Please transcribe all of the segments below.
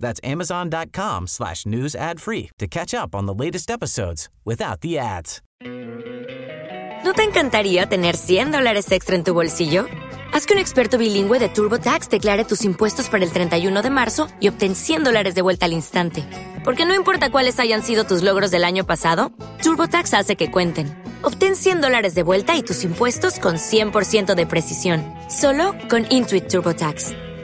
That's amazon.com slash news ad free to catch up on the latest episodes without the ads. ¿No te encantaría tener 100 dólares extra en tu bolsillo? Haz que un experto bilingüe de TurboTax declare tus impuestos para el 31 de marzo y obtén 100 dólares de vuelta al instante. Porque no importa cuáles hayan sido tus logros del año pasado, TurboTax hace que cuenten. Obtén 100 dólares de vuelta y tus impuestos con 100% de precisión. Solo con Intuit TurboTax.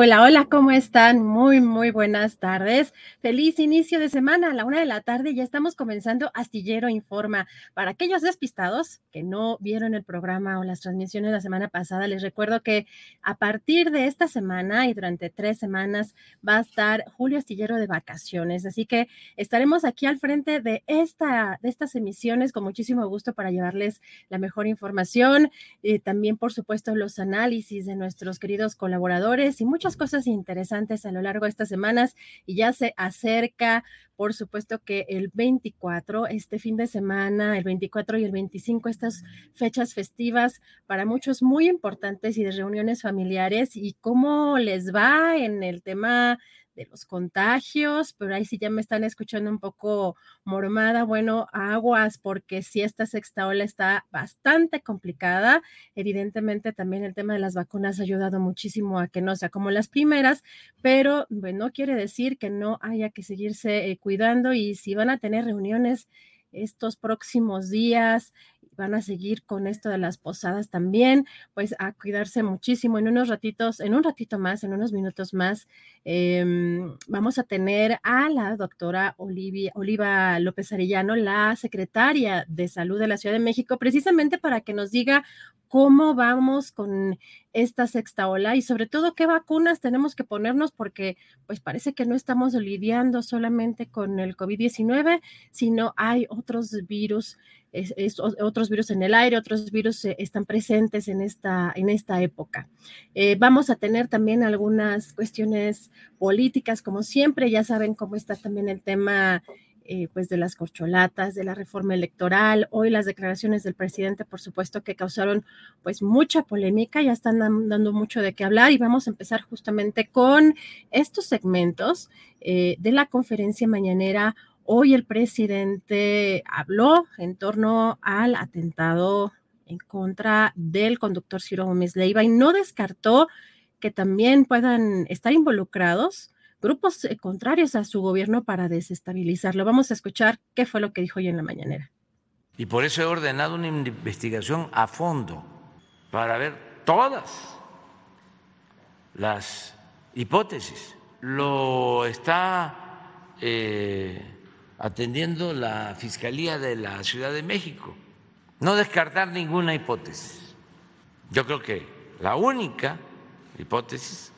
Hola, hola, ¿cómo están? Muy, muy buenas tardes. Feliz inicio de semana. A la una de la tarde ya estamos comenzando Astillero Informa. Para aquellos despistados que no vieron el programa o las transmisiones la semana pasada, les recuerdo que a partir de esta semana y durante tres semanas va a estar Julio Astillero de vacaciones. Así que estaremos aquí al frente de, esta, de estas emisiones con muchísimo gusto para llevarles la mejor información y también, por supuesto, los análisis de nuestros queridos colaboradores y cosas interesantes a lo largo de estas semanas y ya se acerca, por supuesto que el 24, este fin de semana, el 24 y el 25, estas fechas festivas para muchos muy importantes y de reuniones familiares y cómo les va en el tema de los contagios, pero ahí sí ya me están escuchando un poco mormada, bueno, aguas, porque si esta sexta ola está bastante complicada, evidentemente también el tema de las vacunas ha ayudado muchísimo a que no sea como las primeras, pero bueno, quiere decir que no haya que seguirse eh, cuidando y si van a tener reuniones estos próximos días, van a seguir con esto de las posadas también, pues a cuidarse muchísimo. En unos ratitos, en un ratito más, en unos minutos más, em, vamos a tener a la doctora Olivia, Oliva López Arellano, la secretaria de Salud de la Ciudad de México, precisamente para que nos diga cómo vamos con esta sexta ola y sobre todo qué vacunas tenemos que ponernos porque pues parece que no estamos lidiando solamente con el COVID-19, sino hay otros virus otros virus en el aire, otros virus eh, están presentes en esta, en esta época. Eh, vamos a tener también algunas cuestiones políticas, como siempre, ya saben cómo está también el tema eh, pues de las corcholatas, de la reforma electoral, hoy las declaraciones del presidente, por supuesto, que causaron pues mucha polémica, ya están dando mucho de qué hablar y vamos a empezar justamente con estos segmentos de la conferencia mañanera Hoy el presidente habló en torno al atentado en contra del conductor Ciro Gómez Leiva y no descartó que también puedan estar involucrados grupos eh, contrarios a su gobierno para desestabilizarlo. Vamos a escuchar qué fue lo que dijo hoy en la mañanera. Y por eso he ordenado una investigación a fondo para ver todas las hipótesis. Lo está eh, atendiendo la Fiscalía de la Ciudad de México. No descartar ninguna hipótesis. Yo creo que la única hipótesis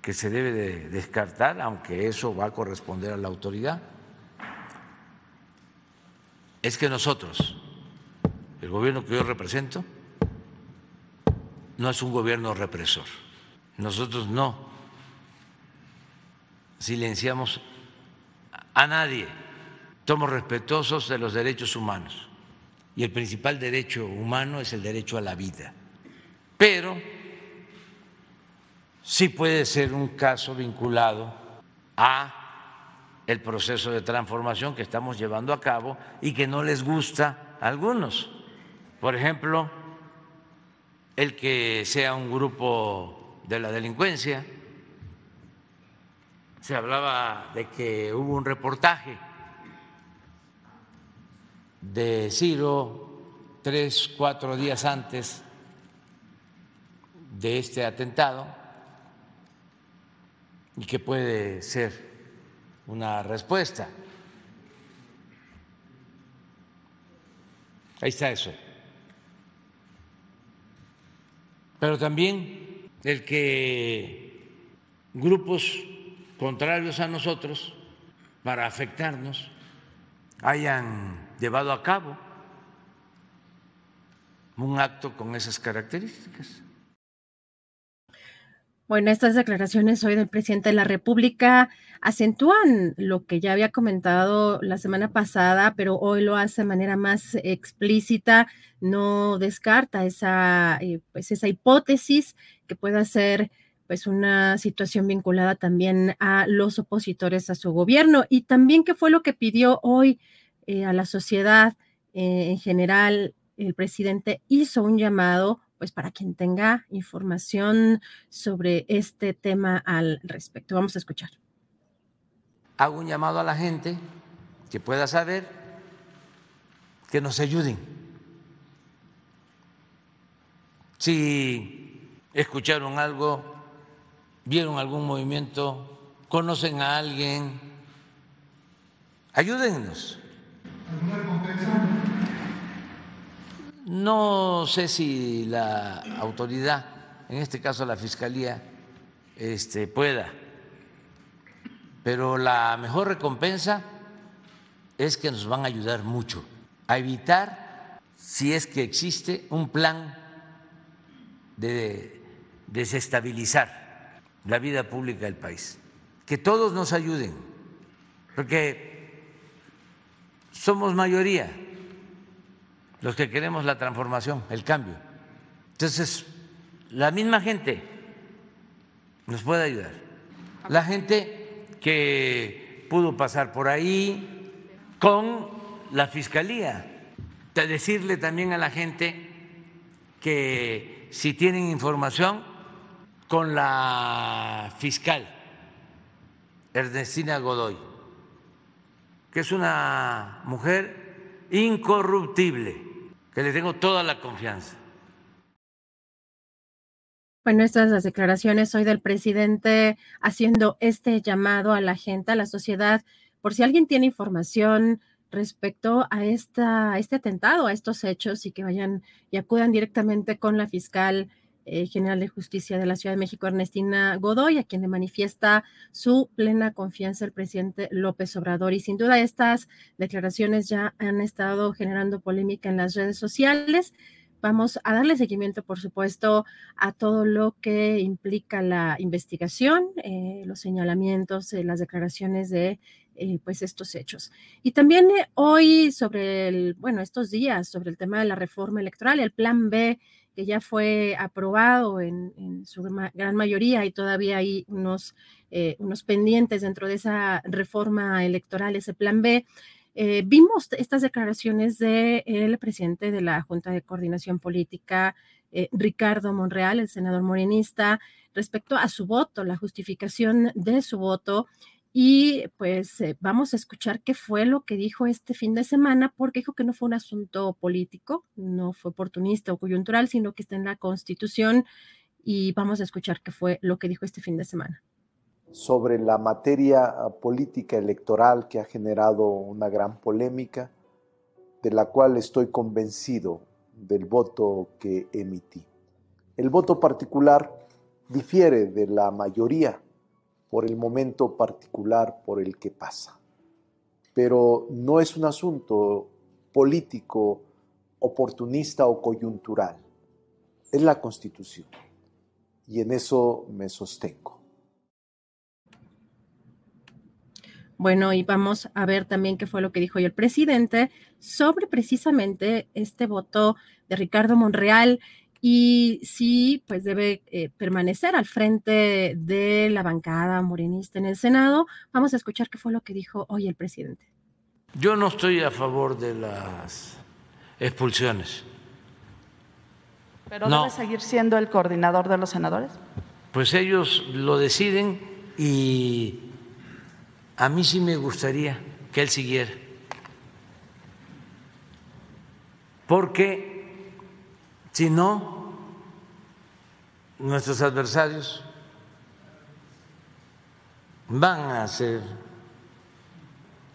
que se debe de descartar, aunque eso va a corresponder a la autoridad, es que nosotros, el gobierno que yo represento, no es un gobierno represor. Nosotros no silenciamos a nadie. Somos respetuosos de los derechos humanos y el principal derecho humano es el derecho a la vida. Pero sí puede ser un caso vinculado a el proceso de transformación que estamos llevando a cabo y que no les gusta a algunos. Por ejemplo, el que sea un grupo de la delincuencia. Se hablaba de que hubo un reportaje de Ciro tres, cuatro días antes de este atentado y que puede ser una respuesta. Ahí está eso. Pero también el que grupos contrarios a nosotros, para afectarnos, hayan llevado a cabo un acto con esas características. Bueno, estas declaraciones hoy del presidente de la República acentúan lo que ya había comentado la semana pasada, pero hoy lo hace de manera más explícita, no descarta esa, eh, pues esa hipótesis que pueda ser pues una situación vinculada también a los opositores a su gobierno y también qué fue lo que pidió hoy eh, a la sociedad eh, en general. El presidente hizo un llamado pues para quien tenga información sobre este tema al respecto. Vamos a escuchar. Hago un llamado a la gente que pueda saber que nos ayuden. Si escucharon algo, vieron algún movimiento, conocen a alguien, ayúdennos. No sé si la autoridad, en este caso la Fiscalía, este, pueda, pero la mejor recompensa es que nos van a ayudar mucho a evitar, si es que existe, un plan de desestabilizar la vida pública del país. Que todos nos ayuden, porque somos mayoría los que queremos la transformación, el cambio. Entonces, la misma gente nos puede ayudar. La gente que pudo pasar por ahí con la fiscalía. De decirle también a la gente que si tienen información con la fiscal Ernestina Godoy, que es una mujer incorruptible que le tengo toda la confianza. Bueno, estas las declaraciones hoy del presidente haciendo este llamado a la gente, a la sociedad, por si alguien tiene información respecto a, esta, este atentado, a estos hechos y que vayan y acudan directamente con la fiscal eh, general de justicia de la Ciudad de México, Ernestina Godoy, a quien le manifiesta su plena confianza el presidente López Obrador. Y sin duda estas declaraciones ya han estado generando polémica en las redes sociales. Vamos a darle seguimiento, por supuesto, a todo lo que implica la investigación, eh, los señalamientos, las declaraciones de pues estos hechos. Y también eh, hoy sobre el, bueno, estos días sobre el tema de la reforma electoral, el plan B que ya fue aprobado en, su gran mayoría y todavía hay unos, eh, unos pendientes dentro de esa reforma electoral, ese plan B. Eh, vimos estas declaraciones del presidente de la Junta de Coordinación Política, eh, Ricardo Monreal, el senador morenista, respecto a su voto, la justificación de su voto y pues eh, vamos a escuchar qué fue lo que dijo este fin de semana, porque dijo que no fue un asunto político, no fue oportunista o coyuntural, sino que está en la Constitución. Y vamos a escuchar qué fue lo que dijo este fin de semana. Sobre la materia ah, política electoral que ha generado una gran polémica, de la cual estoy convencido del voto que emití. El voto particular difiere de la mayoría por el momento particular por el que pasa. Pero no es un asunto político, oportunista o coyuntural. Es la constitución. Y en eso me sostengo. Bueno, y vamos a ver también qué fue lo que dijo hoy el presidente sobre precisamente este voto de Ricardo Monreal y sí, pues debe eh, permanecer al frente de la bancada morenista en el Senado. Vamos a escuchar qué fue lo que dijo hoy el presidente. Yo no estoy a favor de las expulsiones. ¿Pero debe seguir siendo el coordinador de los senadores? Pues ellos lo deciden y a mí sí me gustaría que él siguiera. Porque si no, nuestros adversarios van a hacer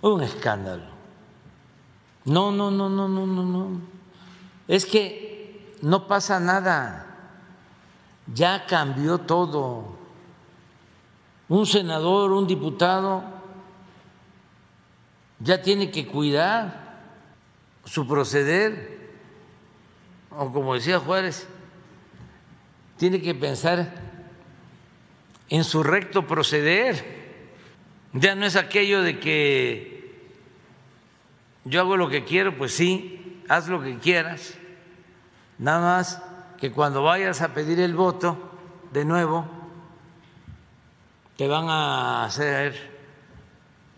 un escándalo. No, no, no, no, no, no, no. Es que no pasa nada. Ya cambió todo. Un senador, un diputado, ya tiene que cuidar su proceder. O como decía Juárez, tiene que pensar en su recto proceder. Ya no es aquello de que yo hago lo que quiero, pues sí, haz lo que quieras. Nada más que cuando vayas a pedir el voto de nuevo, te van a hacer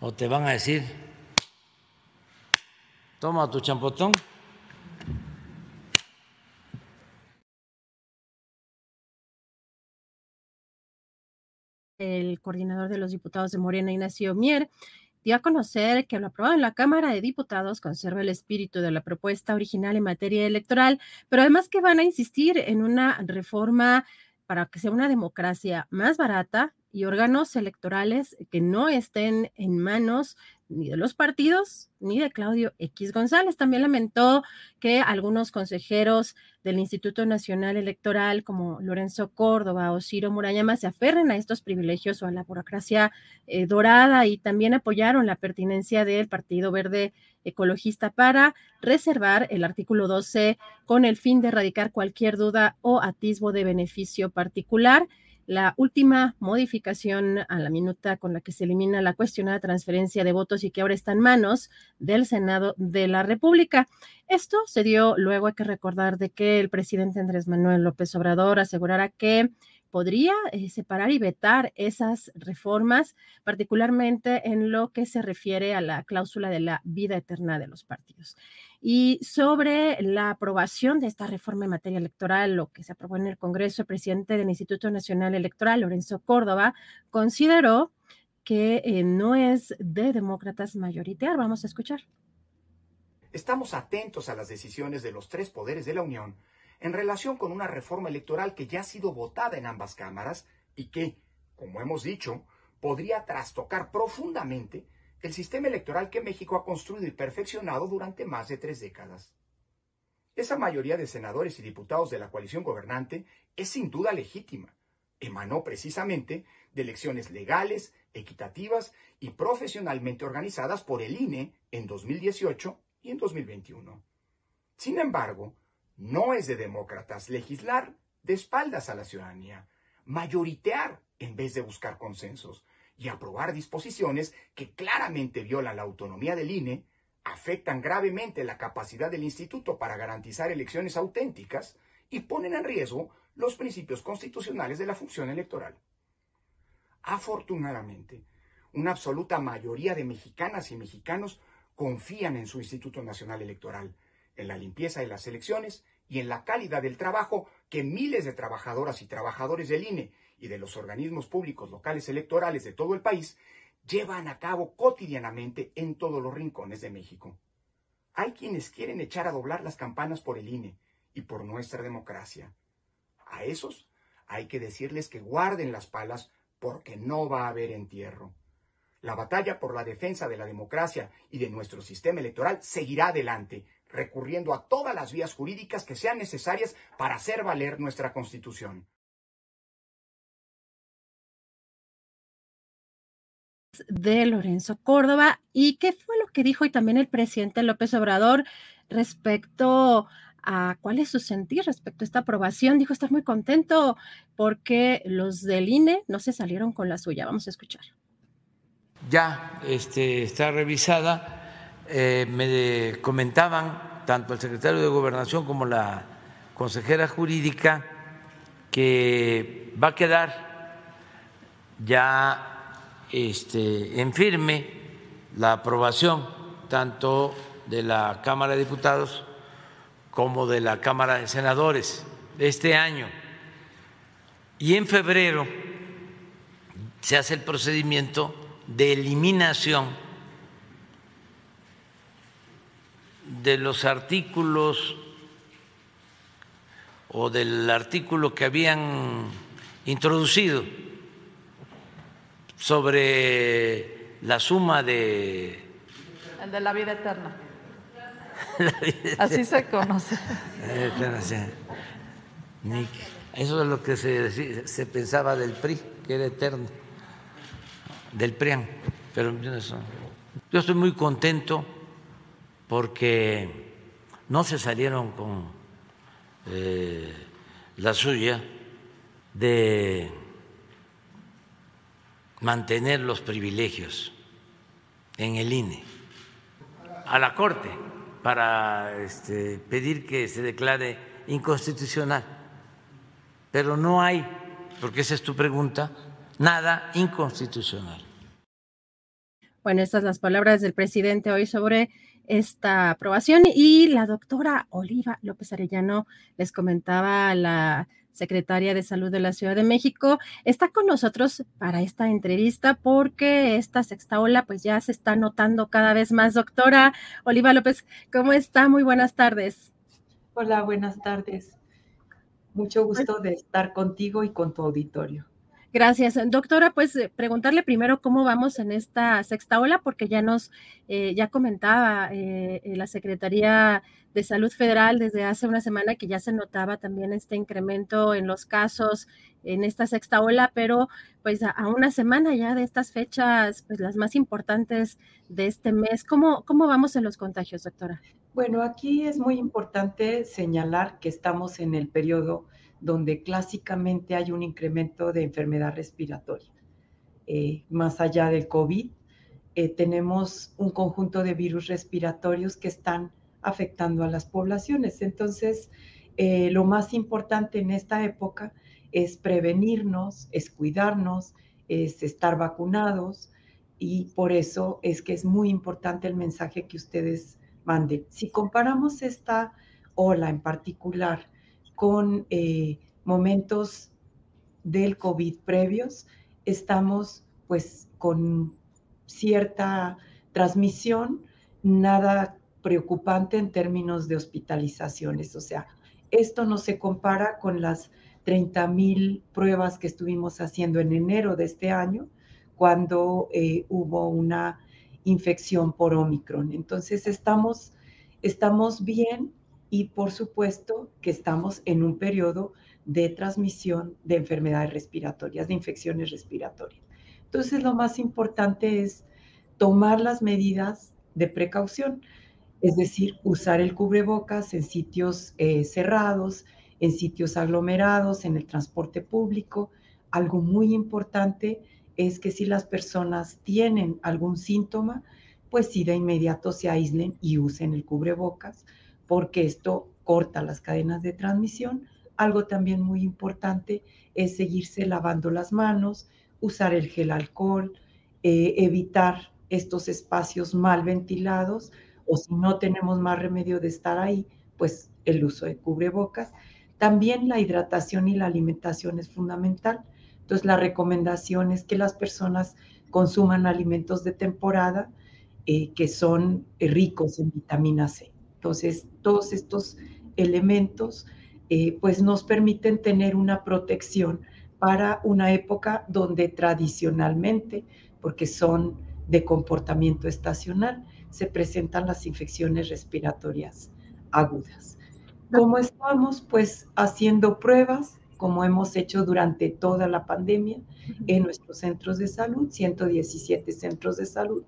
o te van a decir, toma tu champotón. El coordinador de los diputados de Morena, Ignacio Mier, dio a conocer que lo aprobado en la Cámara de Diputados conserva el espíritu de la propuesta original en materia electoral, pero además que van a insistir en una reforma para que sea una democracia más barata y órganos electorales que no estén en manos ni de los partidos ni de Claudio X González. También lamentó que algunos consejeros del Instituto Nacional Electoral, como Lorenzo Córdoba o Ciro Murayama, se aferren a estos privilegios o a la burocracia eh, dorada y también apoyaron la pertinencia del Partido Verde Ecologista para reservar el artículo 12 con el fin de erradicar cualquier duda o atisbo de beneficio particular la última modificación a la minuta con la que se elimina la cuestionada transferencia de votos y que ahora está en manos del Senado de la República. Esto se dio luego, hay que recordar, de que el presidente Andrés Manuel López Obrador asegurara que podría eh, separar y vetar esas reformas, particularmente en lo que se refiere a la cláusula de la vida eterna de los partidos. Y sobre la aprobación de esta reforma en materia electoral, lo que se aprobó en el Congreso, el presidente del Instituto Nacional Electoral, Lorenzo Córdoba, consideró que eh, no es de demócratas mayoritear. Vamos a escuchar. Estamos atentos a las decisiones de los tres poderes de la Unión en relación con una reforma electoral que ya ha sido votada en ambas cámaras y que, como hemos dicho, podría trastocar profundamente el sistema electoral que México ha construido y perfeccionado durante más de tres décadas. Esa mayoría de senadores y diputados de la coalición gobernante es sin duda legítima. Emanó precisamente de elecciones legales, equitativas y profesionalmente organizadas por el INE en 2018 y en 2021. Sin embargo, no es de demócratas legislar de espaldas a la ciudadanía, mayoritear en vez de buscar consensos y aprobar disposiciones que claramente violan la autonomía del INE, afectan gravemente la capacidad del instituto para garantizar elecciones auténticas y ponen en riesgo los principios constitucionales de la función electoral. Afortunadamente, una absoluta mayoría de mexicanas y mexicanos confían en su Instituto Nacional Electoral en la limpieza de las elecciones y en la calidad del trabajo que miles de trabajadoras y trabajadores del INE y de los organismos públicos locales electorales de todo el país llevan a cabo cotidianamente en todos los rincones de México. Hay quienes quieren echar a doblar las campanas por el INE y por nuestra democracia. A esos hay que decirles que guarden las palas porque no va a haber entierro. La batalla por la defensa de la democracia y de nuestro sistema electoral seguirá adelante, recurriendo a todas las vías jurídicas que sean necesarias para hacer valer nuestra Constitución. De Lorenzo Córdoba y qué fue lo que dijo y también el presidente López Obrador respecto a cuál es su sentir respecto a esta aprobación. Dijo estar muy contento porque los del INE no se salieron con la suya. Vamos a escuchar. Ya este, está revisada. Eh, me comentaban tanto el secretario de Gobernación como la consejera jurídica que va a quedar ya este, en firme la aprobación tanto de la Cámara de Diputados como de la Cámara de Senadores este año. Y en febrero se hace el procedimiento de eliminación de los artículos o del artículo que habían introducido sobre la suma de... El de la vida eterna. Así se conoce. Eso es lo que se, se pensaba del PRI, que era eterno, del PRIAN. Pero yo estoy muy contento porque no se salieron con eh, la suya de mantener los privilegios en el INE a la Corte para este, pedir que se declare inconstitucional. Pero no hay, porque esa es tu pregunta, nada inconstitucional. Bueno, estas son las palabras del presidente hoy sobre esta aprobación y la doctora Oliva López Arellano les comentaba la secretaria de Salud de la Ciudad de México, está con nosotros para esta entrevista porque esta sexta ola pues ya se está notando cada vez más. Doctora Oliva López, ¿cómo está? Muy buenas tardes. Hola, buenas tardes. Mucho gusto de estar contigo y con tu auditorio. Gracias. Doctora, pues eh, preguntarle primero cómo vamos en esta sexta ola, porque ya nos, eh, ya comentaba eh, la Secretaría de Salud Federal desde hace una semana que ya se notaba también este incremento en los casos en esta sexta ola, pero pues a, una semana ya de estas fechas, pues las más importantes de este mes, ¿cómo, cómo vamos en los contagios, doctora? Bueno, aquí es muy importante señalar que estamos en el periodo donde clásicamente hay un incremento de enfermedad respiratoria. Eh, más allá del COVID, eh, tenemos un conjunto de virus respiratorios que están afectando a las poblaciones. Entonces, eh, lo más importante en esta época es prevenirnos, es cuidarnos, es estar vacunados y por eso es que es muy importante el mensaje que ustedes manden. Si comparamos esta ola en particular con eh, momentos del COVID previos, estamos pues con cierta transmisión, nada preocupante en términos de hospitalizaciones. O sea, esto no se compara con las 30 mil pruebas que estuvimos haciendo en enero de este año, cuando eh, hubo una infección por Omicron. Entonces, estamos, estamos bien y por supuesto que estamos en un periodo de transmisión de enfermedades respiratorias, de infecciones respiratorias. Entonces, lo más importante es tomar las medidas de precaución, es decir, usar el cubrebocas en sitios eh, cerrados, en sitios aglomerados, en el transporte público. Algo muy importante es que si las personas tienen algún síntoma, pues sí de inmediato se aíslen y usen el cubrebocas porque esto corta las cadenas de transmisión. Algo también muy importante es seguirse lavando las manos, usar el gel alcohol, eh, evitar estos espacios mal ventilados o si no tenemos más remedio de estar ahí, pues el uso de cubrebocas. También la hidratación y la alimentación es fundamental. Entonces la recomendación es que las personas consuman alimentos de temporada eh, que son ricos en vitamina C. Entonces, todos estos elementos eh, pues nos permiten tener una protección para una época donde tradicionalmente, porque son de comportamiento estacional, se presentan las infecciones respiratorias agudas. ¿Cómo estamos? Pues haciendo pruebas, como hemos hecho durante toda la pandemia en nuestros centros de salud, 117 centros de salud,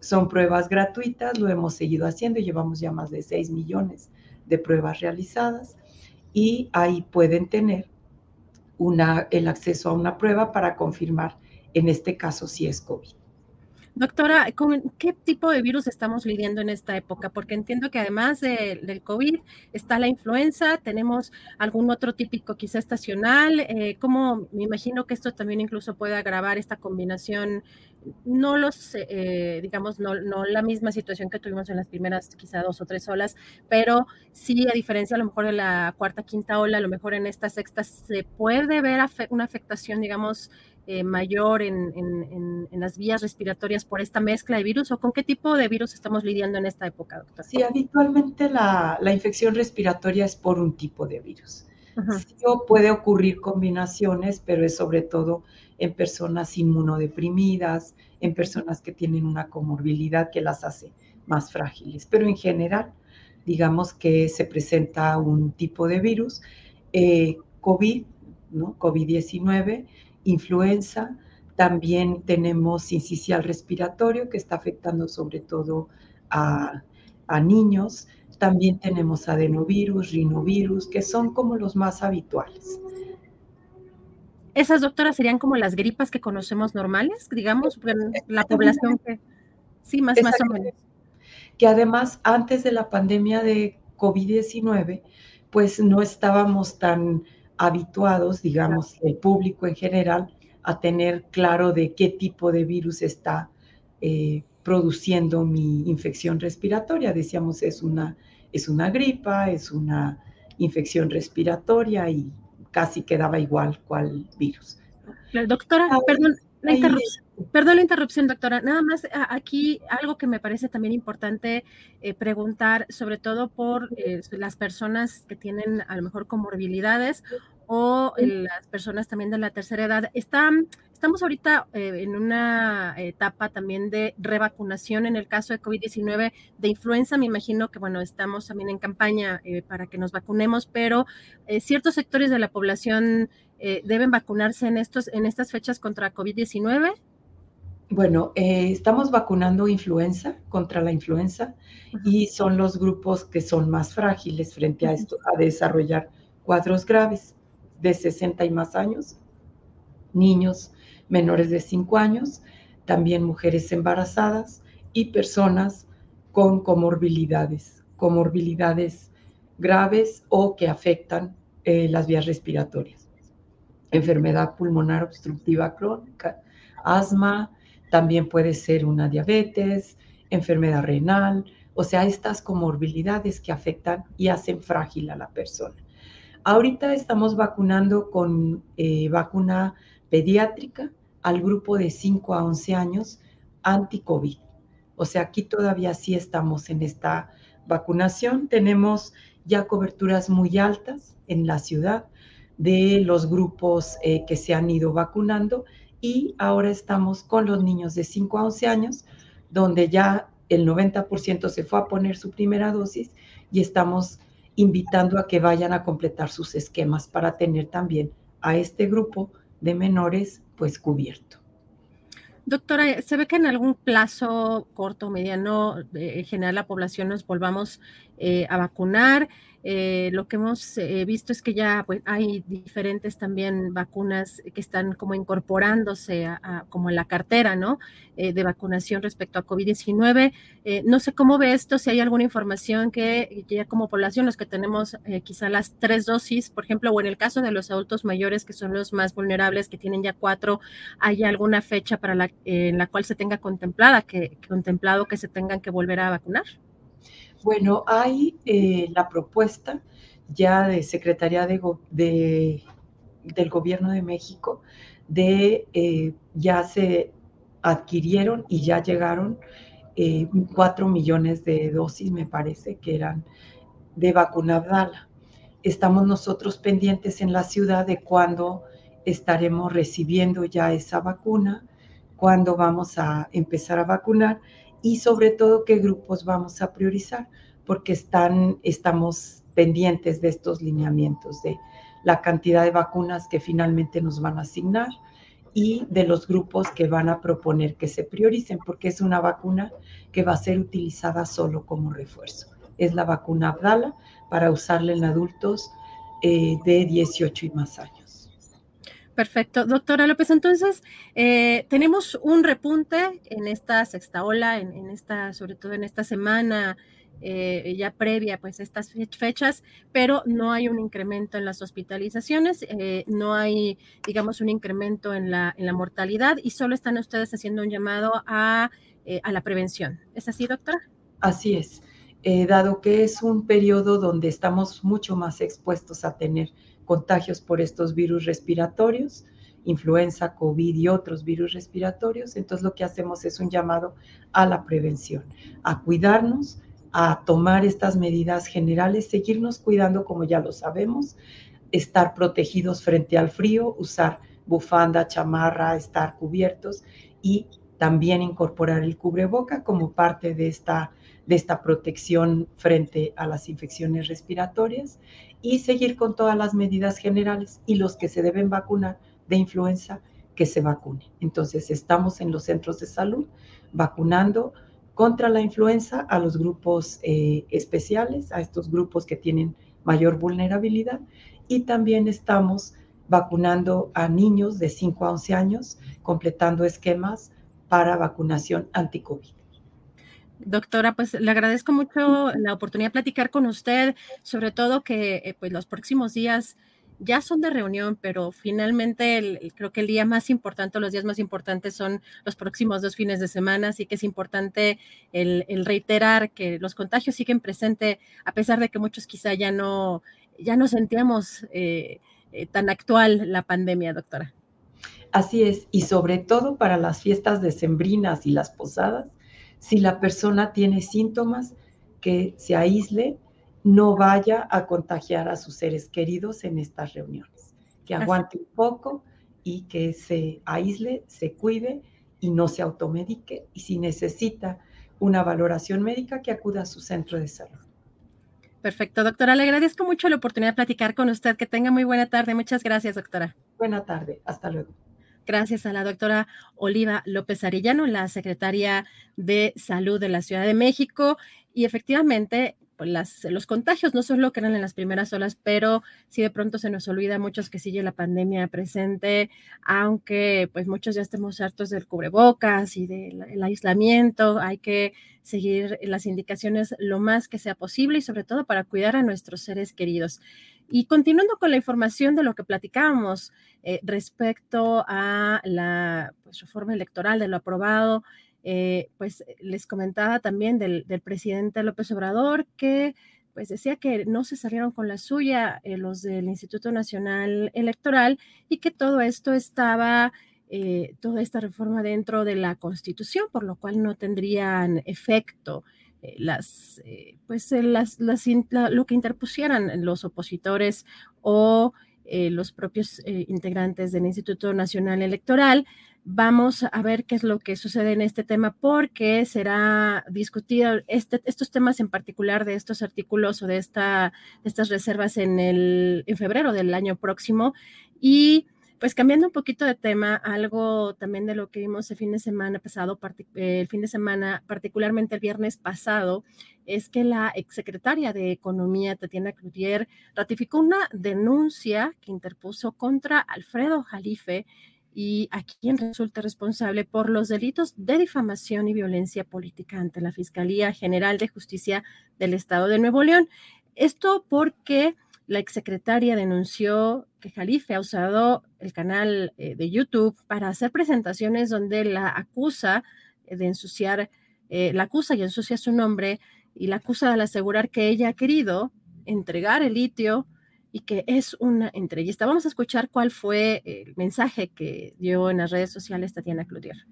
son pruebas gratuitas, lo hemos seguido haciendo, llevamos ya más de 6 millones de pruebas realizadas y ahí pueden tener una, el acceso a una prueba para confirmar en este caso si es COVID. Doctora, ¿con qué tipo de virus estamos lidiando en esta época? Porque entiendo que además del COVID está la influenza, tenemos algún otro típico quizá estacional. Eh, ¿Cómo me imagino que esto también incluso puede agravar esta combinación? No los, eh, digamos, no, no, la misma situación que tuvimos en las primeras quizá dos o tres olas, pero sí, a diferencia a lo mejor de la cuarta, quinta ola, a lo mejor en esta sexta se puede ver una afectación, digamos, eh, mayor en, las vías respiratorias por esta mezcla de virus o con qué tipo de virus estamos lidiando en esta época, doctora? Sí, habitualmente la, infección respiratoria es por un tipo de virus. Sí, puede ocurrir combinaciones, pero es sobre todo en personas inmunodeprimidas, en personas que tienen una comorbilidad que las hace más frágiles. Pero en general, digamos que se presenta un tipo de virus, eh, COVID, ¿no? COVID-19, influenza, también tenemos incisial respiratorio que está afectando sobre todo a, niños, también tenemos adenovirus, rinovirus, que son como los más habituales. Esas doctoras serían como las gripas que conocemos normales, digamos, la población que sí, más, más o menos. Que además antes de la pandemia de COVID-19, pues no estábamos tan habituados, digamos, el público en general, a tener claro de qué tipo de virus está eh, produciendo mi infección respiratoria. Decíamos, es una, es una gripa, es una infección respiratoria y casi quedaba igual cuál virus. doctora, perdón, la interrupción. Perdón la interrupción, doctora. Nada más aquí algo que me parece también importante eh, preguntar, sobre todo por eh, las personas que tienen a lo mejor comorbilidades o las personas también de la tercera edad. Estamos ahorita eh, en una etapa también de revacunación en el caso de COVID-19, de influenza. Me imagino que, bueno, estamos también en campaña para que nos vacunemos, pero ciertos sectores de la población deben vacunarse en, estos, en estas fechas contra COVID-19. Bueno, eh, estamos vacunando influenza contra la influenza y son los grupos que son más frágiles frente a esto, a desarrollar cuadros graves de 60 y más años, niños menores de 5 años, también mujeres embarazadas y personas con comorbilidades, comorbilidades graves o que afectan eh, las vías respiratorias, enfermedad pulmonar obstructiva crónica, asma, también puede ser una diabetes, enfermedad renal, o sea, estas comorbilidades que afectan y hacen frágil a la persona. Ahorita estamos vacunando con eh, vacuna pediátrica al grupo de 5 a 11 años anti-COVID. O sea, aquí todavía sí estamos en esta vacunación. Tenemos ya coberturas muy altas en la ciudad de los grupos eh, que se han ido vacunando y ahora estamos con los niños de 5 a 11 años, donde ya el 90% se fue a poner su primera dosis y estamos invitando a que vayan a completar sus esquemas para tener también a este grupo de menores pues cubierto. Doctora, ¿se ve que en algún plazo corto o mediano, eh, en general, la población nos volvamos eh, a vacunar? Eh, lo que hemos eh, visto es que ya pues, hay diferentes también vacunas que están como incorporándose a, como en la cartera, ¿no? Eh, de vacunación respecto a COVID-19. no sé cómo ve esto, si hay alguna información que ya como población, los que tenemos quizá las tres dosis, por ejemplo, o en el caso de los adultos mayores, que son los más vulnerables, que tienen ya cuatro, ¿hay alguna fecha para la, en la cual se tenga contemplada, que, contemplado que se tengan que volver a vacunar? Bueno, hay eh, la propuesta ya de Secretaría de, del Gobierno de México de eh, ya se adquirieron y ya llegaron eh, cuatro millones de dosis, me parece, que eran de vacuna Abdala. Estamos nosotros pendientes en la ciudad de cuándo estaremos recibiendo ya esa vacuna, cuándo vamos a empezar a vacunar y sobre todo qué grupos vamos a priorizar, porque están, estamos pendientes de estos lineamientos, de la cantidad de vacunas que finalmente nos van a asignar y de los grupos que van a proponer que se prioricen, porque es una vacuna que va a ser utilizada solo como refuerzo. Es la vacuna Abdala para usarla en adultos eh, de 18 y más años. Perfecto. Doctora López, entonces, eh, tenemos un repunte en esta sexta ola, en, esta, sobre todo en esta semana eh, ya previa pues estas fechas, pero no hay un incremento en las hospitalizaciones, eh, no hay, digamos, un incremento en la, en la mortalidad y solo están ustedes haciendo un llamado a, a la prevención. ¿Es así, doctora? Así es. dado que es un periodo donde estamos mucho más expuestos a tener contagios por estos virus respiratorios, influenza, COVID y otros virus respiratorios. Entonces lo que hacemos es un llamado a la prevención, a cuidarnos, a tomar estas medidas generales, seguirnos cuidando como ya lo sabemos, estar protegidos frente al frío, usar bufanda, chamarra, estar cubiertos y también incorporar el cubreboca como parte de esta, de esta protección frente a las infecciones respiratorias y seguir con todas las medidas generales y los que se deben vacunar de influenza que se vacunen. Entonces, estamos en los centros de salud vacunando contra la influenza a los grupos eh, especiales, a estos grupos que tienen mayor vulnerabilidad y también estamos vacunando a niños de 5 a 11 años, completando esquemas para vacunación anti-COVID. Doctora, pues le agradezco mucho la oportunidad de platicar con usted, sobre todo que eh, pues los próximos días ya son de reunión, pero finalmente creo que el día más importante, los días más importantes son los próximos dos fines de semana, así que es importante el, reiterar que los contagios siguen presentes, a pesar de que muchos quizá ya no, ya no sentíamos eh, eh, tan actual la pandemia, doctora. Así es, y sobre todo para las fiestas decembrinas y las posadas, si la persona tiene síntomas, que se aísle, no vaya a contagiar a sus seres queridos en estas reuniones, que aguante un poco y que se aísle, se cuide y no se automedique. Y si necesita una valoración médica, que acuda a su centro de salud. Perfecto, doctora. Le agradezco mucho la oportunidad de platicar con usted. Que tenga muy buena tarde. Muchas gracias, doctora. Buena tarde. Hasta luego gracias a la doctora Oliva López Arellano, la secretaria de Salud de la Ciudad de México. Y efectivamente, pues las, los contagios no solo que eran en las primeras olas, pero si de pronto se nos olvida muchos que sigue la pandemia presente, aunque pues muchos ya estemos hartos del cubrebocas y del aislamiento, hay que seguir las indicaciones lo más que sea posible y sobre todo para cuidar a nuestros seres queridos. Y continuando con la información de lo que platicábamos eh, respecto a la pues, reforma electoral, de lo aprobado, eh, pues les comentaba también del, presidente López Obrador que pues decía que no se salieron con la suya eh, los del Instituto Nacional Electoral y que todo esto estaba, toda esta reforma dentro de la Constitución, por lo cual no tendrían efecto las, eh, pues, eh, las, lo que interpusieran los opositores o los propios integrantes del Instituto Nacional Electoral. Vamos a ver qué es lo que sucede en este tema porque será discutido este, estos temas en particular de estos artículos o de, esta, estas reservas en, el, en febrero del año próximo y pues cambiando un poquito de tema, algo también de lo que vimos el fin de semana pasado, el fin de semana, particularmente el viernes pasado, es que la exsecretaria de Economía, Tatiana Cloutier, ratificó una denuncia que interpuso contra Alfredo Jalife y a quien resulta responsable por los delitos de difamación y violencia política ante la Fiscalía General de Justicia del Estado de Nuevo León. Esto porque la exsecretaria denunció que Jalife ha usado el canal eh, de YouTube para hacer presentaciones donde la acusa de ensuciar, eh, la acusa y ensucia su nombre y la acusa de asegurar que ella ha querido entregar el litio y que es una entrevista. Vamos a escuchar cuál fue el mensaje que dio en las redes sociales Tatiana Cloutier.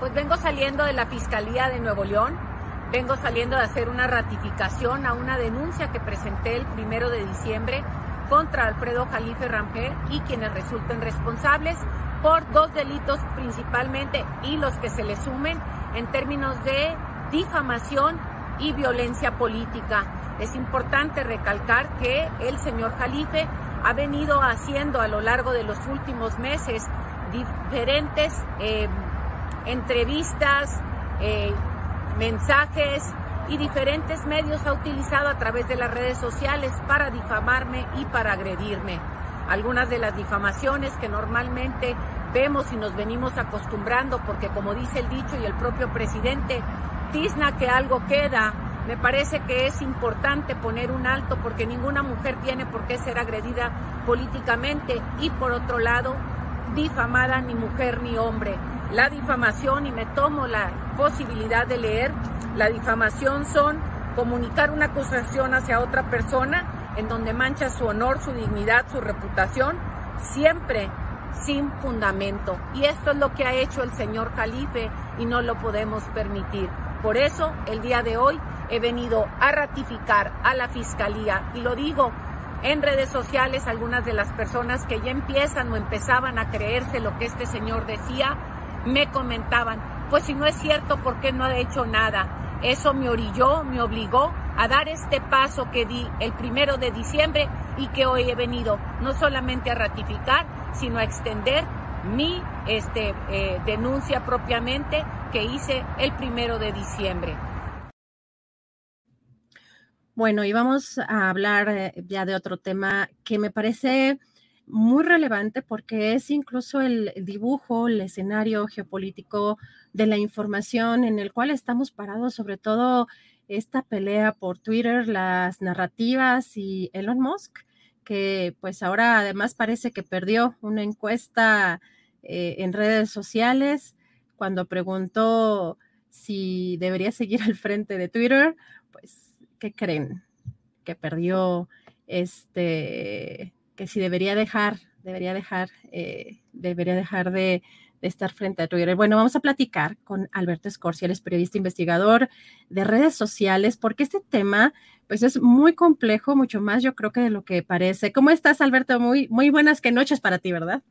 Pues vengo saliendo de la Fiscalía de Nuevo León Vengo saliendo de hacer una ratificación a una denuncia que presenté el primero de diciembre contra Alfredo Jalife Ramper y quienes resulten responsables por dos delitos principalmente y los que se le sumen en términos de difamación y violencia política. Es importante recalcar que el señor Jalife ha venido haciendo a lo largo de los últimos meses diferentes eh, entrevistas, eh, mensajes y diferentes medios ha utilizado a través de las redes sociales para difamarme y para agredirme. algunas de las difamaciones que normalmente vemos y nos venimos acostumbrando, porque como dice el dicho y el propio presidente, tizna que algo queda. Me parece que es importante poner un alto porque ninguna mujer tiene por qué ser agredida políticamente y por otro lado, difamada ni mujer ni hombre. La difamación, y me tomo la posibilidad de leer, la difamación son comunicar una acusación hacia otra persona en donde mancha su honor, su dignidad, su reputación, siempre sin fundamento. Y esto es lo que ha hecho el señor Calife y no lo podemos permitir. Por eso, el día de hoy he venido a ratificar a la Fiscalía y lo digo en redes sociales, algunas de las personas que ya empiezan o empezaban a creerse lo que este señor decía, me comentaban, pues si no es cierto, ¿por qué no ha hecho nada? Eso me orilló, me obligó a dar este paso que di el primero de diciembre y que hoy he venido no solamente a ratificar, sino a extender mi este, eh, denuncia propiamente que hice el primero de diciembre. Bueno, y vamos a hablar eh, ya de otro tema que me parece muy relevante porque es incluso el dibujo, el escenario geopolítico de la información en el cual estamos parados, sobre todo esta pelea por Twitter, las narrativas y Elon Musk, que pues ahora además parece que perdió una encuesta eh, en redes sociales cuando preguntó si debería seguir al frente de Twitter, pues, ¿qué creen? Que perdió este, que si debería dejar, debería dejar, eh, debería dejar de, estar frente a Twitter. Bueno, vamos a platicar con Alberto Escorcia, él es periodista investigador de redes sociales, porque este tema, pues es muy complejo, mucho más yo creo que de lo que parece. ¿Cómo estás, Alberto? Muy, muy buenas que noches para ti, ¿verdad?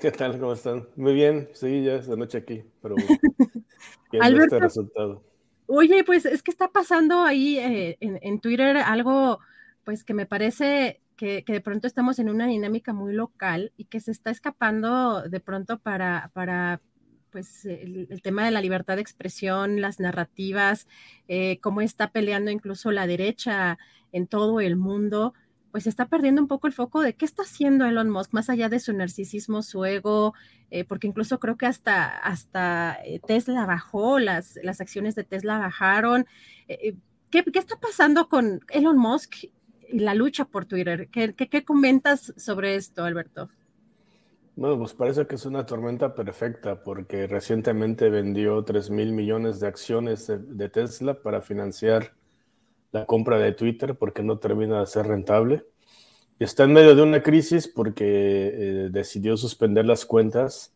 ¿Qué tal? ¿Cómo están? Muy bien, sí, ya es de noche aquí, pero este resultado. Oye, pues es que está pasando ahí eh, en, en Twitter algo, pues que me parece que, de pronto estamos en una dinámica muy local y que se está escapando de pronto para, para pues el, tema de la libertad de expresión, las narrativas, eh, cómo está peleando incluso la derecha en todo el mundo, pues está perdiendo un poco el foco de qué está haciendo Elon Musk, más allá de su narcisismo, su ego, eh, porque incluso creo que hasta, hasta eh, Tesla bajó, las, las acciones de Tesla bajaron. ¿qué, ¿Qué está pasando con Elon Musk la lucha por Twitter. ¿Qué, comentas sobre esto, Alberto? Bueno, pues parece que es una tormenta perfecta porque recientemente vendió 3 mil millones de acciones de, Tesla para financiar la compra de Twitter porque no termina de ser rentable. Está en medio de una crisis porque eh, decidió suspender las cuentas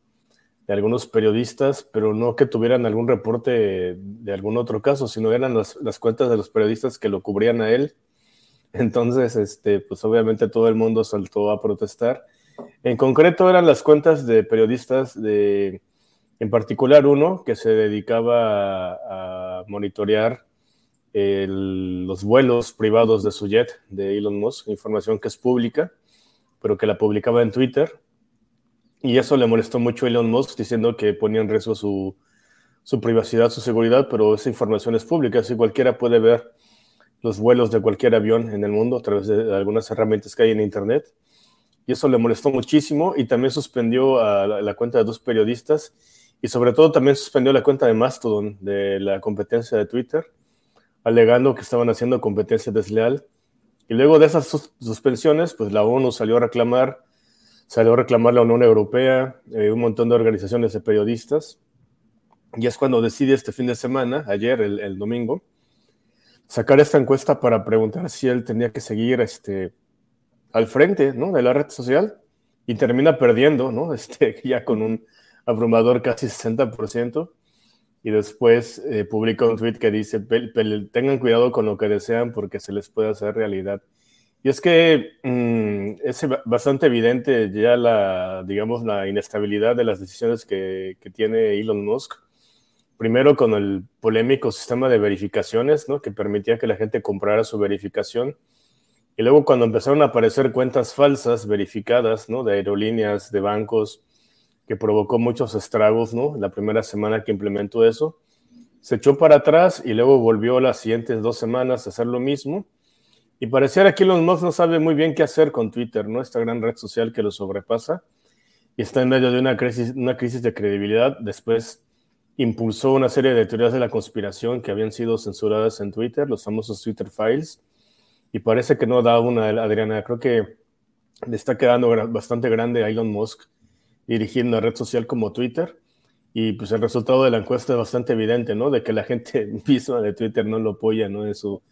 de algunos periodistas, pero no que tuvieran algún reporte de, algún otro caso, sino eran las, las, cuentas de los periodistas que lo cubrían a él entonces, este, pues obviamente todo el mundo saltó a protestar. En concreto eran las cuentas de periodistas de, en particular uno que se dedicaba a, monitorear los vuelos privados de su jet de Elon Musk, información que es pública, pero que la publicaba en Twitter. Y eso le molestó mucho a Elon Musk, diciendo que ponía en riesgo su, su privacidad, su seguridad, pero esa información es pública, así cualquiera puede ver los vuelos de cualquier avión en el mundo a través de algunas herramientas que hay en Internet. Y eso le molestó muchísimo y también suspendió la, cuenta de dos periodistas y sobre todo también suspendió la cuenta de Mastodon de la competencia de Twitter, alegando que estaban haciendo competencia desleal. Y luego de esas suspensiones, pues la ONU salió a reclamar, salió a reclamar la Unión Europea, eh, un montón de organizaciones de periodistas. Y es cuando decide este fin de semana, ayer, el domingo, sacar esta encuesta para preguntar si él tenía que seguir este, al frente ¿no? de la red social y termina perdiendo, ¿no? Este, ya con un abrumador casi 60%. Y después eh, publica un tweet que dice, tengan cuidado con lo que desean porque se les puede hacer realidad. Y es que mm, es bastante evidente ya la, digamos, la inestabilidad de las decisiones que, que tiene Elon Musk primero con el polémico sistema de verificaciones, ¿no? que permitía que la gente comprara su verificación. Y luego cuando empezaron a aparecer cuentas falsas verificadas, ¿no? De aerolíneas, de bancos, que provocó muchos estragos, ¿no? La primera semana que implementó eso, se echó para atrás y luego volvió las siguientes dos semanas a hacer lo mismo. Y pareciera que Elon Musk no sabe muy bien qué hacer con Twitter, ¿no? Esta gran red social que lo sobrepasa y está en medio de una crisis, una crisis de credibilidad. Después impulsó una serie de teorías de la conspiración que habían sido censuradas en Twitter, los famosos Twitter Files, y parece que no da una, Adriana. Creo que le está quedando bastante grande a Elon Musk dirigiendo una red social como Twitter. Y pues el resultado de la encuesta es bastante evidente, ¿no? De que la gente misma de Twitter no lo apoya, ¿no? En, su,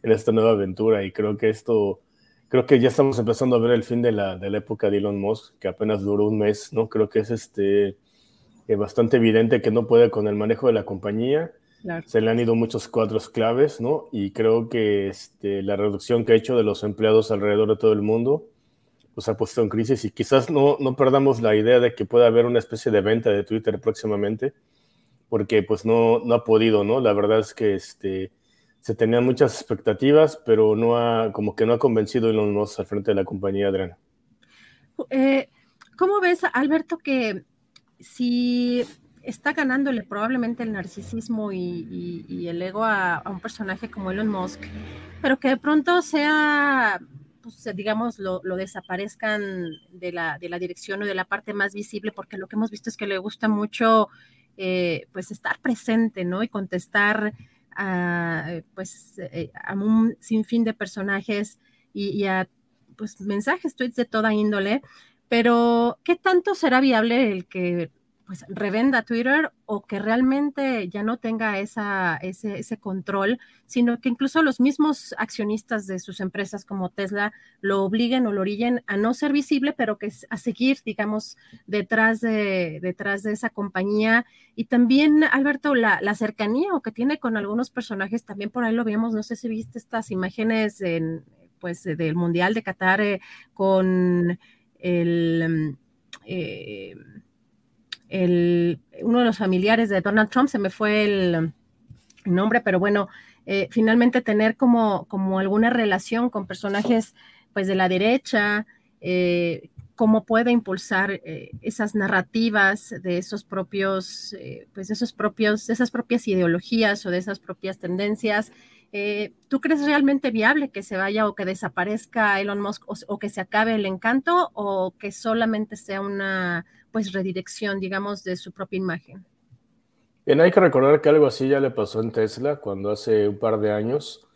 en esta nueva aventura. Y creo que esto, creo que ya estamos empezando a ver el fin de la, de la época de Elon Musk, que apenas duró un mes, ¿no? Creo que es este, eh, bastante evidente que no puede con el manejo de la compañía. Se le han ido muchos cuadros claves, ¿no? Y creo que este, la reducción que ha hecho de los empleados alrededor de todo el mundo pues ha puesto en crisis y quizás no, no perdamos la idea de que pueda haber una especie de venta de Twitter próximamente, porque pues no, no ha podido, ¿no? La verdad es que este, se tenían muchas expectativas, pero no ha, como que no ha convencido Elon Musk al frente de la compañía, Adriana. Eh, ¿Cómo ves, Alberto, que si está ganándole probablemente el narcisismo y, el ego a, un personaje como Elon Musk, pero que de pronto sea pues, digamos, lo, desaparezcan de la, dirección o de la parte más visible, porque lo que hemos visto es que le gusta mucho, eh, pues, estar presente, ¿no? Y contestar a, pues, eh, a un sinfín de personajes y, y a, pues, mensajes, tweets de toda índole. Pero, ¿qué tanto será viable el que pues revenda Twitter o que realmente ya no tenga ese, ese, control, sino que incluso los mismos accionistas de sus empresas como Tesla lo obliguen o lo orillen a no ser visible, pero que a seguir, digamos, detrás de, detrás de esa compañía. Y también, Alberto, la, la cercanía o que tiene con algunos personajes, también por ahí lo vimos, no sé si viste estas imágenes en, pues, del Mundial de Qatar eh, con el... Eh, uno de los familiares de Donald Trump, se me fue el, nombre, pero bueno, eh, finalmente tener como, como alguna relación con personajes pues de la derecha, eh, cómo puede impulsar esas narrativas de esos propios, pues esos propios, de esas propias ideologías o de esas propias tendencias. ¿Tú crees realmente viable que se vaya o que desaparezca Elon Musk o que se acabe el encanto o que solamente sea una, pues redirección, digamos, de su propia imagen. Bien, hay que recordar que algo así ya le pasó en Tesla cuando hace un par de años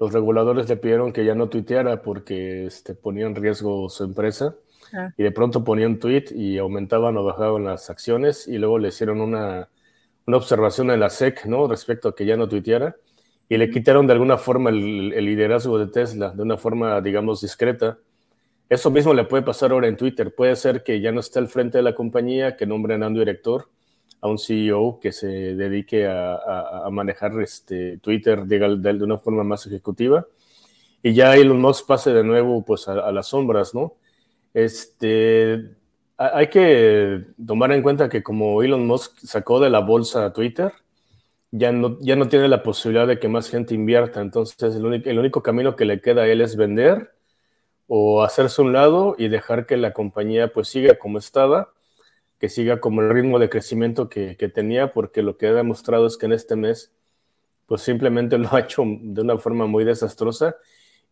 los reguladores le pidieron que ya no tuiteara porque este, ponía en riesgo su empresa ah. y de pronto ponía un tweet y aumentaban o bajaban las acciones y luego le hicieron una, una observación en la SEC, ¿no? Respecto a que ya no tuiteara y le quitaron de alguna forma el, el liderazgo de Tesla, de una forma, digamos, discreta eso mismo le puede pasar ahora en Twitter. Puede ser que ya no esté al frente de la compañía, que nombren a un director, a un CEO que se dedique a, manejar este Twitter de, de, una forma más ejecutiva. Y ya Elon Musk pase de nuevo pues, a, las sombras, ¿no? Este, hay que tomar en cuenta que como Elon Musk sacó de la bolsa a Twitter, ya no, ya no tiene la posibilidad de que más gente invierta. Entonces, el único, el único camino que le queda a él es vender o hacerse un lado y dejar que la compañía pues siga como estaba, que siga como el ritmo de crecimiento que, tenía, porque lo que ha demostrado es que en este mes pues simplemente lo ha hecho de una forma muy desastrosa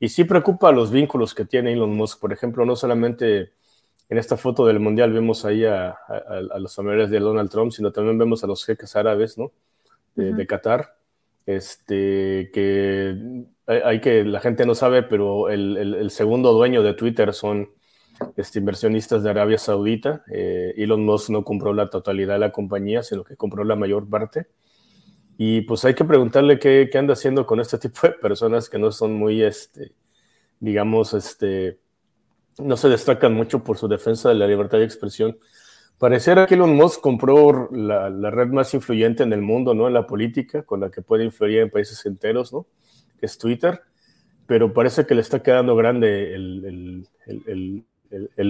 y sí preocupa los vínculos que tiene Elon Musk. Por ejemplo, no solamente en esta foto del Mundial vemos ahí a, los familiares de Donald Trump, sino también vemos a los jeques árabes, ¿no? De, de Qatar, este, que hay que, la gente no sabe, pero el, segundo dueño de Twitter son este, inversionistas de Arabia Saudita. Eh, Elon Musk no compró la totalidad de la compañía, sino que compró la mayor parte. Y pues hay que preguntarle qué, qué anda haciendo con este tipo de personas que no son muy, este, digamos, este, no se destacan mucho por su defensa de la libertad de expresión. Pareciera que Elon Musk compró la, red más influyente en el mundo, ¿no? En la política, con la que puede influir en países enteros, ¿no? es Twitter, pero parece que le está quedando grande el,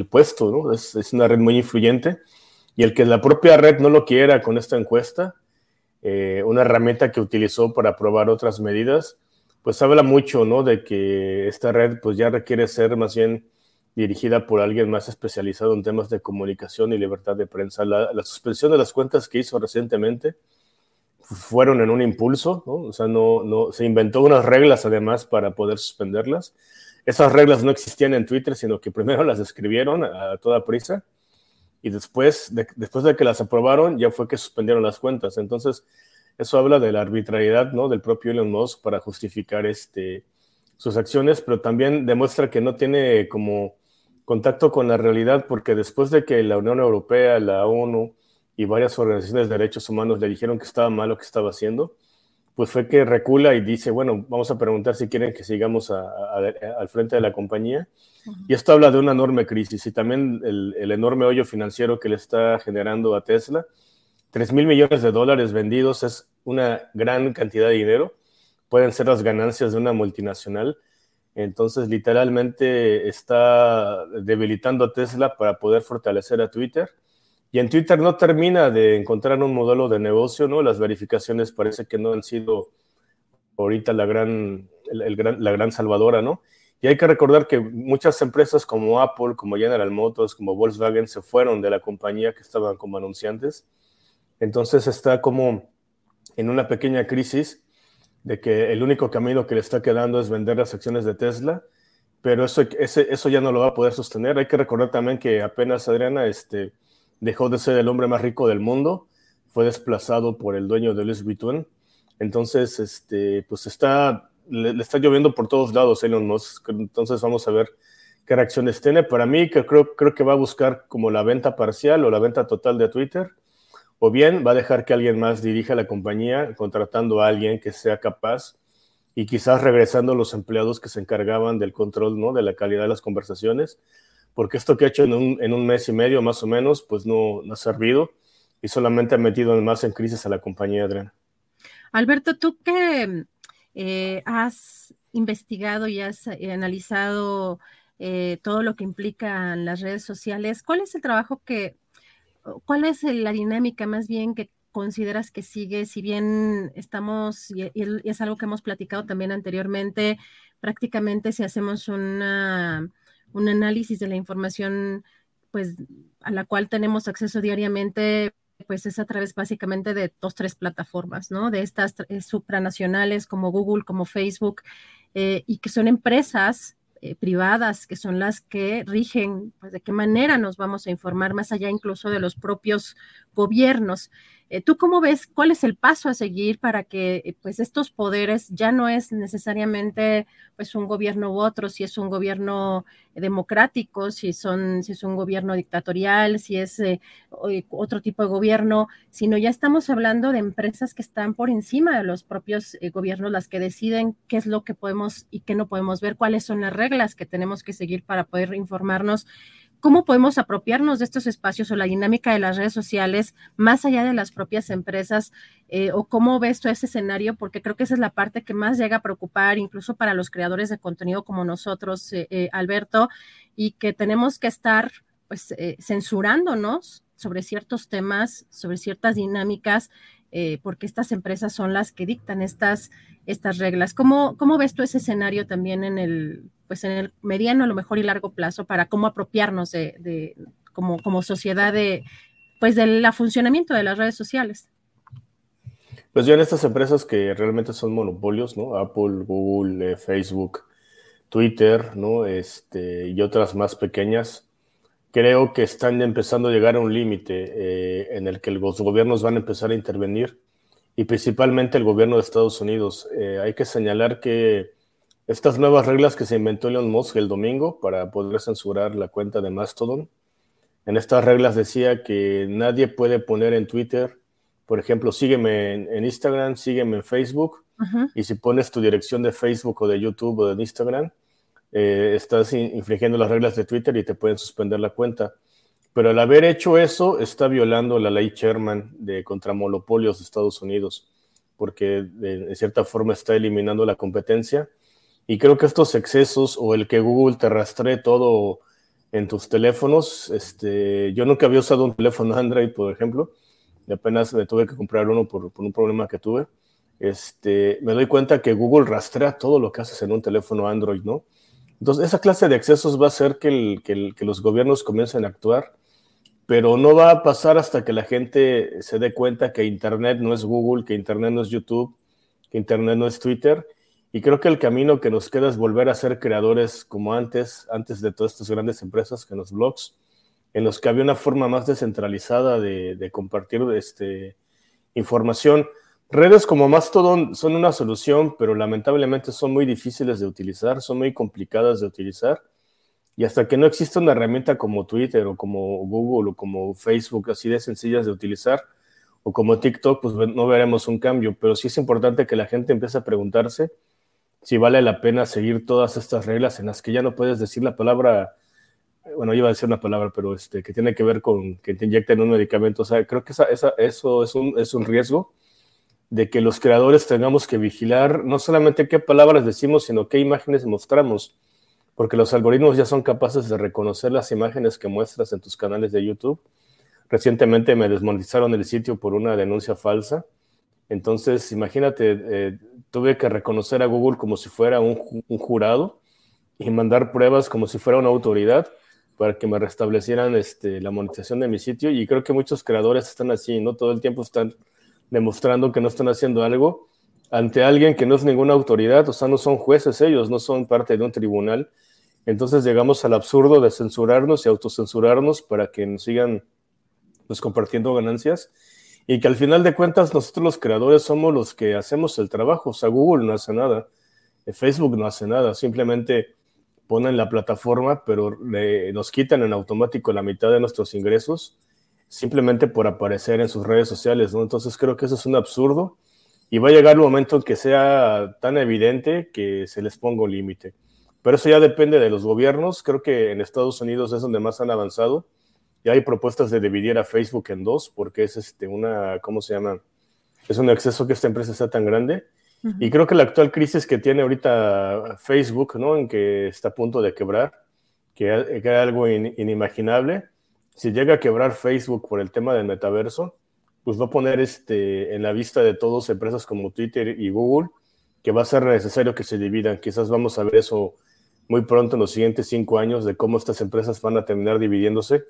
puesto, ¿no? Es, una red muy influyente y el que la propia red no lo quiera con esta encuesta, eh, una herramienta que utilizó para probar otras medidas, pues habla mucho, ¿no? De que esta red pues ya requiere ser más bien dirigida por alguien más especializado en temas de comunicación y libertad de prensa. La, la suspensión de las cuentas que hizo recientemente fueron en un impulso, ¿no? O sea, no, no, se inventó unas reglas además para poder suspenderlas. Esas reglas no existían en Twitter, sino que primero las escribieron a, toda prisa y después de, después de que las aprobaron ya fue que suspendieron las cuentas. Entonces, eso habla de la arbitrariedad, ¿no? Del propio Elon Musk para justificar este, sus acciones, pero también demuestra que no tiene como contacto con la realidad, porque después de que la Unión Europea, la ONU, y varias organizaciones de derechos humanos le dijeron que estaba mal lo que estaba haciendo, pues fue que recula y dice, bueno, vamos a preguntar si quieren que sigamos al frente de la compañía. Y esto habla de una enorme crisis y también el, el, enorme hoyo financiero que le está generando a Tesla. 3 mil millones de dólares vendidos es una gran cantidad de dinero. Pueden ser las ganancias de una multinacional. Entonces, literalmente está debilitando a Tesla para poder fortalecer a Twitter y en Twitter no termina de encontrar un modelo de negocio, ¿no? Las verificaciones parece que no han sido ahorita la gran, la gran salvadora, ¿no? Y hay que recordar que muchas empresas como Apple, como General Motors, como Volkswagen se fueron de la compañía que estaban como anunciantes. Entonces está como en una pequeña crisis de que el único camino que le está quedando es vender las acciones de Tesla, pero eso, eso ya no lo va a poder sostener. Hay que recordar también que apenas, Adriana, este, dejó de ser el hombre más rico del mundo, fue desplazado por el dueño de Louis Vuitton. Entonces, este, pues está, le, está lloviendo por todos lados Elon Musk. Entonces vamos a ver qué reacciones tiene. Para mí, que creo, creo que va a buscar como la venta parcial o la venta total de Twitter, o bien va a dejar que alguien más dirija la compañía, contratando a alguien que sea capaz y quizás regresando los empleados que se encargaban del control, ¿no? De la calidad de las conversaciones porque esto que ha hecho en un, mes y medio más o menos, pues no, ha servido y solamente ha metido más en crisis a la compañía, Adriana. Alberto, tú que eh, has investigado y has eh, analizado eh, todo lo que implican las redes sociales, ¿cuál es el trabajo que, cuál es la dinámica más bien que consideras que sigue, si bien estamos, y, es algo que hemos platicado también anteriormente, prácticamente si hacemos una un análisis de la información pues a la cual tenemos acceso diariamente pues es a través básicamente de dos, tres plataformas, ¿no? De estas eh, supranacionales como Google, como Facebook, eh, y que son empresas eh, privadas que son las que rigen, pues de qué manera nos vamos a informar más allá incluso de los propios gobiernos. Eh, ¿Tú cómo ves cuál es el paso a seguir para que eh, pues estos poderes ya no es necesariamente pues un gobierno u otro, si es un gobierno democrático, si son si es un gobierno dictatorial, si es eh, otro tipo de gobierno, sino ya estamos hablando de empresas que están por encima de los propios gobiernos, las que deciden qué es lo que podemos y qué no podemos ver, cuáles son las reglas que tenemos que seguir para poder informarnos cómo podemos apropiarnos de estos espacios o la dinámica de las redes sociales más allá de las propias empresas eh, o cómo ves tú ese escenario, porque creo que esa es la parte que más llega a preocupar incluso para los creadores de contenido como nosotros, eh, eh, Alberto, y que tenemos que estar pues censurándonos sobre ciertos temas, sobre ciertas dinámicas, porque estas empresas son las que dictan estas, estas reglas. ¿Cómo, ¿Cómo ves tú ese escenario también en el pues en el mediano, a lo mejor y largo plazo para cómo apropiarnos de, como, como sociedad de pues del funcionamiento de las redes sociales. Pues yo en estas empresas que realmente son monopolios, ¿no? Apple, Google, eh, Facebook, Twitter, ¿no? Este, y otras más pequeñas, creo que están empezando a llegar a un límite eh, en el que los gobiernos van a empezar a intervenir y principalmente el gobierno de Estados Unidos. Eh, hay que señalar que estas nuevas reglas que se inventó Elon Musk el domingo para poder censurar la cuenta de Mastodon. En estas reglas decía que nadie puede poner en Twitter, por ejemplo, sígueme en, Instagram, sígueme en Facebook, y si pones tu dirección de Facebook o de YouTube o de Instagram, eh, estás infringiendo las reglas de Twitter y te pueden suspender la cuenta. Pero al haber hecho eso, está violando la ley Sherman de contramonopolios de Estados Unidos, porque de cierta forma está eliminando la competencia y creo que estos excesos o el que Google te rastree todo en tus teléfonos, este, yo nunca había usado un teléfono Android, por ejemplo, y apenas me tuve que comprar uno por, un problema que tuve. Este, me doy cuenta que Google rastrea todo lo que haces en un teléfono Android, ¿no? Entonces, esa clase de excesos va a hacer que, los gobiernos comiencen a actuar, pero no va a pasar hasta que la gente se dé cuenta que Internet no es Google, que Internet no es YouTube, que Internet no es Twitter. Y creo que el camino que nos queda es volver a ser creadores como antes, antes de todas estas grandes empresas que los blogs, en los que había una forma más descentralizada de, compartir este, información. Redes como Mastodon son una solución, pero lamentablemente son muy difíciles de utilizar, son muy complicadas de utilizar. Y hasta que no exista una herramienta como Twitter o como Google o como Facebook, así de sencillas de utilizar, o como TikTok, pues no veremos un cambio. Pero sí es importante que la gente empiece a preguntarse si vale la pena seguir todas estas reglas en las que ya no puedes decir la palabra, bueno, iba a decir una palabra, pero este, que tiene que ver con que te inyecten un medicamento. O sea, creo que esa, eso es un, es un riesgo de que los creadores tengamos que vigilar no solamente qué palabras decimos, sino qué imágenes mostramos, porque los algoritmos ya son capaces de reconocer las imágenes que muestras en tus canales de YouTube. Recientemente me desmonetizaron el sitio por una denuncia falsa. Entonces, imagínate, eh, tuve que reconocer a Google como si fuera un, jurado y mandar pruebas como si fuera una autoridad para que me restablecieran este, la monetización de mi sitio. Y creo que muchos creadores están así, ¿no? Todo el tiempo están demostrando que no están haciendo algo ante alguien que no es ninguna autoridad, o sea, no son jueces ellos, no son parte de un tribunal. Entonces llegamos al absurdo de censurarnos y autocensurarnos para que nos sigan pues, compartiendo ganancias y que al final de cuentas nosotros los creadores somos los que hacemos el trabajo. O sea, Google no hace nada, eh, Facebook no hace nada, simplemente ponen la plataforma, pero nos quitan en automático la mitad de nuestros ingresos simplemente por aparecer en sus redes sociales, ¿no? Entonces creo que eso es un absurdo y va a llegar el momento en que sea tan evidente que se les ponga un límite. Pero eso ya depende de los gobiernos. Creo que en Estados Unidos es donde más han avanzado. Ya hay propuestas de dividir a Facebook en dos porque es este, una, ¿cómo se llama? Es un exceso que esta empresa sea tan grande. Y creo que la actual crisis que tiene ahorita Facebook, ¿no? En que está a punto de quebrar, que, que algo inimaginable, si llega a quebrar Facebook por el tema del metaverso, pues va a poner este, en la vista de todos empresas como Twitter y Google, que va a ser necesario que se dividan. Quizás vamos a ver eso muy pronto en los siguientes cinco años, de cómo estas empresas van a terminar dividiéndose,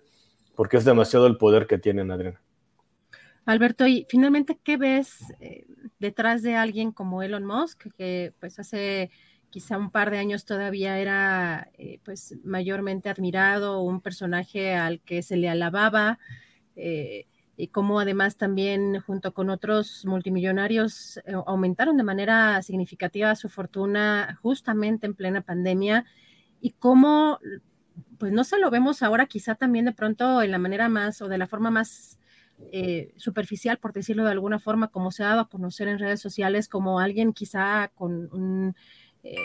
porque es demasiado el poder que tienen, Adriana. Alberto, y finalmente, ¿qué ves eh, detrás de alguien como Elon Musk, que pues hace quizá un par de años todavía era eh, pues mayormente admirado, un personaje al que se le alababa, eh, y como además también junto con otros multimillonarios eh, aumentaron de manera significativa su fortuna justamente en plena pandemia, y cómo pues no se lo vemos ahora quizá también de pronto en la manera más o de la forma más superficial, por decirlo de alguna forma, como se ha dado a conocer en redes sociales, como alguien quizá con un eh,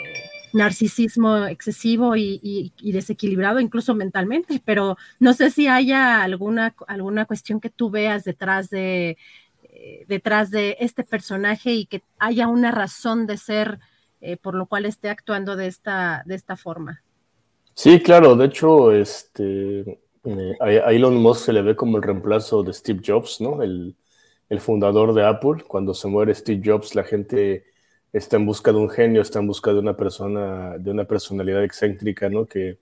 narcisismo excesivo y, desequilibrado incluso mentalmente, pero no sé si haya alguna, alguna cuestión que tú veas detrás de, eh, detrás de este personaje y que haya una razón de ser eh, por lo cual esté actuando de esta, de esta forma. Sí, claro, de hecho, este, a Elon Musk se le ve como el reemplazo de Steve Jobs, ¿no? El, el fundador de Apple. Cuando se muere Steve Jobs, la gente está en busca de un genio, está en busca de una persona, de una personalidad excéntrica, ¿no? Que,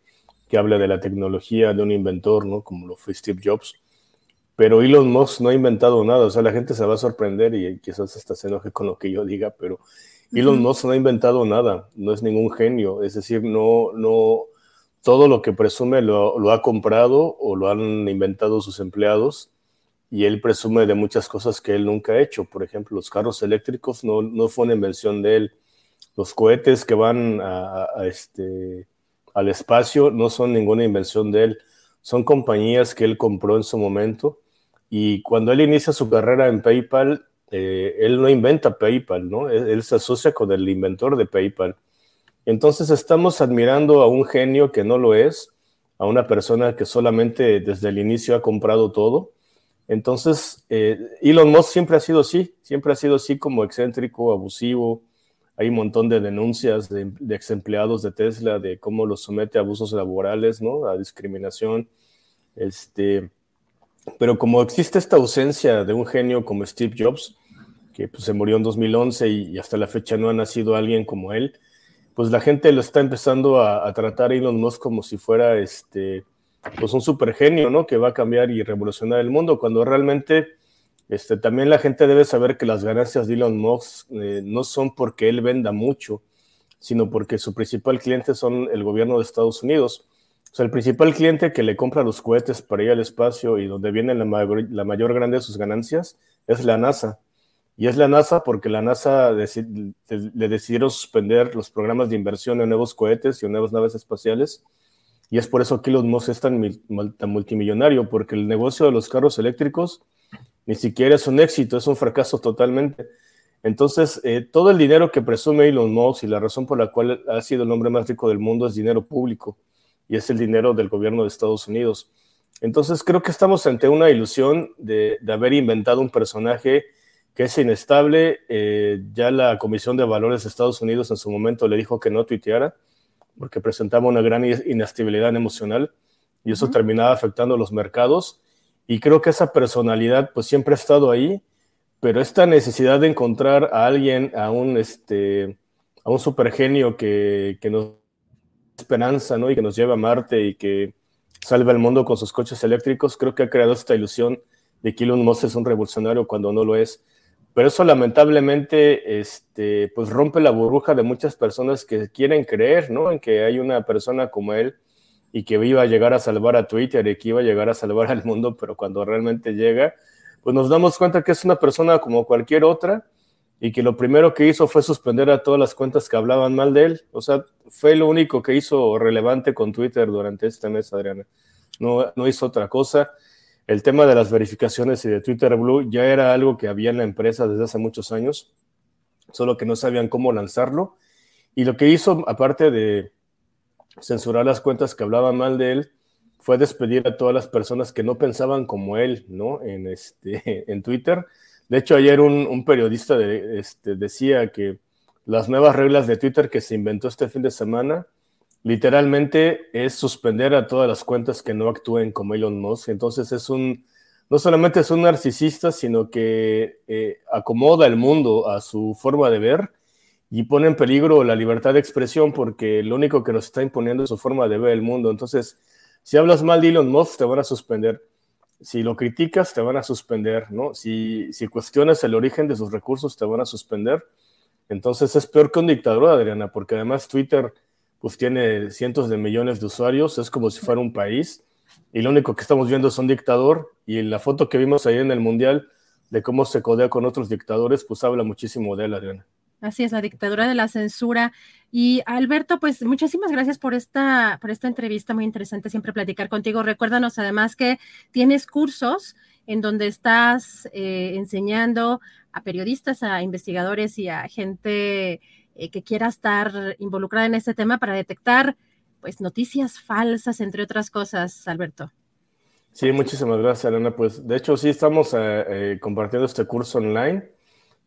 que hable de la tecnología, de un inventor, ¿no? Como lo fue Steve Jobs. Pero Elon Musk no ha inventado nada, o sea, la gente se va a sorprender y quizás hasta se enoje con lo que yo diga, pero Elon Musk no ha inventado nada, no es ningún genio, es decir, no, no, todo lo que presume lo, lo ha comprado o lo han inventado sus empleados y él presume de muchas cosas que él nunca ha hecho. Por ejemplo, los carros eléctricos no, no fue una invención de él. Los cohetes que van este, al espacio no son ninguna invención de él. Son compañías que él compró en su momento. Y cuando él inicia su carrera en PayPal, eh, él no inventa PayPal, ¿no? él, se asocia con el inventor de PayPal. Entonces estamos admirando a un genio que no lo es, a una persona que solamente desde el inicio ha comprado todo entonces, eh, Elon Musk siempre ha sido así, siempre ha sido así como excéntrico, abusivo. Hay un montón de denuncias de, ex empleados de Tesla de cómo los somete a abusos laborales, ¿no? A discriminación. Este, pero como existe esta ausencia de un genio como Steve Jobs, que pues, se murió en 2011 y, hasta la fecha no ha nacido alguien como él, pues la gente lo está empezando a, a tratar a Elon Musk como si fuera este, pues un super genio, ¿no? Que va a cambiar y revolucionar el mundo, cuando realmente este, también la gente debe saber que las ganancias de Elon Musk eh, no son porque él venda mucho, sino porque su principal cliente son el gobierno de Estados Unidos. O sea, el principal cliente que le compra los cohetes para ir al espacio y donde viene la mayor grande de sus ganancias es la NASA. Y es la NASA porque la NASA le decidieron suspender los programas de inversión en nuevos cohetes y en nuevas naves espaciales. Y es por eso que Elon Musk es tan, multimillonario, porque el negocio de los carros eléctricos ni siquiera es un éxito, es un fracaso totalmente. Entonces, eh, todo el dinero que presume Elon Musk y la razón por la cual ha sido el hombre más rico del mundo es dinero público y es el dinero del gobierno de Estados Unidos. Entonces, creo que estamos ante una ilusión de, haber inventado un personaje que es inestable. Eh, ya la Comisión de Valores de Estados Unidos en su momento le dijo que no tuiteara porque presentaba una gran inestabilidad emocional y eso terminaba afectando los mercados. Y creo que esa personalidad pues siempre ha estado ahí, pero esta necesidad de encontrar a alguien, a un, este, a un supergenio que, que nos esperanza, ¿no? Y que nos lleva a Marte y que salve al mundo con sus coches eléctricos, creo que ha creado esta ilusión de que Elon Musk es un revolucionario cuando no lo es. Pero eso lamentablemente este, pues rompe la burbuja de muchas personas que quieren creer ¿no? en que hay una persona como él y que iba a llegar a salvar a Twitter y que iba a llegar a salvar al mundo, pero cuando realmente llega, pues nos damos cuenta que es una persona como cualquier otra y que lo primero que hizo fue suspender a todas las cuentas que hablaban mal de él. O sea, fue lo único que hizo relevante con Twitter durante este mes, Adriana. No, no hizo otra cosa. El tema de las verificaciones y de Twitter Blue ya era algo que había en la empresa desde hace muchos años, solo que no sabían cómo lanzarlo. Y lo que hizo, aparte de censurar las cuentas que hablaban mal de él, fue despedir a todas las personas que no pensaban como él, ¿no? En, este, en Twitter. De hecho, ayer un, periodista este, decía que las nuevas reglas de Twitter que se inventó este fin de semana, literalmente es suspender a todas las cuentas que no actúen como Elon Musk. Entonces es un, no solamente es un narcisista, sino que eh, acomoda el mundo a su forma de ver y pone en peligro la libertad de expresión porque lo único que nos está imponiendo es su forma de ver el mundo. Entonces, si hablas mal de Elon Musk, te van a suspender. Si lo criticas, te van a suspender, ¿no? Si, si cuestionas el origen de sus recursos, te van a suspender. Entonces es peor que un dictador, Adriana, porque además Twitter pues tiene cientos de millones de usuarios, es como si fuera un país, y lo único que estamos viendo es un dictador, y la foto que vimos ahí en el Mundial de cómo se codea con otros dictadores, pues habla muchísimo de él, Adriana. Así es, la dictadura de la censura. Y Alberto, pues muchísimas gracias por esta, por esta entrevista, muy interesante siempre platicar contigo. Recuérdanos además que tienes cursos en donde estás eh, enseñando a periodistas, a investigadores y a gente eh, que quiera estar involucrada en este tema para detectar pues noticias falsas, entre otras cosas, Alberto. Sí, muchísimas gracias, Elena. Pues de hecho sí estamos eh, compartiendo este curso online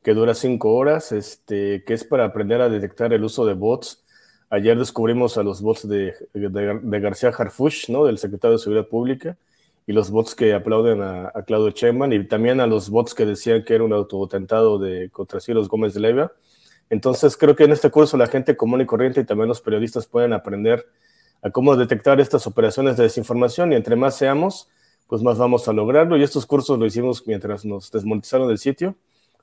que dura cinco horas, este, que es para aprender a detectar el uso de bots. Ayer descubrimos a los bots de, García Harfush, ¿no? del secretario de Seguridad Pública, y los bots que aplauden a, Claudio Sheinbaum, y también a los bots que decían que era un autotentado de contra Cielos Gómez de Leiva. Entonces creo que en este curso la gente común y corriente y también los periodistas pueden aprender a cómo detectar estas operaciones de desinformación y entre más seamos, pues más vamos a lograrlo. Y estos cursos lo hicimos mientras nos desmonetizaron el sitio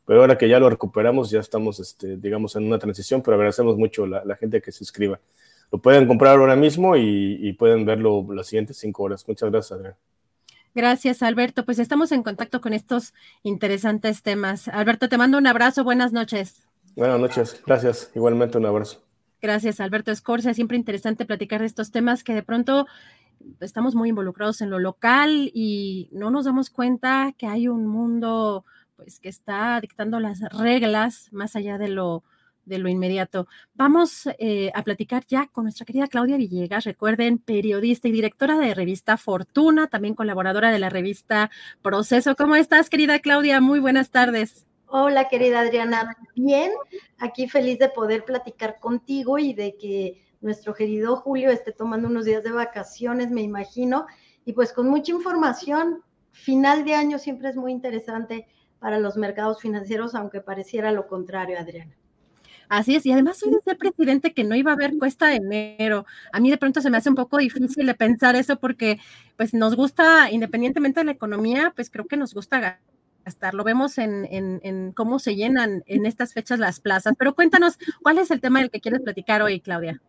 pero ahora que ya lo recuperamos, ya estamos, este, digamos, en una transición, pero agradecemos mucho la, la gente que se inscriba. Lo pueden comprar ahora mismo y, pueden verlo las siguientes cinco horas. Muchas gracias, Adrián. Gracias, Alberto. Pues estamos en contacto con estos interesantes temas. Alberto, te mando un abrazo. Buenas noches. Buenas noches. Gracias. Igualmente un abrazo. Gracias, Alberto Escorcia. Siempre interesante platicar de estos temas que de pronto estamos muy involucrados en lo local y no nos damos cuenta que hay un mundo pues que está dictando las reglas más allá de lo, de lo inmediato. Vamos eh, a platicar ya con nuestra querida Claudia Villegas, recuerden, periodista y directora de revista Fortuna, también colaboradora de la revista Proceso. ¿Cómo estás, querida Claudia? Muy buenas tardes. Hola, querida Adriana. Bien, aquí feliz de poder platicar contigo y de que nuestro querido Julio esté tomando unos días de vacaciones, me imagino, y pues con mucha información. Final de año siempre es muy interesante para los mercados financieros, aunque pareciera lo contrario, Adriana. Así es, y además hoy decía el presidente que no iba a haber cuesta de enero. A mí de pronto se me hace un poco difícil de pensar eso porque pues nos gusta, independientemente de la economía, pues creo que nos gusta Lo vemos en, en cómo se llenan en estas fechas las plazas. Pero cuéntanos, ¿cuál es el tema del que quieres platicar hoy, Claudia?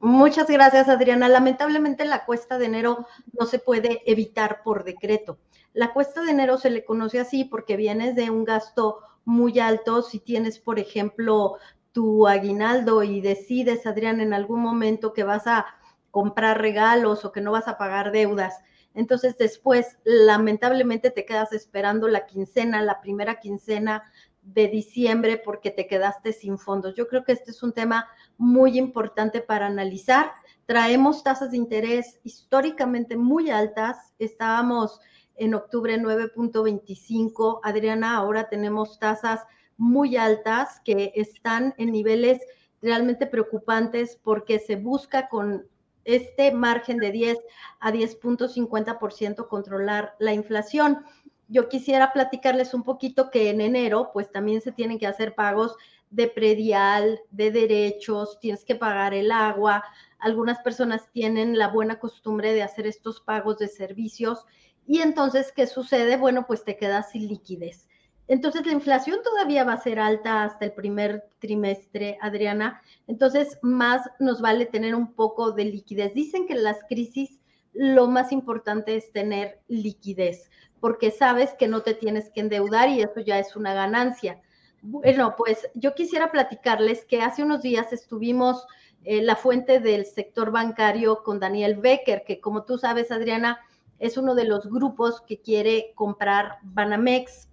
Muchas gracias, Adriana. Lamentablemente la cuesta de enero no se puede evitar por decreto. La cuesta de enero se le conoce así porque vienes de un gasto muy alto. Si tienes, por ejemplo, tu aguinaldo y decides, Adrián, en algún momento que vas a comprar regalos o que no vas a pagar deudas. Entonces después, lamentablemente, te quedas esperando la quincena, la primera quincena de diciembre porque te quedaste sin fondos. Yo creo que este es un tema muy importante para analizar. Traemos tasas de interés históricamente muy altas. Estábamos en octubre 9.25. Adriana, ahora tenemos tasas muy altas que están en niveles realmente preocupantes porque se busca con este margen de 10 a 10.50% controlar la inflación. Yo quisiera platicarles un poquito que en enero pues también se tienen que hacer pagos de predial, de derechos, tienes que pagar el agua. Algunas personas tienen la buena costumbre de hacer estos pagos de servicios y entonces, ¿qué sucede? Bueno, pues te quedas sin liquidez. Entonces, la inflación todavía va a ser alta hasta el primer trimestre, Adriana. Entonces, más nos vale tener un poco de liquidez. Dicen que en las crisis lo más importante es tener liquidez, porque sabes que no te tienes que endeudar y eso ya es una ganancia. Bueno, pues yo quisiera platicarles que hace unos días estuvimos en la fuente del sector bancario con Daniel Becker, que como tú sabes, Adriana, es uno de los grupos que quiere comprar Banamex.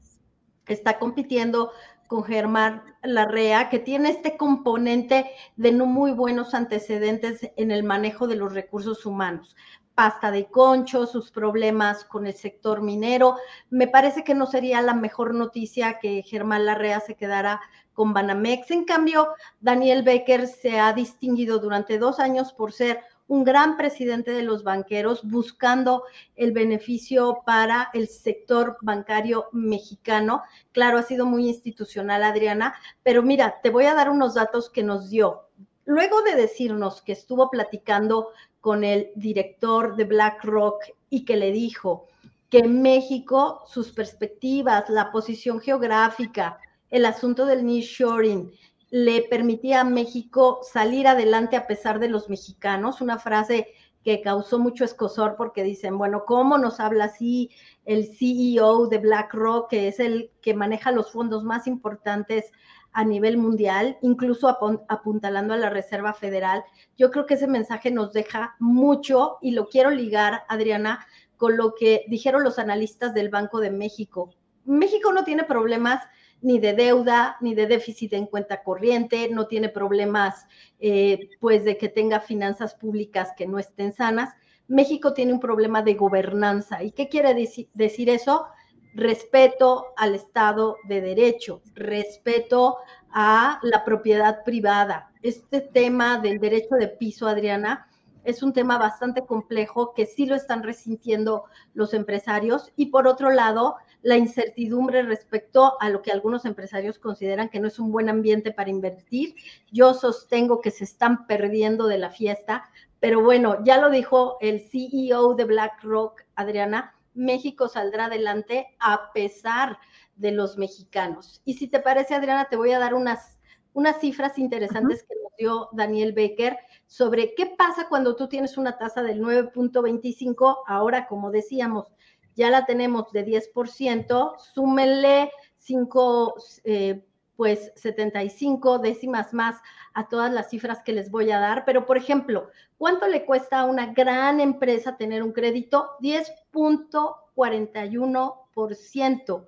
Está compitiendo con Germán Larrea, que tiene este componente de no muy buenos antecedentes en el manejo de los recursos humanos. Pasta de concho, sus problemas con el sector minero. Me parece que no sería la mejor noticia que Germán Larrea se quedara con Banamex. En cambio, Daniel Becker se ha distinguido durante dos años por ser un gran presidente de los banqueros buscando el beneficio para el sector bancario mexicano. Claro, ha sido muy institucional, Adriana, pero mira, te voy a dar unos datos que nos dio. Luego de decirnos que estuvo platicando con el director de BlackRock y que le dijo que México, sus perspectivas, la posición geográfica, el asunto del nearshoring, le permitía a México salir adelante a pesar de los mexicanos, una frase que causó mucho escosor porque dicen, bueno, ¿cómo nos habla así el CEO de BlackRock, que es el que maneja los fondos más importantes a nivel mundial, incluso apuntalando a la Reserva Federal? Yo creo que ese mensaje nos deja mucho y lo quiero ligar, Adriana, con lo que dijeron los analistas del Banco de México. México no tiene problemas ni de deuda, ni de déficit en cuenta corriente, no tiene problemas eh, pues de que tenga finanzas públicas que no estén sanas. México tiene un problema de gobernanza. ¿Y qué quiere decir eso? Respeto al Estado de Derecho, respeto a la propiedad privada. Este tema del derecho de piso, Adriana, es un tema bastante complejo que sí lo están resintiendo los empresarios. Y por otro lado, la incertidumbre respecto a lo que algunos empresarios consideran que no es un buen ambiente para invertir. Yo sostengo que se están perdiendo de la fiesta, pero bueno, ya lo dijo el CEO de BlackRock, Adriana, México saldrá adelante a pesar de los mexicanos. Y si te parece, Adriana, te voy a dar unas, unas cifras interesantes que nos dio Daniel Becker sobre qué pasa cuando tú tienes una tasa del 9.25, ahora como decíamos, ya la tenemos de 10%, súmenle 5, eh, pues 75 décimas más a todas las cifras que les voy a dar, pero por ejemplo, ¿cuánto le cuesta a una gran empresa tener un crédito? 10.41%.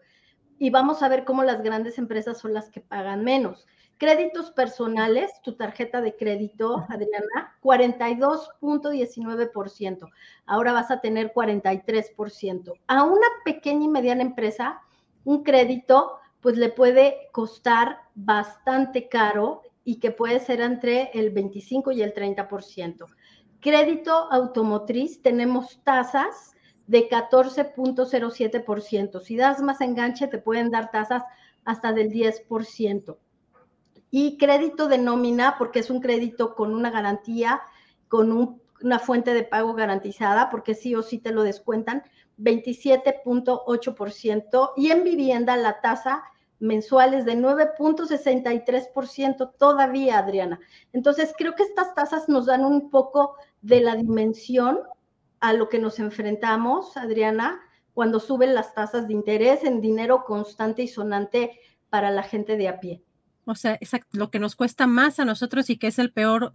Y vamos a ver cómo las grandes empresas son las que pagan menos. Créditos personales, tu tarjeta de crédito, Adriana, 42.19%. Ahora vas a tener 43%. A una pequeña y mediana empresa, un crédito, pues le puede costar bastante caro y que puede ser entre el 25 y el 30%. Crédito automotriz, tenemos tasas de 14.07%. Si das más enganche, te pueden dar tasas hasta del 10%. Y crédito de nómina, porque es un crédito con una garantía, con una fuente de pago garantizada, porque sí o sí te lo descuentan, 27.8%, y en vivienda la tasa mensual es de 9.63% todavía, Adriana. Entonces, creo que estas tasas nos dan un poco de la dimensión a lo que nos enfrentamos, Adriana, cuando suben las tasas de interés en dinero constante y sonante para la gente de a pie. O sea, lo que nos cuesta más a nosotros y que es el peor.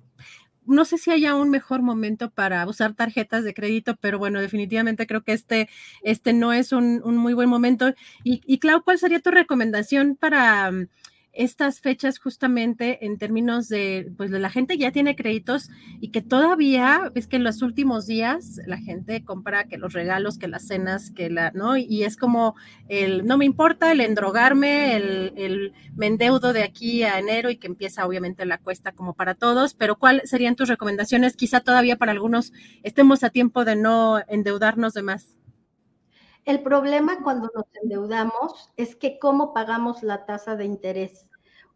No sé si haya un mejor momento para usar tarjetas de crédito, pero bueno, definitivamente creo que este, este no es un, muy buen momento. Y, y Clau, ¿cuál sería tu recomendación para estas fechas justamente en términos de, pues la gente ya tiene créditos y que todavía, ves que en los últimos días la gente compra que los regalos, que las cenas, que la, ¿no? Y es como el, no me importa el endrogarme, el, el me endeudo de aquí a enero y que empieza obviamente la cuesta como para todos, pero ¿cuáles serían tus recomendaciones? Quizá todavía para algunos estemos a tiempo de no endeudarnos de más. El problema cuando nos endeudamos es que cómo pagamos la tasa de interés.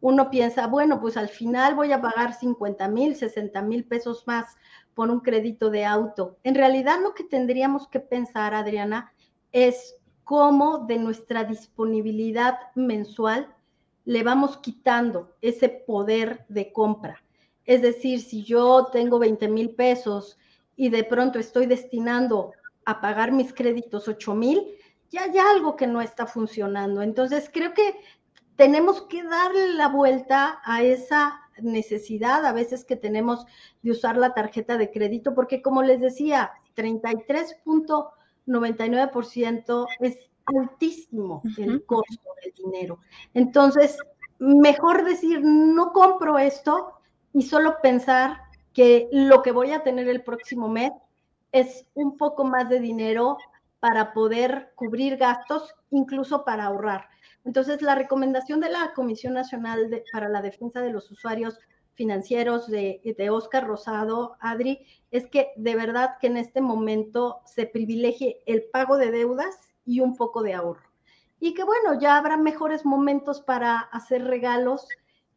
Uno piensa, bueno, pues al final voy a pagar 50 mil, 60 mil pesos más por un crédito de auto. En realidad lo que tendríamos que pensar, Adriana, es cómo de nuestra disponibilidad mensual le vamos quitando ese poder de compra. Es decir, si yo tengo 20 mil pesos y de pronto estoy destinando a pagar mis créditos 8 mil, ya hay algo que no está funcionando. Entonces, creo que tenemos que darle la vuelta a esa necesidad a veces que tenemos de usar la tarjeta de crédito, porque como les decía, 33.99% es altísimo el costo del dinero. Entonces, mejor decir, no compro esto y solo pensar que lo que voy a tener el próximo mes es un poco más de dinero para poder cubrir gastos, incluso para ahorrar. Entonces, la recomendación de la Comisión Nacional para la Defensa de los Usuarios Financieros de, de Oscar Rosado, Adri, es que de verdad que en este momento se privilegie el pago de deudas y un poco de ahorro. Y que bueno, ya habrá mejores momentos para hacer regalos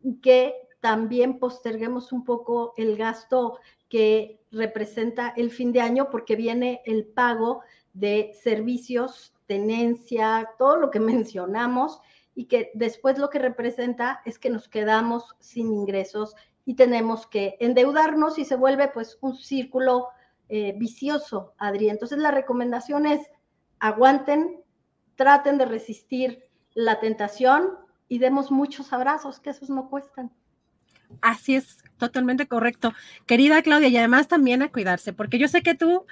y que también posterguemos un poco el gasto que representa el fin de año porque viene el pago de servicios, tenencia, todo lo que mencionamos y que después lo que representa es que nos quedamos sin ingresos y tenemos que endeudarnos y se vuelve pues un círculo eh, vicioso, Adri. Entonces la recomendación es aguanten, traten de resistir la tentación y demos muchos abrazos, que esos no cuestan. Así es, totalmente correcto. Querida Claudia, y además también a cuidarse, porque yo sé que tú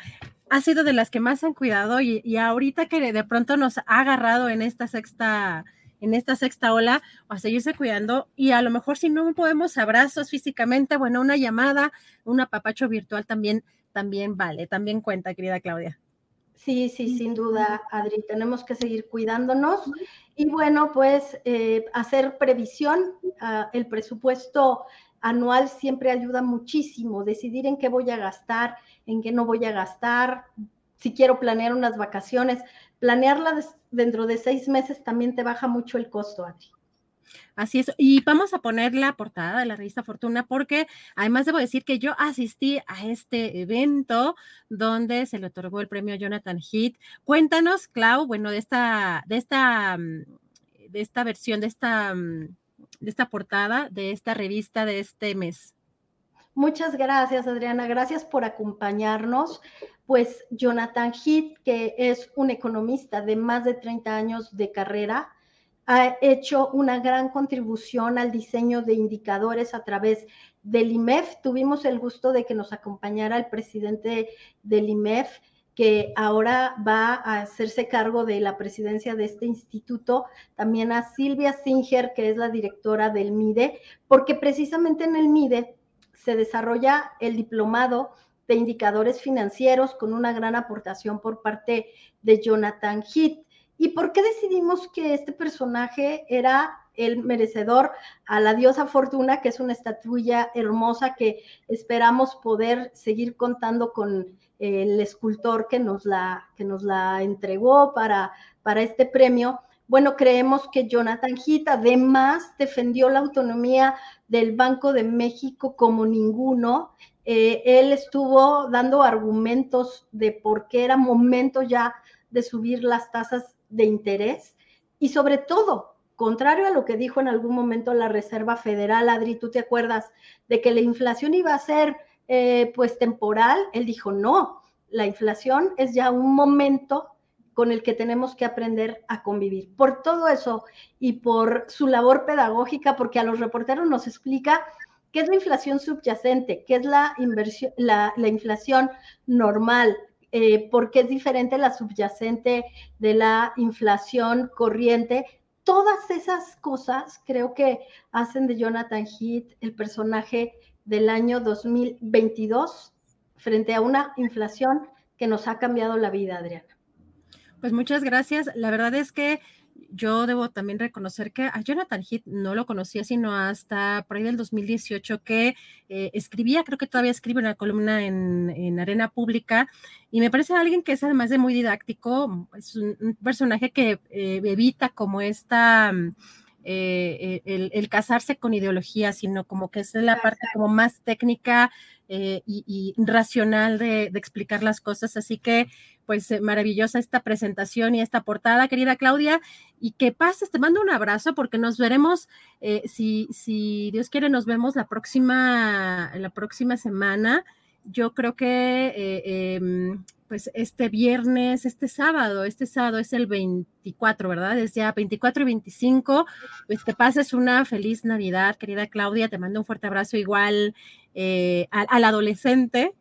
has sido de las que más han cuidado y, ahorita que de pronto nos ha agarrado en esta sexta en esta sexta ola, a seguirse cuidando y a lo mejor si no podemos abrazos físicamente, bueno, una llamada, un apapacho virtual también, también vale, también cuenta, querida Claudia. Sí, sí, sin duda, Adri, tenemos que seguir cuidándonos y bueno, pues eh, hacer previsión, ah, el presupuesto anual siempre ayuda muchísimo, decidir en qué voy a gastar, en qué no voy a gastar, si quiero planear unas vacaciones, planearla dentro de seis meses también te baja mucho el costo, Adri. Así es, y vamos a poner la portada de la revista Fortuna porque además debo decir que yo asistí a este evento donde se le otorgó el premio Jonathan Heath. Cuéntanos, Clau, bueno, de esta, de esta, mm, de esta versión, de esta, mm, de esta portada, de esta revista de este mes. Muchas gracias, Adriana. Gracias por acompañarnos. Pues Jonathan Heath, que es un economista de más de 30 años de carrera, ha hecho una gran contribución al diseño de indicadores a través del IMEF. Tuvimos el gusto de que nos acompañara el presidente del IMEF, que ahora va a hacerse cargo de la presidencia de este instituto, también a Silvia Singer, que es la directora del MIDE, porque precisamente en el MIDE se desarrolla el diplomado de indicadores financieros con una gran aportación por parte de Jonathan Heath. ¿Y por qué decidimos que este personaje era el merecedor a la diosa Fortuna, que es una estatuilla hermosa que esperamos poder seguir contando con el escultor que nos la, que nos la entregó para, para este premio? Bueno, creemos que Jonathan Heath además defendió la autonomía del Banco de México como ninguno. Eh, él estuvo dando argumentos de por qué era momento ya de subir las tasas de interés y sobre todo, contrario a lo que dijo en algún momento la Reserva Federal, Adri, tú te acuerdas de que la inflación iba a ser eh, pues temporal, él dijo no, la inflación es ya un momento con el que tenemos que aprender a convivir. Por todo eso y por su labor pedagógica, porque a los reporteros nos explica qué es la inflación subyacente, qué es la, inversión, la, inflación normal, eh, por qué es diferente la subyacente de la inflación corriente. Todas esas cosas creo que hacen de Jonathan Heath el personaje del año 2022 frente a una inflación que nos ha cambiado la vida, Adriana. Pues muchas gracias. La verdad es que yo debo también reconocer que a Jonathan Heath no lo conocía sino hasta por ahí del 2018 que eh, escribía, creo que todavía escribe una columna en, Arena Pública y me parece alguien que es además de muy didáctico, es un, personaje que eh, evita como esta... Eh, el, casarse con ideología, sino como que es la parte como más técnica y, racional de, de, explicar las cosas. Así que pues eh, maravillosa esta presentación y esta portada, querida Claudia, y que pases, te mando un abrazo porque nos veremos, eh, si, si Dios quiere, nos vemos la próxima, la próxima semana. Yo creo que eh, em, pues este viernes, este sábado, este sábado es el 24, ¿verdad? Es ya 24 y 25. Pues que pases una feliz Navidad, querida Claudia. Te mando un fuerte abrazo igual eh, al, adolescente,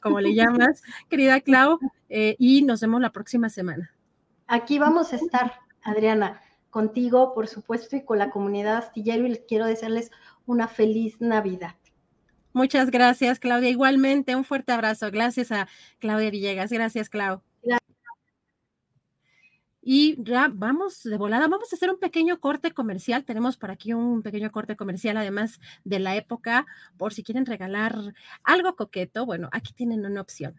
como, le llamas, querida Clau, eh, y nos vemos la próxima semana. Aquí vamos a estar, Adriana, contigo, por supuesto, y con la comunidad astillero, y les quiero desearles una feliz Navidad. Muchas gracias, Claudia. Igualmente, un fuerte abrazo. Gracias a Claudia Villegas. Gracias, Clau. Y ya vamos de volada, vamos a hacer un pequeño corte comercial. Tenemos por aquí un pequeño corte comercial, además de la época, por si quieren regalar algo coqueto. Bueno, aquí tienen una opción.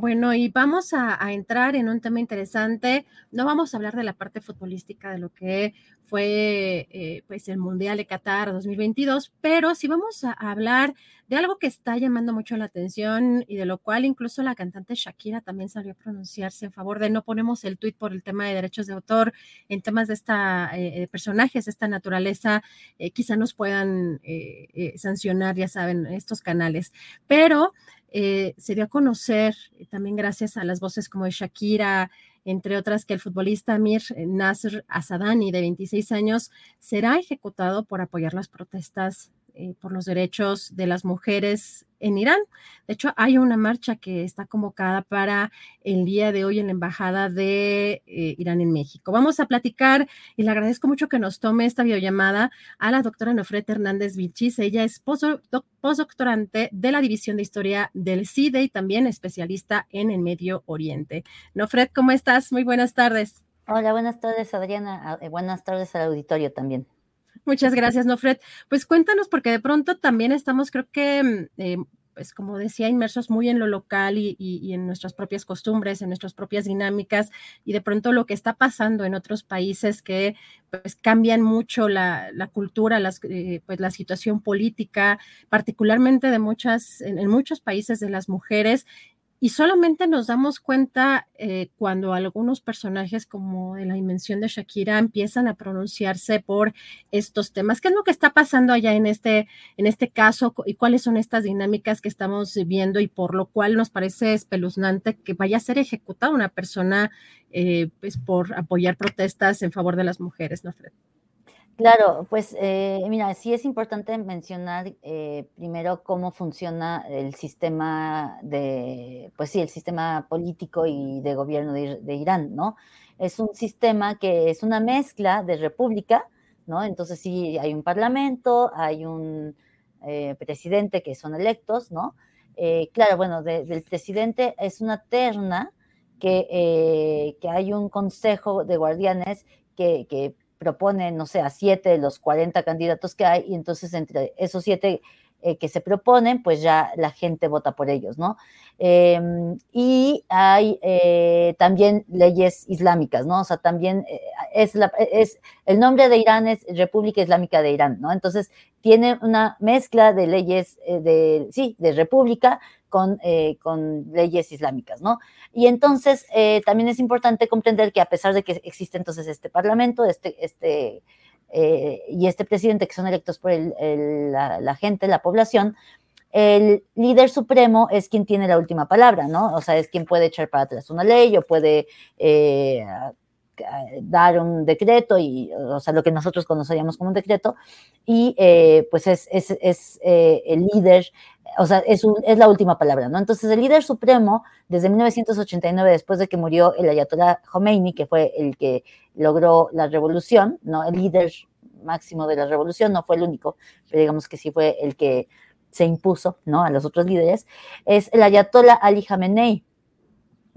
Bueno, y vamos a, entrar en un tema interesante. No vamos a hablar de la parte futbolística de lo que fue eh, pues el Mundial de Qatar 2022, pero sí vamos a, hablar de algo que está llamando mucho la atención y de lo cual incluso la cantante Shakira también salió a pronunciarse en favor de no ponemos el tuit por el tema de derechos de autor en temas de esta eh, personajes, esta naturaleza, eh, quizá nos puedan sancionar, ya saben, estos canales. Pero eh, se dio a conocer eh, también gracias a las voces como Shakira, entre otras, que el futbolista Amir Nasr Asadani, de 26 años, será ejecutado por apoyar las protestas eh, por los derechos de las mujeres en Irán. De hecho, hay una marcha que está convocada para el día de hoy en la Embajada de eh, Irán en México. Vamos a platicar y le agradezco mucho que nos tome esta videollamada a la doctora Nofret Hernández Vilchis. Ella es postdoctorante de la División de Historia del CIDE y también especialista en el Medio Oriente. Nofret, ¿cómo estás? Muy buenas tardes. Hola, buenas tardes, Adriana. Eh, buenas tardes al auditorio también. Muchas gracias, Nofred. Pues cuéntanos, porque de pronto también estamos, creo que, eh, pues como decía, inmersos muy en lo local y, en nuestras propias costumbres, en nuestras propias dinámicas, y de pronto lo que está pasando en otros países que pues cambian mucho la, cultura, las, eh, pues la situación política, particularmente de muchas, en muchos países de las mujeres, y solamente nos damos cuenta eh, cuando algunos personajes como de la dimensión de Shakira empiezan a pronunciarse por estos temas. ¿Qué es lo que está pasando allá en este, en este caso y cuáles son estas dinámicas que estamos viendo y por lo cual nos parece espeluznante que vaya a ser ejecutada una persona eh, pues por apoyar protestas en favor de las mujeres, ¿no, Fred? Claro, pues eh, mira, sí es importante mencionar eh, primero cómo funciona el sistema de, pues sí, el sistema político y de gobierno de, Irán, ¿no? Es un sistema que es una mezcla de república, ¿no? Entonces sí, hay un parlamento, hay un eh, presidente que son electos, ¿no? claro, bueno, del presidente es una terna que, que hay un consejo de guardianes que propone, no sé, a siete de los 40 candidatos que hay, y entonces entre esos siete eh, que se proponen, pues ya la gente vota por ellos, ¿no? Em, y hay eh, también leyes islámicas, ¿no? O sea, también eh, es, la, es, el nombre de Irán es República Islámica de Irán, ¿no? Entonces, tiene una mezcla de leyes de, sí, de república con, con leyes islámicas, ¿no? Y entonces, también es importante comprender que a pesar de que existe entonces este parlamento, este, este eh, y este presidente, que son electos por la, gente, la población, el líder supremo es quien tiene la última palabra, ¿no? O sea, es quien puede echar para atrás una ley o puede eh, dar un decreto, y, o sea, lo que nosotros conoceríamos como un decreto, y eh, pues es, es, el líder, o sea, es, es, la última palabra, ¿no? Entonces, el líder supremo, desde 1989, después de que murió el Ayatollah Khomeini, que fue el que logró la revolución, ¿no? El líder máximo de la revolución, no fue el único, pero digamos que sí fue el que se impuso, ¿no? A los otros líderes, es el Ayatollah Ali Khamenei,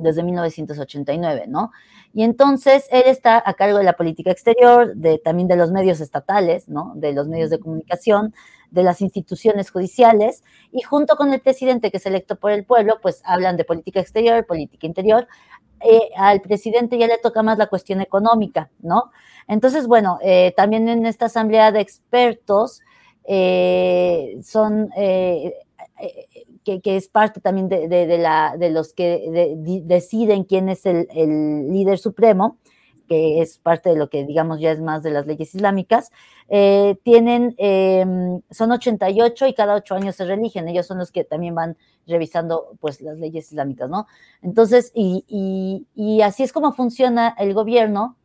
desde 1989, ¿no? Y entonces él está a cargo de la política exterior, de, también de los medios estatales, ¿no? De los medios de comunicación, de las instituciones judiciales, y junto con el presidente que es electo por el pueblo, pues hablan de política exterior, política interior, eh, al presidente ya le toca más la cuestión económica, ¿no? Entonces, bueno, eh, también en esta asamblea de expertos eh, son, que, es parte también de, la, de los que deciden quién es el, líder supremo, que es parte de lo que digamos ya es más de las leyes islámicas, tienen, son 88 y cada ocho años se religen, ellos son los que también van revisando pues las leyes islámicas, ¿no? Entonces, y, así es como funciona el gobierno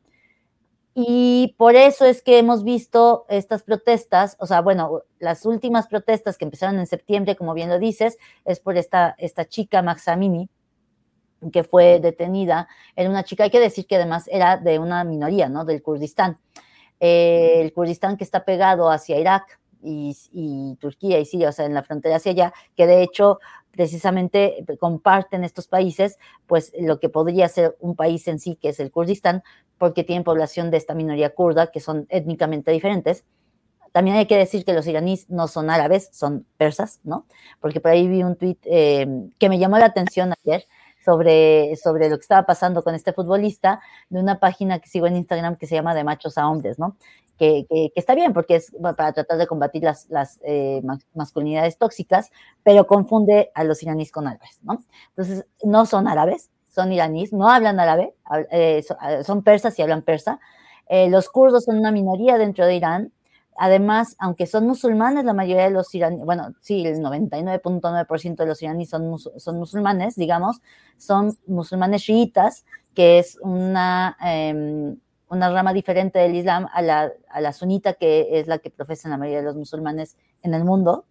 y por eso es que hemos visto estas protestas, o sea, bueno, las últimas protestas que empezaron en septiembre, como bien lo dices, es por esta, esta chica Maxamini, que fue detenida. Era una chica, hay que decir que además era de una minoría, ¿no? Del Kurdistán. Eh, el Kurdistán que está pegado hacia Irak y, y, Turquía y Siria, o sea, en la frontera hacia allá, que de hecho precisamente comparten estos países, pues lo que podría ser un país en sí, que es el Kurdistán, porque tienen población de esta minoría kurda, que son étnicamente diferentes. También hay que decir que los iraníes no son árabes, son persas, ¿no? Porque por ahí vi un tuit eh, que me llamó la atención ayer sobre, sobre lo que estaba pasando con este futbolista de una página que sigo en Instagram que se llama De Machos a Hombres, ¿no? Que, está bien porque es para tratar de combatir las, eh, masculinidades tóxicas, pero confunde a los iraníes con árabes, ¿no? Entonces, no son árabes, son iraníes, no hablan árabe, eh, eh, son persas y hablan persa. los kurdos son una minoría dentro de Irán. Además, aunque son musulmanes, la mayoría de los iraníes, bueno, sí, el 99.9% de los iraníes son, son musulmanes, digamos, son musulmanes chiitas, que es una, em, una rama diferente del Islam a la, a la sunita, que es la que profesan la mayoría de los musulmanes en el mundo,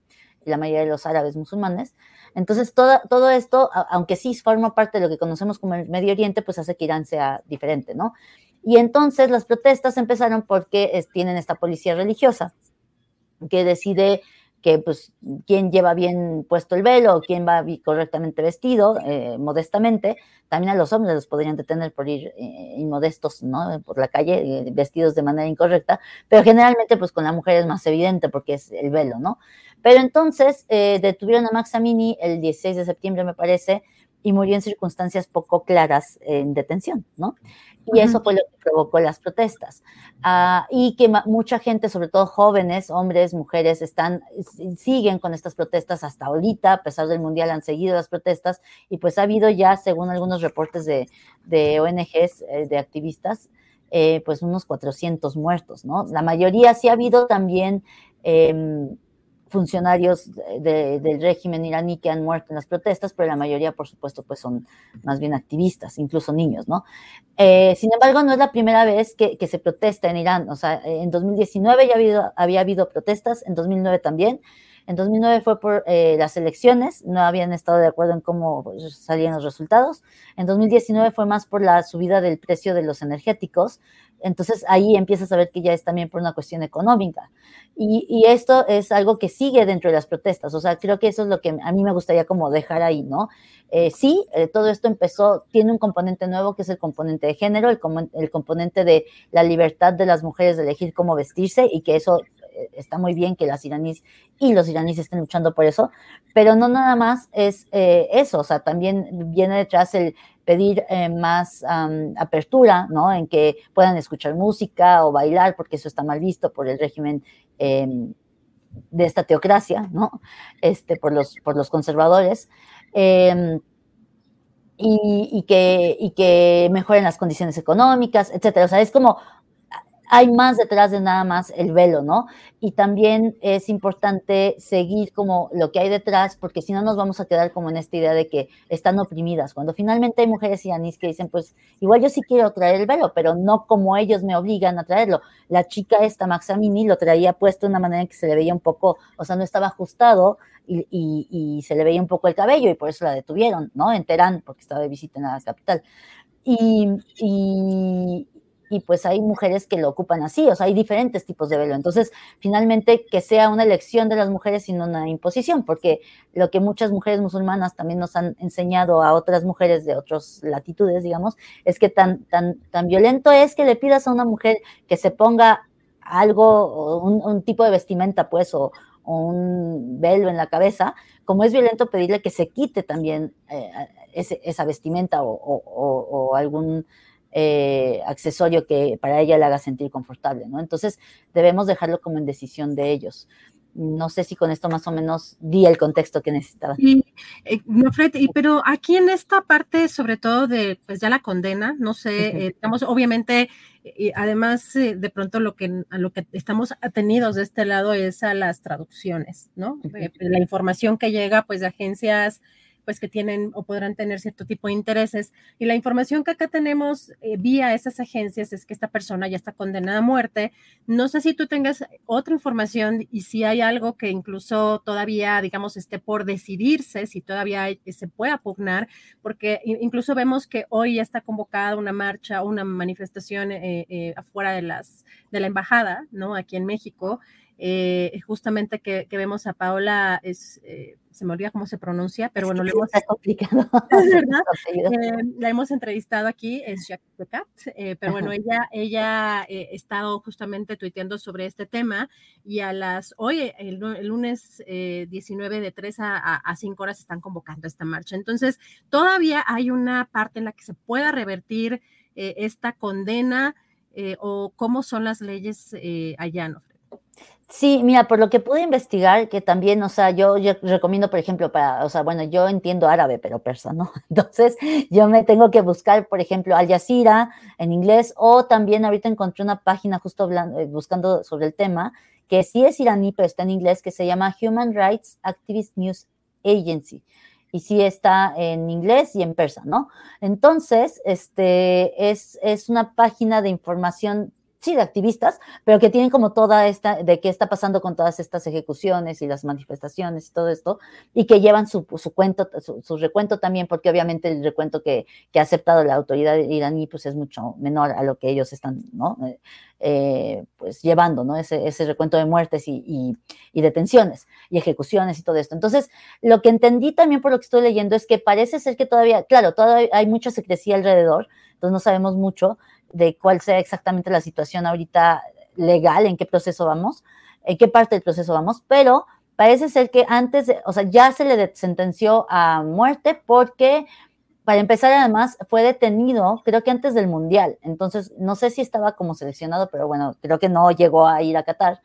y la mayoría de los árabes musulmanes. Entonces, todo, todo esto, aunque sí forma parte de lo que conocemos como el Medio Oriente, pues hace que Irán sea diferente, ¿no? Y entonces las protestas empezaron porque tienen esta policía religiosa que decide que pues quién lleva bien puesto el velo, quién va correctamente vestido, eh, modestamente, también a los hombres los podrían detener por ir eh, inmodestos, ¿no? Por la calle, eh, vestidos de manera incorrecta, pero generalmente pues con la mujer es más evidente porque es el velo, ¿no? Pero entonces detuvieron a Max Amini el 16 de septiembre, me parece, y murió en circunstancias poco claras en detención, ¿no? Y eso fue lo que provocó las protestas. Ah, y que mucha gente, sobre todo jóvenes, hombres, mujeres, están, siguen con estas protestas hasta ahorita, a pesar del Mundial han seguido las protestas, y pues ha habido ya, según algunos reportes de, de ONGs, eh, de activistas, eh, pues unos 400 muertos, ¿no? La mayoría sí ha habido también... Eh, funcionarios del régimen iraní que han muerto en las protestas, pero la mayoría, por supuesto, pues son más bien activistas, incluso niños, ¿no? Eh, sin embargo, no es la primera vez que, se protesta en Irán, o sea, en 2019 ya habido, había habido protestas, en 2009 también, en 2009 fue por eh, las elecciones, no habían estado de acuerdo en cómo salían los resultados. En 2019 fue más por la subida del precio de los energéticos. Entonces ahí empiezas a ver que ya es también por una cuestión económica. Y, esto es algo que sigue dentro de las protestas. O sea, creo que eso es lo que a mí me gustaría como dejar ahí, ¿no? Eh, sí, eh, todo esto empezó, tiene un componente nuevo que es el componente de género, el, el componente de la libertad de las mujeres de elegir cómo vestirse y que eso está muy bien que las iraníes y los iraníes estén luchando por eso, pero no nada más es eso, o sea, también viene detrás el pedir más apertura, ¿no? En que puedan escuchar música o bailar, porque eso está mal visto por el régimen Em, de esta teocracia, ¿no? Este, por, los, por los conservadores. Em, y, que, y que mejoren las condiciones económicas, etcétera. O sea, es como hay más detrás de nada más el velo, ¿no? Y también es importante seguir como lo que hay detrás, porque si no nos vamos a quedar como en esta idea de que están oprimidas, cuando finalmente hay mujeres iraníes que dicen, pues igual yo sí quiero traer el velo, pero no como ellos me obligan a traerlo. La chica esta, Maxamini, lo traía puesto de una manera que se le veía un poco, o sea, no estaba ajustado y, y, se le veía un poco el cabello y por eso la detuvieron, ¿no? En Teherán, porque estaba de visita en la capital. Y, y, y pues hay mujeres que lo ocupan así, o sea, hay diferentes tipos de velo. Entonces, finalmente, que sea una elección de las mujeres y no una imposición, porque lo que muchas mujeres musulmanas también nos han enseñado a otras mujeres de otras latitudes, digamos, es que tan, tan, tan violento es que le pidas a una mujer que se ponga algo, un, tipo de vestimenta, pues, o, un velo en la cabeza, como es violento pedirle que se quite también eh, esa vestimenta o algún eh, accesorio que para ella le haga sentir confortable, ¿no? Entonces debemos dejarlo como en decisión de ellos. No sé si con esto más o menos di el contexto que necesitaba. Y, eh, no, Fred, pero aquí en esta parte, sobre todo de, pues ya la condena, no sé, estamos eh, obviamente, además de pronto lo que, a lo que estamos atenidos de este lado es a las traducciones, ¿no? la información que llega, pues, de agencias pues que tienen o podrán tener cierto tipo de intereses. Y la información que acá tenemos eh, vía esas agencias es que esta persona ya está condenada a muerte. No sé si tú tengas otra información y si hay algo que incluso todavía, digamos, esté por decidirse, si todavía se puede pugnar, porque incluso vemos que hoy ya está convocada una marcha, una manifestación eh, eh, afuera de, las, de la embajada, ¿no? Aquí en México. justamente que, vemos a Paola es se me olvida cómo se pronuncia, pero bueno, hemos, complicado. Eh, la hemos entrevistado aquí, es Jacques Cat, eh, pero bueno, ella, ella eh, ha estado justamente tuiteando sobre este tema y a las, hoy, el, lunes 19 de 3 a, a 5 horas están convocando esta marcha. Entonces, todavía hay una parte en la que se pueda revertir esta condena o cómo son las leyes allá, ¿no? Sí, mira, por lo que pude investigar, que también, o sea, yo, recomiendo, por ejemplo, para, o sea, bueno, yo entiendo árabe, pero persa, ¿no? Entonces, yo me tengo que buscar, por ejemplo, Al Jazeera en inglés, o también ahorita encontré una página justo eh, buscando sobre el tema, que sí es iraní, pero está en inglés, que se llama Human Rights Activist News Agency. y sí está en inglés y en persa, ¿no? Entonces, este es, es una página de información sí, de activistas, pero que tienen como toda esta, de qué está pasando con todas estas ejecuciones y las manifestaciones y todo esto, y que llevan su, su cuento, su, recuento también, porque obviamente el recuento que, que, ha aceptado la autoridad iraní, pues es mucho menor a lo que ellos están, ¿no? Eh, eh, pues llevando, ¿no? Ese, ese recuento de muertes y, y, detenciones y ejecuciones y todo esto. Entonces, lo que entendí también por lo que estoy leyendo es que parece ser que todavía, claro, todavía hay mucha secrecía alrededor, entonces no sabemos mucho, de cuál sea exactamente la situación ahorita legal, en qué proceso vamos, en qué parte del proceso vamos, pero parece ser que antes, o sea, ya se le sentenció a muerte porque, para empezar, además, fue detenido, creo que antes del Mundial, entonces no sé si estaba como seleccionado, pero bueno, creo que no llegó a ir a Qatar,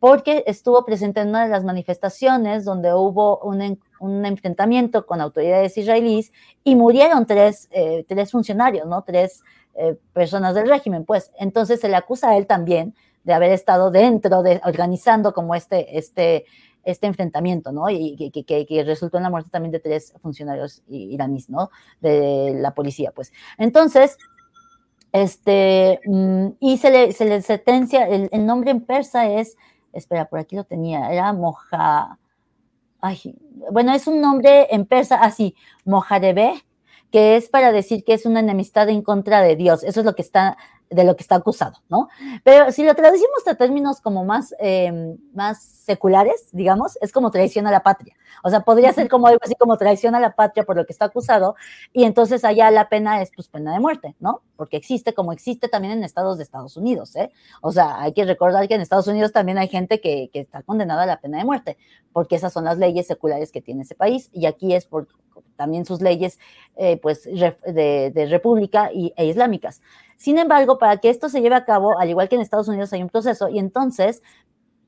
porque estuvo presente en una de las manifestaciones donde hubo un, enfrentamiento con autoridades israelíes y murieron tres, eh, tres funcionarios, ¿no? Tres eh, personas del régimen, pues entonces se le acusa a él también de haber estado dentro de organizando como este, este, este enfrentamiento, ¿no? Y que, resultó en la muerte también de tres funcionarios iraníes, ¿no? De la policía, pues. Entonces, este, mm, y se le, se le sentencia, el, nombre en persa es, espera, por aquí lo tenía, era Moja, ay, bueno, es un nombre en persa así, Mojarebe, que es para decir que es una enemistad en contra de Dios. Eso es lo que está, de lo que está acusado, ¿no? Pero si lo traducimos a términos como más, em, más seculares, digamos, es como traición a la patria. O sea, podría ser como algo así como traición a la patria por lo que está acusado, y entonces allá la pena es pues pena de muerte, ¿no? Porque existe como existe también en estados de Estados Unidos, ¿eh? O sea, hay que recordar que en Estados Unidos también hay gente que, que está condenada a la pena de muerte, porque esas son las leyes seculares que tiene ese país, y aquí es por también sus leyes eh, pues de, república y, e islámicas. Sin embargo, para que esto se lleve a cabo, al igual que en Estados Unidos hay un proceso, y entonces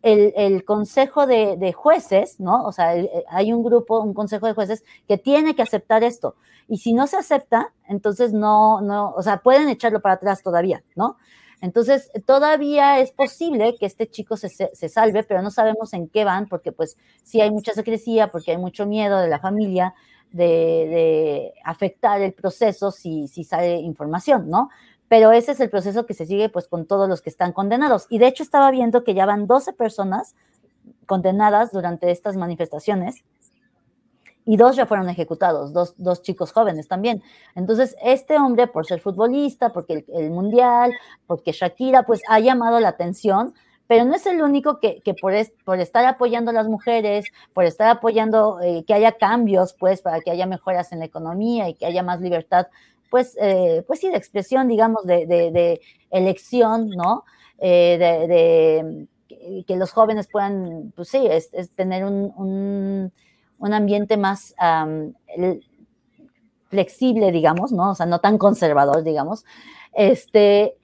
el, consejo de, jueces, ¿no? O sea, hay un grupo, un consejo de jueces que tiene que aceptar esto. Y si no se acepta, entonces no, no, o sea, pueden echarlo para atrás todavía, ¿no? Entonces, todavía es posible que este chico se, salve, pero no sabemos en qué van, porque pues sí hay mucha secrecía, porque hay mucho miedo de la familia, de, afectar el proceso si sale información, ¿no? Pero ese es el proceso que se sigue pues con todos los que están condenados. Y de hecho estaba viendo que ya van 12 personas condenadas durante estas manifestaciones y dos ya fueron ejecutados, dos, dos, chicos jóvenes también. Entonces, este hombre, por ser futbolista, porque el, mundial, porque Shakira, pues ha llamado la atención pero no es el único que, por, por estar apoyando a las mujeres, por estar apoyando eh, que haya cambios, pues, para que haya mejoras en la economía y que haya más libertad, pues, eh, pues sí, de expresión, digamos, de, elección, ¿no? Eh, de, que los jóvenes puedan, pues sí, es, tener un, ambiente más flexible, digamos, ¿no? O sea, no tan conservador, digamos. Este,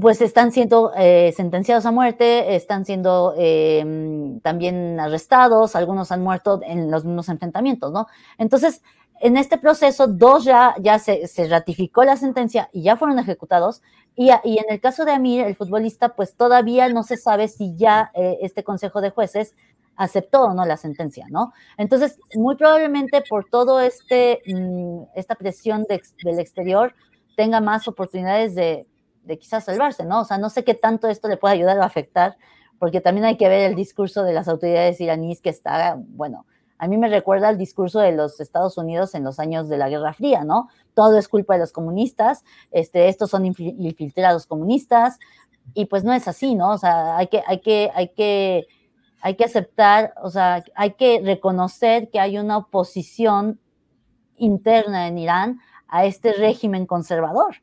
pues están siendo eh, sentenciados a muerte, están siendo em, también arrestados, algunos han muerto en los mismos enfrentamientos, ¿no? Entonces, en este proceso, dos ya, ya se, ratificó la sentencia y ya fueron ejecutados, y, y, en el caso de Amir, el futbolista, pues todavía no se sabe si ya eh, este Consejo de Jueces aceptó o no la sentencia, ¿no? Entonces, muy probablemente por todo este, mm, esta presión del exterior, tenga más oportunidades de de quizás salvarse, ¿no? O sea, no sé qué tanto esto le puede ayudar o afectar, porque también hay que ver el discurso de las autoridades iraníes que está, bueno, a mí me recuerda el discurso de los Estados Unidos en los años de la Guerra Fría, ¿no? Todo es culpa de los comunistas, este, estos son infiltrados comunistas, y pues no es así, ¿no? O sea, hay que, hay que, hay que, hay que aceptar, o sea, hay que reconocer que hay una oposición interna en Irán a este régimen conservador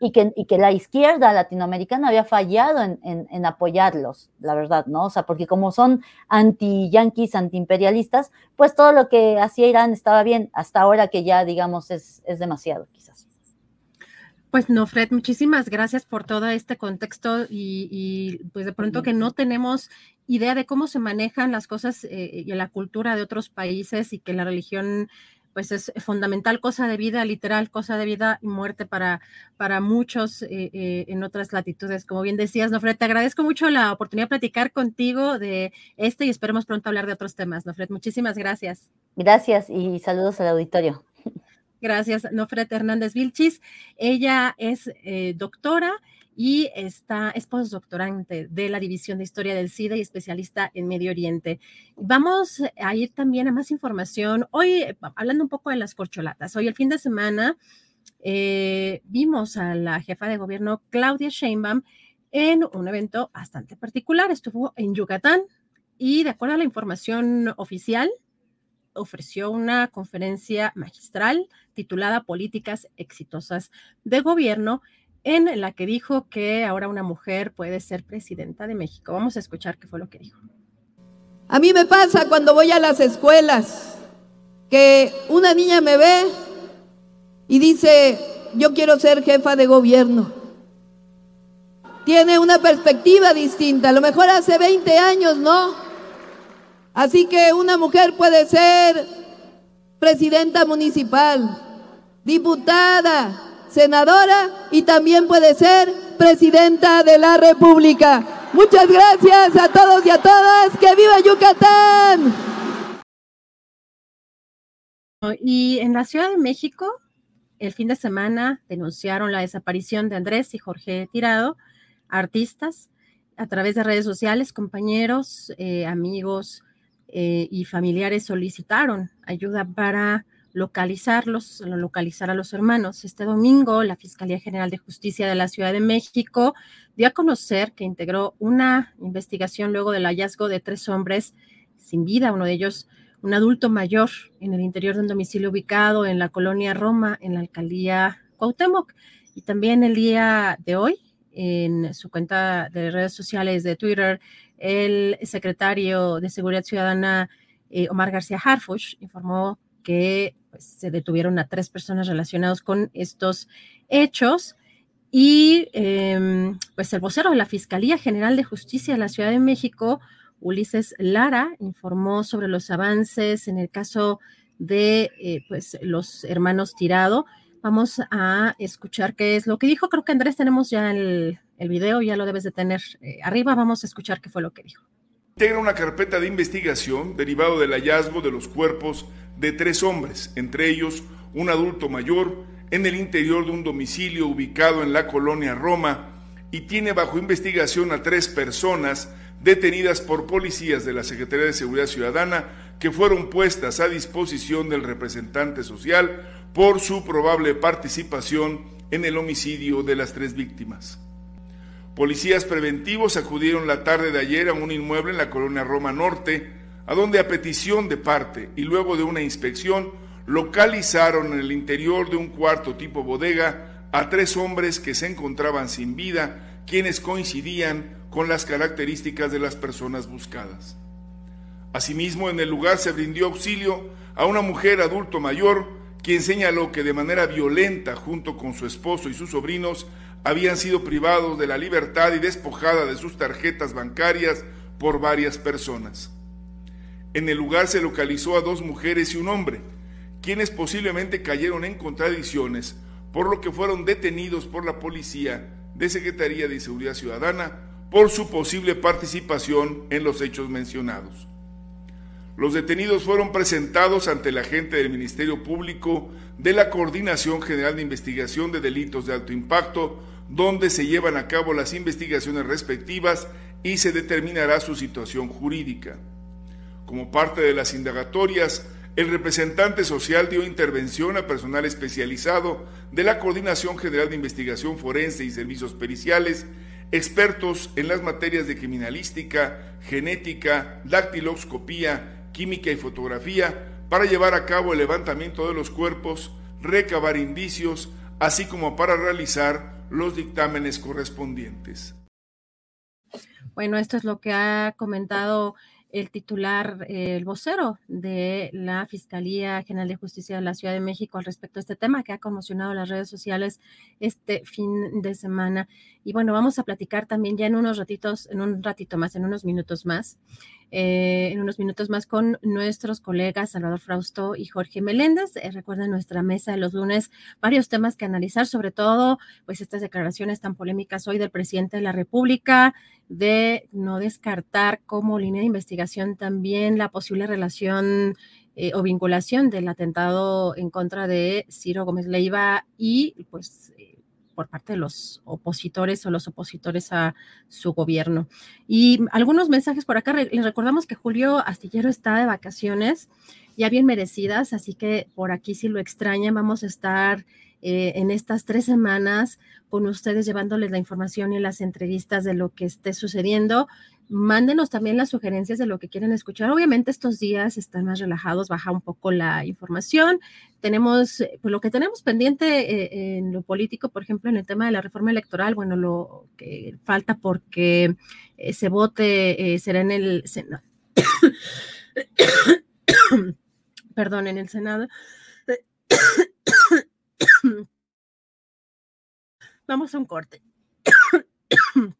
y que, y que la izquierda latinoamericana había fallado en, en, apoyarlos, la verdad, ¿no? O sea, porque como son anti-yanquis, anti-imperialistas, pues todo lo que hacía Irán estaba bien, hasta ahora que ya, digamos, es, es demasiado, quizás. Pues no, Fred, muchísimas gracias por todo este contexto y, y pues de pronto que no tenemos idea de cómo se manejan las cosas eh, y la cultura de otros países y que la religión pues es fundamental, cosa de vida, literal, cosa de vida y muerte para, para muchos eh, eh, en otras latitudes. Como bien decías, Nofred, te agradezco mucho la oportunidad de platicar contigo de este y esperemos pronto hablar de otros temas. Nofred, muchísimas gracias. Gracias y saludos al auditorio. Gracias, Nofred Hernández Vilchis. Ella es eh, doctora y está, es postdoctorante de la División de Historia del SIDA y especialista en Medio Oriente. Vamos a ir también a más información. Hoy, hablando un poco de las corcholatas, hoy el fin de semana eh, vimos a la jefa de gobierno Claudia Sheinbaum en un evento bastante particular. Estuvo en Yucatán y de acuerdo a la información oficial, ofreció una conferencia magistral titulada Políticas Exitosas de Gobierno en la que dijo que ahora una mujer puede ser presidenta de México. Vamos a escuchar qué fue lo que dijo. A mí me pasa cuando voy a las escuelas que una niña me ve y dice, yo quiero ser jefa de gobierno. Tiene una perspectiva distinta, a lo mejor hace 20 años, ¿no? Así que una mujer puede ser presidenta municipal, diputada, senadora y también puede ser presidenta de la República. Muchas gracias a todos y a todas. ¡Que viva Yucatán! Y en la Ciudad de México, el fin de semana denunciaron la desaparición de Andrés y Jorge Tirado, artistas, a través de redes sociales, compañeros, eh, amigos eh, y familiares solicitaron ayuda para localizarlos, localizar a los hermanos. Este domingo, la Fiscalía General de Justicia de la Ciudad de México dio a conocer que integró una investigación luego del hallazgo de tres hombres sin vida, uno de ellos un adulto mayor en el interior de un domicilio ubicado en la colonia Roma, en la alcaldía Cuauhtémoc. Y también el día de hoy, en su cuenta de redes sociales de Twitter, el secretario de Seguridad Ciudadana, eh, Omar García Harfush, informó que pues, se detuvieron a tres personas relacionadas con estos hechos. Y em, pues el vocero de la Fiscalía General de Justicia de la Ciudad de México, Ulises Lara, informó sobre los avances en el caso de eh, pues, los hermanos Tirado. Vamos a escuchar qué es lo que dijo. Creo que Andrés tenemos ya el, el video, ya lo debes de tener eh, arriba. Vamos a escuchar qué fue lo que dijo. Integra una carpeta de investigación derivado del hallazgo de los cuerpos de tres hombres, entre ellos un adulto mayor, en el interior de un domicilio ubicado en la colonia Roma y tiene bajo investigación a tres personas detenidas por policías de la Secretaría de Seguridad Ciudadana que fueron puestas a disposición del representante social por su probable participación en el homicidio de las tres víctimas. Policías preventivos acudieron la tarde de ayer a un inmueble en la colonia Roma Norte, a donde a petición de parte y luego de una inspección localizaron en el interior de un cuarto tipo bodega a tres hombres que se encontraban sin vida, quienes coincidían con las características de las personas buscadas. Asimismo, en el lugar se brindó auxilio a una mujer adulto mayor, quien señaló que de manera violenta, junto con su esposo y sus sobrinos, habían sido privados de la libertad y despojada de sus tarjetas bancarias por varias personas. En el lugar se localizó a dos mujeres y un hombre, quienes posiblemente cayeron en contradicciones, por lo que fueron detenidos por la policía de Secretaría de Seguridad Ciudadana por su posible participación en los hechos mencionados. Los detenidos fueron presentados ante el agente del Ministerio Público de la Coordinación General de Investigación de Delitos de Alto Impacto, donde se llevan a cabo las investigaciones respectivas y se determinará su situación jurídica. Como parte de las indagatorias, el representante social dio intervención a personal especializado de la Coordinación General de Investigación Forense y Servicios Periciales, expertos en las materias de criminalística, genética, dactiloscopía, química y fotografía, para llevar a cabo el levantamiento de los cuerpos, recabar indicios, así como para realizar los dictámenes correspondientes. Bueno, esto es lo que ha comentado el titular, eh, el vocero de la Fiscalía General de Justicia de la Ciudad de México al respecto a este tema que ha conmocionado las redes sociales este fin de semana. Y bueno, vamos a platicar también ya en unos ratitos, en un ratito más, en unos minutos más, eh, en unos minutos más con nuestros colegas Salvador Frausto y Jorge Meléndez. Eh, recuerden nuestra mesa de los lunes, varios temas que analizar, sobre todo pues estas declaraciones tan polémicas hoy del presidente de la República de no descartar como línea de investigación también la posible relación eh, o vinculación del atentado en contra de Ciro Gómez Leiva y pues por parte de los opositores o los opositores a su gobierno. Y algunos mensajes por acá. Les recordamos que Julio Astillero está de vacaciones, ya bien merecidas, así que por aquí si lo extrañan, vamos a estar eh, en estas tres semanas con ustedes llevándoles la información y las entrevistas de lo que esté sucediendo. Mándenos también las sugerencias de lo que quieren escuchar. Obviamente estos días están más relajados, baja un poco la información. Tenemos, eh, pues lo que tenemos pendiente eh, en lo político, por ejemplo, en el tema de la reforma electoral, bueno, lo que falta porque eh, se vote será en el Senado. Perdón, en el Senado. Vamos a un corte.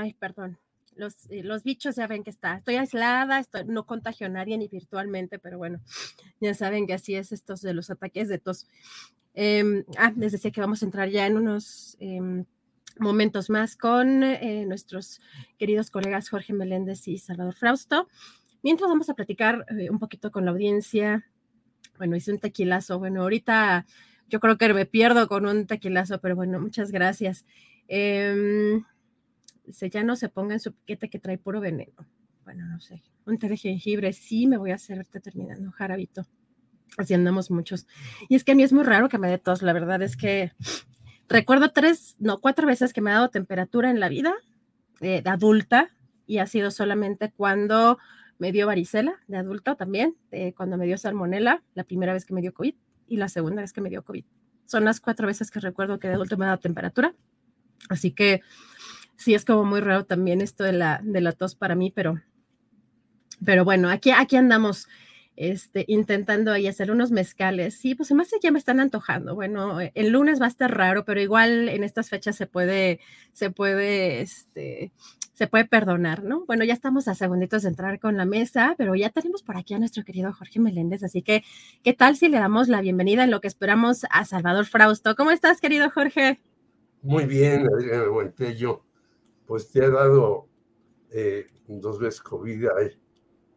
Ay, perdón. Los, eh, los, bichos ya ven que está. Estoy aislada, estoy, no contagio nadie ni virtualmente, pero bueno, ya saben que así es estos de los ataques de tos. Eh, ah, les decía que vamos a entrar ya en unos eh, momentos más con eh, nuestros queridos colegas Jorge Meléndez y Salvador Frausto. Mientras vamos a platicar eh, un poquito con la audiencia. Bueno, hice un tequilazo. Bueno, ahorita yo creo que me pierdo con un tequilazo, pero bueno, muchas gracias. Eh, Dice, ya no se ponga en su piquete que trae puro veneno. Bueno, no sé. Un té de jengibre, sí, me voy a hacer ahorita terminando, jarabito. Así andamos muchos. Y es que a mí es muy raro que me dé tos. La verdad es que recuerdo tres, no, cuatro veces que me ha dado temperatura en la vida eh, de adulta y ha sido solamente cuando me dio varicela de adulto también, eh, cuando me dio salmonela, la primera vez que me dio COVID y la segunda vez que me dio COVID. Son las cuatro veces que recuerdo que de adulto me ha dado temperatura. Así que sí es como muy raro también esto de la, de la tos para mí, pero, pero bueno, aquí, aquí andamos este, intentando ahí hacer unos mezcales. Sí, pues además ya me están antojando. Bueno, el lunes va a estar raro, pero igual en estas fechas se puede, se puede, este, se puede perdonar, ¿no? Bueno, ya estamos a segunditos de entrar con la mesa, pero ya tenemos por aquí a nuestro querido Jorge Meléndez, así que, ¿qué tal si le damos la bienvenida en lo que esperamos a Salvador Frausto? ¿Cómo estás, querido Jorge? Muy bien, Adriana Buentello pues te ha dado eh, dos veces COVID,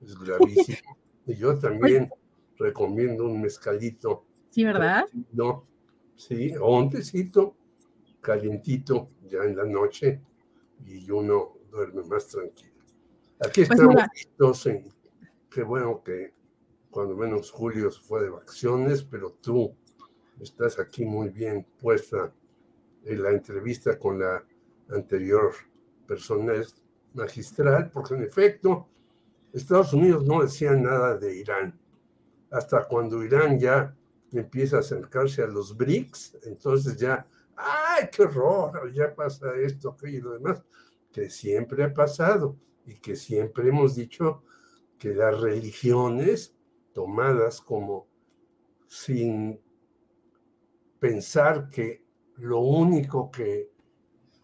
es gravísimo. y yo también recomiendo un mezcalito. Sí, ¿verdad? No, sí, o un tecito calientito ya en la noche y uno duerme más tranquilo. Aquí pues estamos listos qué bueno que cuando menos Julio fue de vacaciones, pero tú estás aquí muy bien puesta en la entrevista con la anterior personal magistral, porque en efecto Estados Unidos no decía nada de Irán. Hasta cuando Irán ya empieza a acercarse a los BRICS, entonces ya, ¡ay, qué horror! Ya pasa esto, aquello y lo demás, que siempre ha pasado y que siempre hemos dicho que las religiones tomadas como sin pensar que lo único que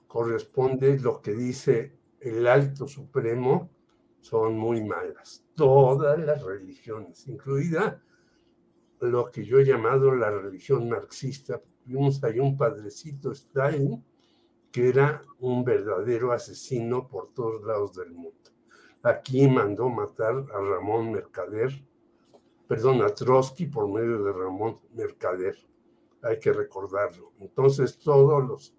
corresponde lo que dice el alto supremo, son muy malas. Todas las religiones, incluida lo que yo he llamado la religión marxista. Vimos ahí un padrecito Stalin que era un verdadero asesino por todos lados del mundo. Aquí mandó matar a Ramón Mercader, perdón, a Trotsky por medio de Ramón Mercader. Hay que recordarlo. Entonces, todos los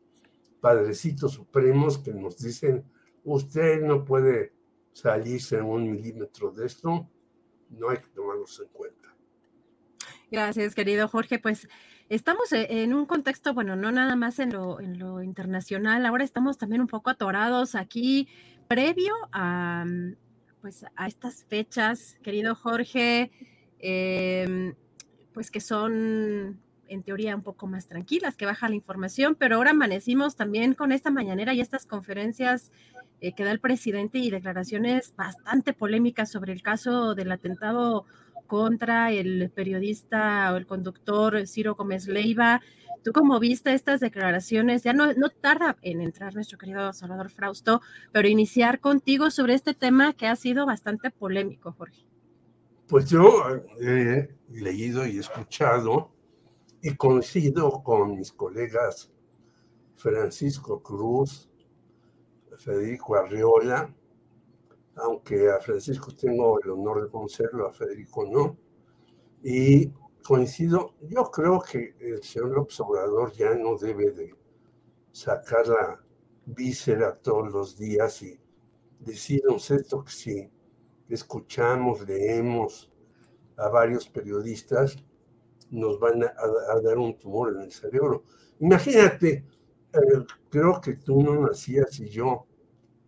padrecitos supremos que nos dicen, usted no puede salirse un milímetro de esto, no hay que tomarlos en cuenta. Gracias, querido Jorge. Pues estamos e, en un contexto, bueno, no nada más en lo, en lo internacional, ahora estamos también un poco atorados aquí previo a, pues, a estas fechas, querido Jorge, em, pues que son en teoría un poco más tranquilas, que baja la información, pero ahora amanecimos también con esta mañanera y estas conferencias eh, que da el presidente y declaraciones bastante polémicas sobre el caso del atentado contra el periodista o el conductor Ciro Gómez Leiva. ¿Tú cómo viste estas declaraciones? Ya no, no tarda en entrar nuestro querido Salvador Frausto, pero iniciar contigo sobre este tema que ha sido bastante polémico, Jorge. Pues yo he leído y escuchado y coincido con mis colegas Francisco Cruz, Federico Arriola, aunque a Francisco tengo el honor de conocerlo, a Federico no, y coincido, yo creo que el señor observador ya no debe de sacar la víscera todos los días y decirnos esto que si escuchamos, leemos a varios periodistas, nos van a, dar un tumor en el cerebro. Imagínate, eh, creo que tú no nacías y yo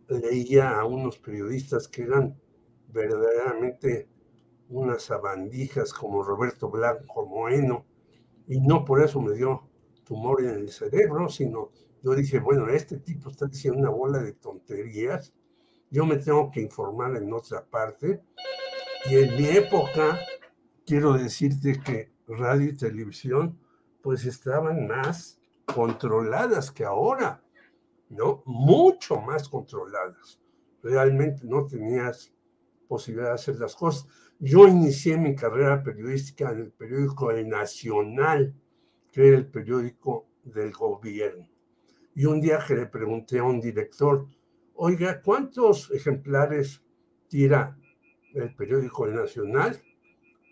leía a unos periodistas que eran verdaderamente unas sabandijas como Roberto Blanco Moeno, y no por eso me dio tumor en el cerebro, sino yo dije, bueno, este tipo está diciendo una bola de tonterías, yo me tengo que informar en otra parte, y en mi época, quiero decirte que radio y televisión, pues estaban más controladas que ahora, ¿no? Mucho más controladas. Realmente no tenías posibilidad de hacer las cosas. Yo inicié mi carrera periodística en el periódico El Nacional, que era el periódico del gobierno. Y un día que le pregunté a un director, oiga, ¿cuántos ejemplares tira el periódico El Nacional?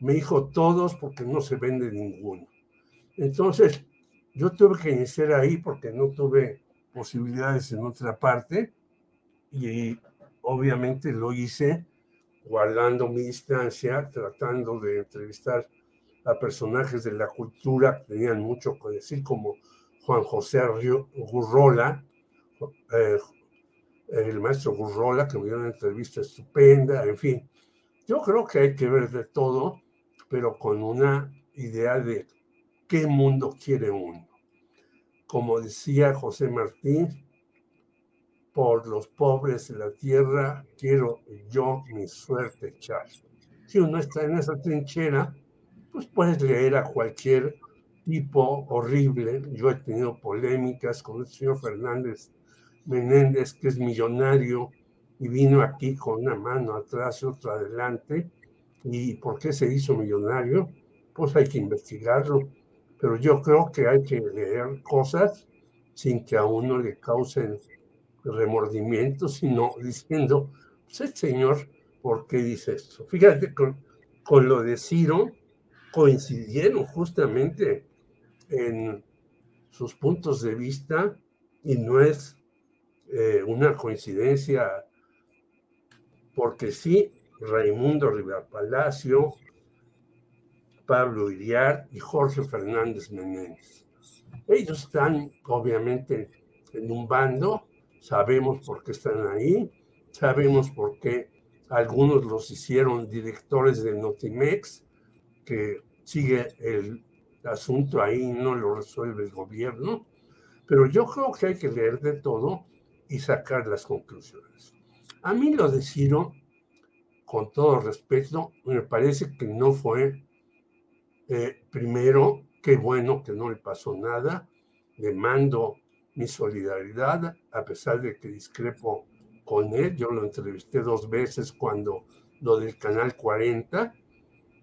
Me dijo todos porque no se vende ninguno. Entonces, yo tuve que iniciar ahí porque no tuve posibilidades en otra parte y obviamente lo hice guardando mi distancia, tratando de entrevistar a personajes de la cultura que tenían mucho que decir, como Juan José Gurrola, eh, el maestro Gurrola, que me dio una entrevista estupenda, en fin. Yo creo que hay que ver de todo pero con una idea de qué mundo quiere uno. Como decía José Martín, por los pobres de la tierra quiero yo mi suerte echar. Si uno está en esa trinchera, pues puedes leer a cualquier tipo horrible. Yo he tenido polémicas con el señor Fernández Menéndez, que es millonario y vino aquí con una mano atrás y otra adelante ¿Y por qué se hizo millonario? Pues hay que investigarlo. Pero yo creo que hay que leer cosas sin que a uno le causen remordimiento, sino diciendo, pues el señor, ¿por qué dice esto? Fíjate, con, con lo de Ciro coincidieron justamente en sus puntos de vista y no es eh, una coincidencia porque sí Raimundo Rivera Palacio, Pablo Iriar y Jorge Fernández Menéndez. Ellos están obviamente en un bando, sabemos por qué están ahí, sabemos por qué algunos los hicieron directores de Notimex, que sigue el asunto ahí y no lo resuelve el gobierno, pero yo creo que hay que leer de todo y sacar las conclusiones. A mí lo de Ciro con todo respeto, me parece que no fue, eh, primero, qué bueno que no le pasó nada, le mando mi solidaridad, a pesar de que discrepo con él. Yo lo entrevisté dos veces cuando lo del Canal 40.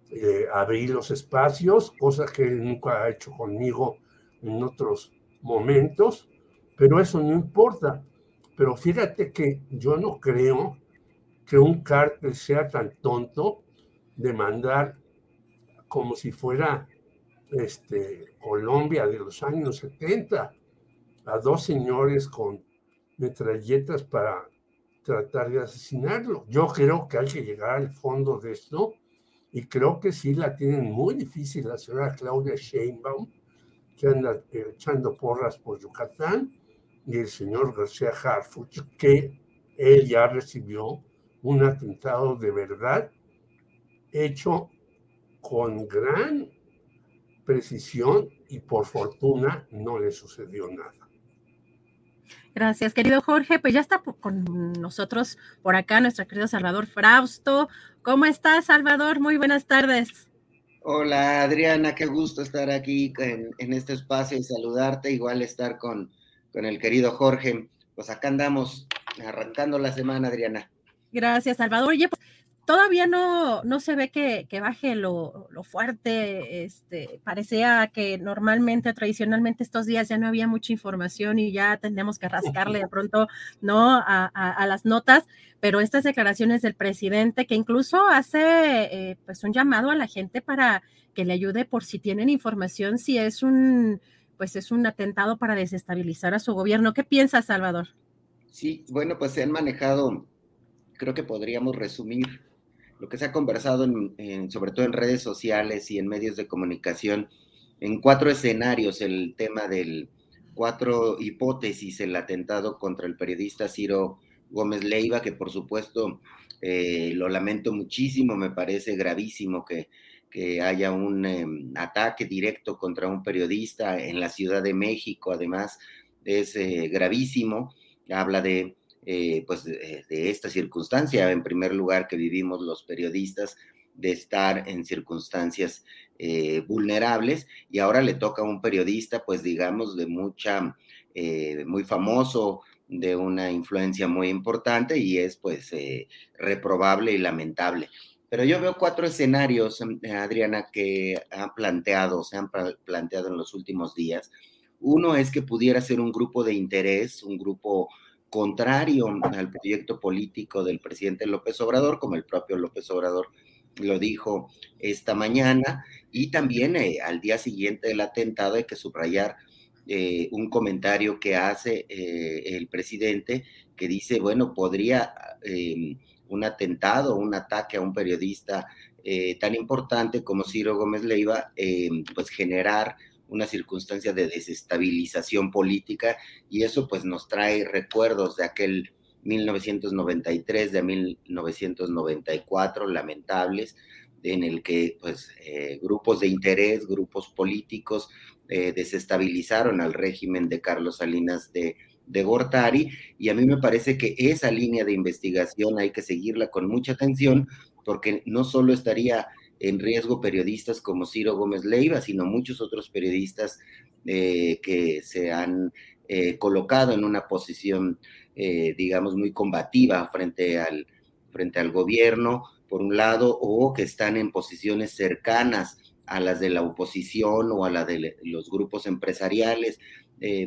Eh, abrí los espacios, cosa que él nunca ha hecho conmigo en otros momentos, pero eso no importa. Pero fíjate que yo no creo que un cártel sea tan tonto de mandar como si fuera este, Colombia de los años 70 a dos señores con metralletas para tratar de asesinarlo. Yo creo que hay que llegar al fondo de esto y creo que sí la tienen muy difícil la señora Claudia Sheinbaum, que anda echando porras por Yucatán, y el señor García Harfuch, que él ya recibió un atentado de verdad hecho con gran precisión y por fortuna no le sucedió nada. Gracias, querido Jorge. Pues ya está con nosotros por acá nuestro querido Salvador Frausto. ¿Cómo estás, Salvador? Muy buenas tardes. Hola, Adriana, qué gusto estar aquí en, este espacio y saludarte. Igual estar con, con el querido Jorge. Pues acá andamos arrancando la semana, Adriana. Gracias, Salvador. Oye, pues todavía no, no se ve que, baje lo, fuerte. Este, parecía que normalmente, tradicionalmente, estos días ya no había mucha información y ya tendríamos que rascarle de pronto, ¿no? A, las notas, pero estas declaraciones del presidente que incluso hace eh, pues un llamado a la gente para que le ayude por si tienen información, si es un, pues es un atentado para desestabilizar a su gobierno. ¿Qué piensas, Salvador? Sí, bueno, pues se han manejado, creo que podríamos resumir lo que se ha conversado, en, sobre todo en redes sociales y en medios de comunicación, en cuatro escenarios, el tema del cuatro hipótesis, el atentado contra el periodista Ciro Gómez Leiva, que por supuesto eh, lo lamento muchísimo, me parece gravísimo que, que haya un em, ataque directo contra un periodista en la Ciudad de México, además es eh, gravísimo, habla de eh, pues de, esta circunstancia, en primer lugar, que vivimos los periodistas, de estar en circunstancias eh, vulnerables y ahora le toca a un periodista, pues digamos, de mucha, eh, muy famoso, de una influencia muy importante y es pues reprobable y lamentable. Pero yo veo cuatro escenarios, Adriana, que han planteado, se han planteado en los últimos días. Uno es que pudiera ser un grupo de interés, un grupo contrario al proyecto político del presidente López Obrador, como el propio López Obrador lo dijo esta mañana, y también eh, al día siguiente del atentado hay que subrayar eh, un comentario que hace eh, el presidente que dice, bueno, podría em, un atentado, un ataque a un periodista tan importante como Ciro Gómez Leiva, em, pues generar una circunstancia de desestabilización política y eso pues nos trae recuerdos de aquel 1993, de 1994, lamentables, en el que pues eh, grupos de interés, grupos políticos eh, desestabilizaron al régimen de Carlos Salinas de, de Gortari y a mí me parece que esa línea de investigación hay que seguirla con mucha atención porque no solo estaría en riesgo periodistas como Ciro Gómez Leiva, sino muchos otros periodistas eh, que se han eh, colocado en una posición, eh, digamos, muy combativa frente al, frente al gobierno, por un lado, o que están en posiciones cercanas a las de la oposición o a la de los grupos empresariales.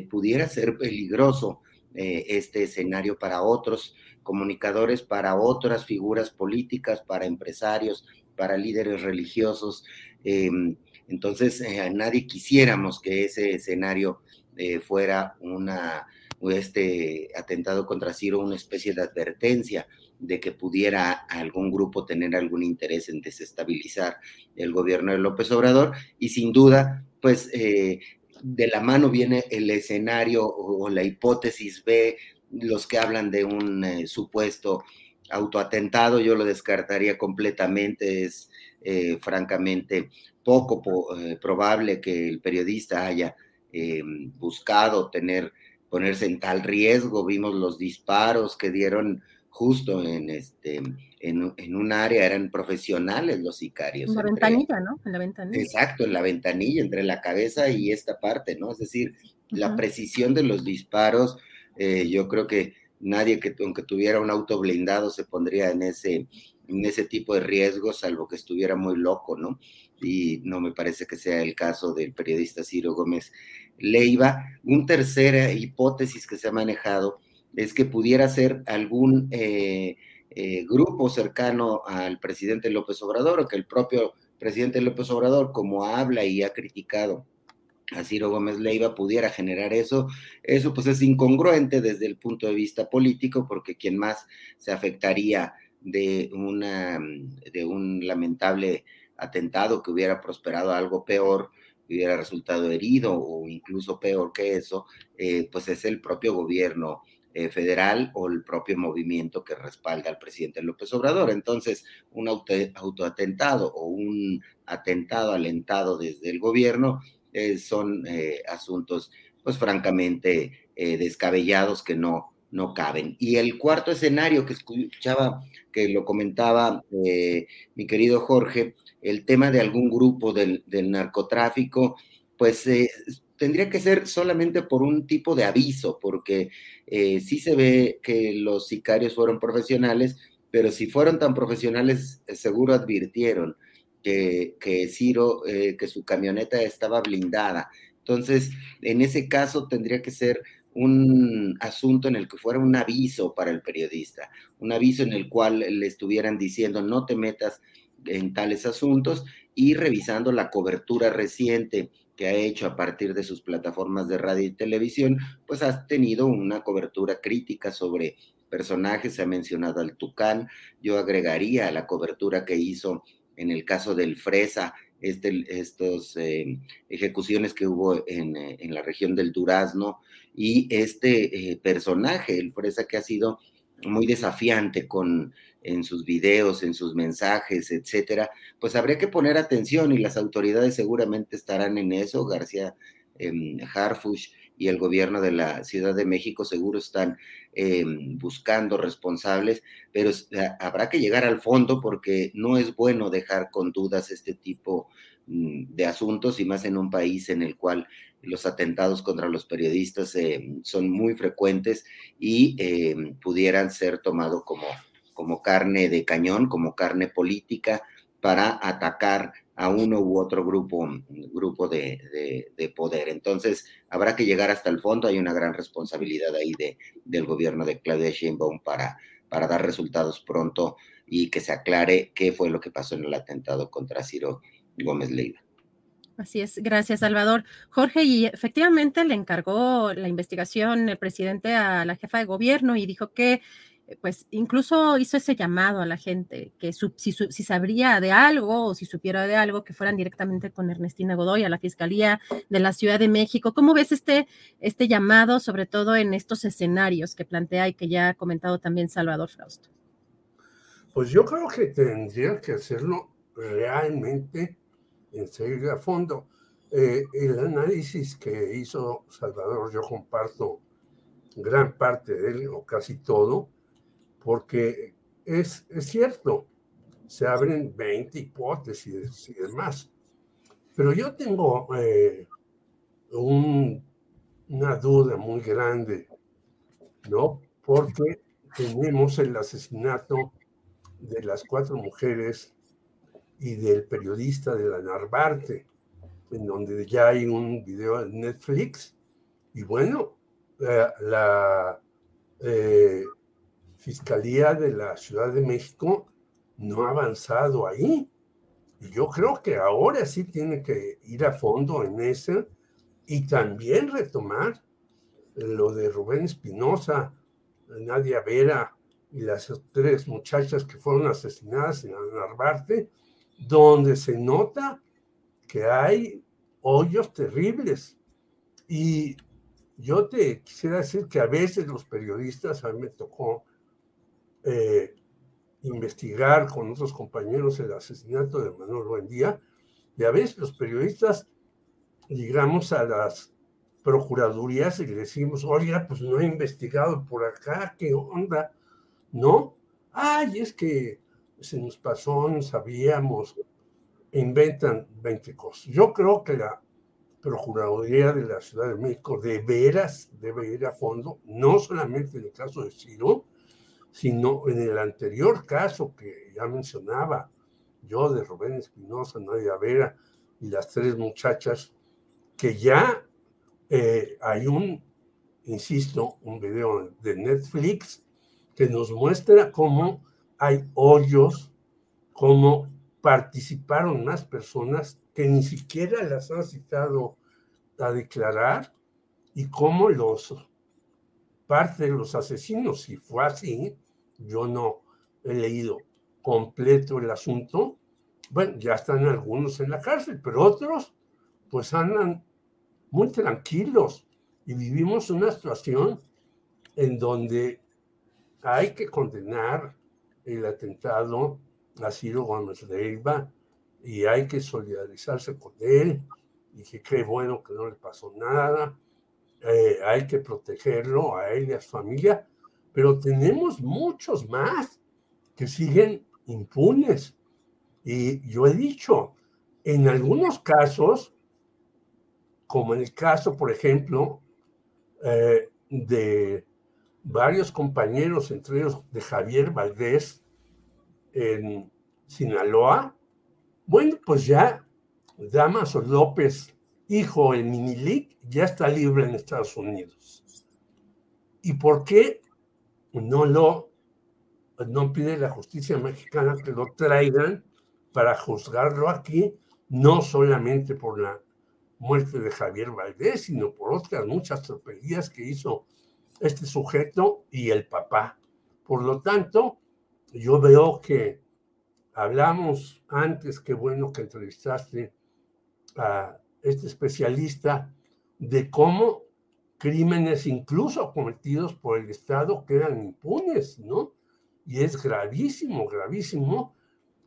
pudiera ser peligroso este escenario para otros comunicadores, para otras figuras políticas, para empresarios, para líderes religiosos. Em, entonces, eh, nadie quisiéramos que ese escenario eh, fuera una, este atentado contra Ciro una especie de advertencia de que pudiera algún grupo tener algún interés en desestabilizar el gobierno de López Obrador. Y sin duda, pues eh, de la mano viene el escenario o la hipótesis B, los que hablan de un supuesto autoatentado yo lo descartaría completamente, es eh, francamente poco eh, probable que el periodista haya eh, buscado tener, ponerse en tal riesgo. Vimos los disparos que dieron justo en este en, un área, eran profesionales los sicarios. En la ventanilla, ¿no? En la ventanilla. Exacto, en la ventanilla, entre la cabeza y esta parte, ¿no? Es decir, la precisión de los disparos, yo creo que nadie que aunque tuviera un auto blindado se pondría en ese, en ese tipo de riesgo, salvo que estuviera muy loco, ¿no? Y no me parece que sea el caso del periodista Ciro Gómez Leiva. Una tercera hipótesis que se ha manejado es que pudiera ser algún eh, eh, grupo cercano al presidente López Obrador o que el propio presidente López Obrador, como habla y ha criticado a Ciro Gómez Leiva pudiera generar eso, eso pues es incongruente desde el punto de vista político, porque quien más se afectaría de, una, un lamentable atentado que hubiera prosperado algo peor, hubiera resultado herido o incluso peor que eso, eh, pues es el propio gobierno eh, federal o el propio movimiento que respalda al presidente López Obrador. Entonces, un autoatentado o un atentado alentado desde el gobierno eh, son eh, asuntos, pues francamente, eh, descabellados que no, no caben. Y el cuarto escenario que escuchaba, que lo comentaba mi querido Jorge, el tema de algún grupo del, del narcotráfico, pues tendría que ser solamente por un tipo de aviso, porque sí se ve que los sicarios fueron profesionales, pero si fueron tan profesionales, seguro advirtieron que, Ciro, eh, que su camioneta estaba blindada. Entonces, en ese caso tendría que ser un asunto en el que fuera un aviso para el periodista, un aviso en el cual le estuvieran diciendo no te metas en tales asuntos y revisando la cobertura reciente que ha hecho a partir de sus plataformas de radio y televisión, pues ha tenido una cobertura crítica sobre personajes, se ha mencionado al Tucán, yo agregaría a la cobertura que hizo en el caso del Fresa, este, estos eh, ejecuciones que hubo en, eh, la región del Durazno y este eh, personaje, el Fresa que ha sido muy desafiante con en sus videos, en sus mensajes, etcétera, pues habría que poner atención y las autoridades seguramente estarán en eso. García eh, Harfush y el gobierno de la Ciudad de México seguro están eh, buscando responsables, pero habrá que llegar al fondo porque no es bueno dejar con dudas este tipo mm, de asuntos y más en un país en el cual los atentados contra los periodistas eh, son muy frecuentes y eh, pudieran ser tomados como, como carne de cañón, como carne política para atacar a uno u otro grupo, grupo de, poder. Entonces, habrá que llegar hasta el fondo. Hay una gran responsabilidad ahí de, del gobierno de Claudia Sheinbaum para, para dar resultados pronto y que se aclare qué fue lo que pasó en el atentado contra Ciro Gómez Leiva. Así es, gracias Salvador. Jorge, y efectivamente le encargó la investigación el presidente a la jefa de gobierno y dijo que pues incluso hizo ese llamado a la gente, que si, sabría de algo o si supiera de algo, que fueran directamente con Ernestina Godoy a la Fiscalía de la Ciudad de México. ¿Cómo ves este, este llamado, sobre todo en estos escenarios que plantea y que ya ha comentado también Salvador Frausto? Pues yo creo que tendría que hacerlo realmente en serio a fondo. Eh, el análisis que hizo Salvador, yo comparto gran parte de él, o casi todo, porque es, es cierto, se abren 20 hipótesis y demás. Pero yo tengo eh, una duda muy grande, ¿no? Porque tenemos el asesinato de las cuatro mujeres y del periodista de la Narvarte, en donde ya hay un video en Netflix. Y bueno, la, eh, Fiscalía de la Ciudad de México no ha avanzado ahí. Y yo creo que ahora sí tiene que ir a fondo en eso y también retomar lo de Rubén Espinosa, Nadia Vera y las tres muchachas que fueron asesinadas en Narvarte, donde se nota que hay hoyos terribles. Y yo te quisiera decir que a veces los periodistas, a mí me tocó eh, investigar con otros compañeros el asesinato de Manuel Buendía, y a veces los periodistas llegamos a las procuradurías y le decimos, oiga, pues no he investigado por acá, ¿qué onda? ¿No? Ay, es que se nos pasó, no sabíamos, inventan 20 cosas. Yo creo que la Procuraduría de la Ciudad de México de veras debe ir a fondo, no solamente en el caso de Ciro, sino en el anterior caso que ya mencionaba yo de Rubén Espinosa, Nadia Vera y las tres muchachas, que ya eh, hay un, insisto, un video de Netflix que nos muestra cómo hay hoyos, cómo participaron más personas que ni siquiera las han citado a declarar y cómo los parte de los asesinos, si fue así, yo no he leído completo el asunto, bueno, ya están algunos en la cárcel, pero otros pues andan muy tranquilos. Y vivimos una situación en donde hay que condenar el atentado a Ciro Gómez Leiva y hay que solidarizarse con él. Y que qué bueno que no le pasó nada, eh, hay que protegerlo a él y a su familia, pero tenemos muchos más que siguen impunes. Y yo he dicho, en algunos casos, como en el caso, por ejemplo, eh, de varios compañeros, entre ellos de Javier Valdés en Sinaloa, bueno, pues ya Damaso López, hijo del Minilic, ya está libre en Estados Unidos. ¿Y por qué no lo no pide la justicia mexicana que lo traigan para juzgarlo aquí, no solamente por la muerte de Javier Valdés, sino por otras muchas tropelías que hizo este sujeto y el papá. Por lo tanto, yo veo que hablamos antes, qué bueno que entrevistaste a este especialista, de cómo crímenes incluso cometidos por el Estado quedan impunes, ¿no? Y es gravísimo, gravísimo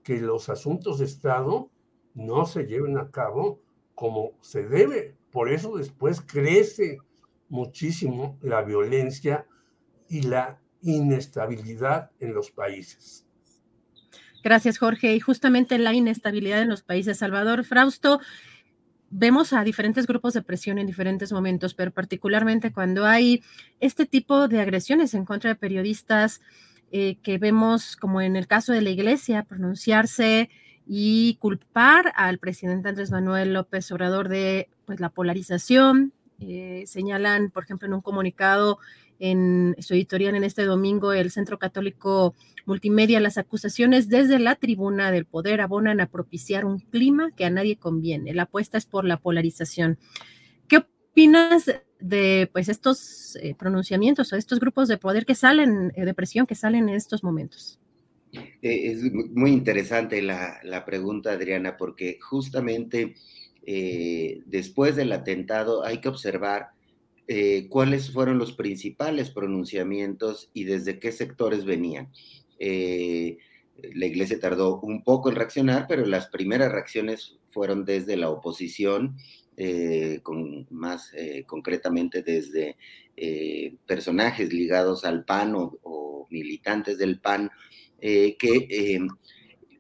que los asuntos de Estado no se lleven a cabo como se debe. Por eso después crece muchísimo la violencia y la inestabilidad en los países. Gracias, Jorge. Y justamente la inestabilidad en los países. Salvador Frausto, vemos a diferentes grupos de presión en diferentes momentos, pero particularmente cuando hay este tipo de agresiones en contra de periodistas eh, que vemos, como en el caso de la iglesia, pronunciarse y culpar al presidente Andrés Manuel López Obrador de pues, la polarización. Eh, señalan, por ejemplo, en un comunicado en su editorial en este domingo, el Centro Católico Multimedia, las acusaciones desde la tribuna del poder abonan a propiciar un clima que a nadie conviene. La apuesta es por la polarización. ¿Qué opinas de pues estos eh, pronunciamientos o estos grupos de poder que salen, eh, de presión que salen en estos momentos? Es muy interesante la, la pregunta, Adriana, porque justamente después del atentado hay que observar eh, cuáles fueron los principales pronunciamientos y desde qué sectores venían. Eh, la iglesia tardó un poco en reaccionar, pero las primeras reacciones fueron desde la oposición, eh, con, más concretamente desde personajes ligados al PAN o militantes del PAN, que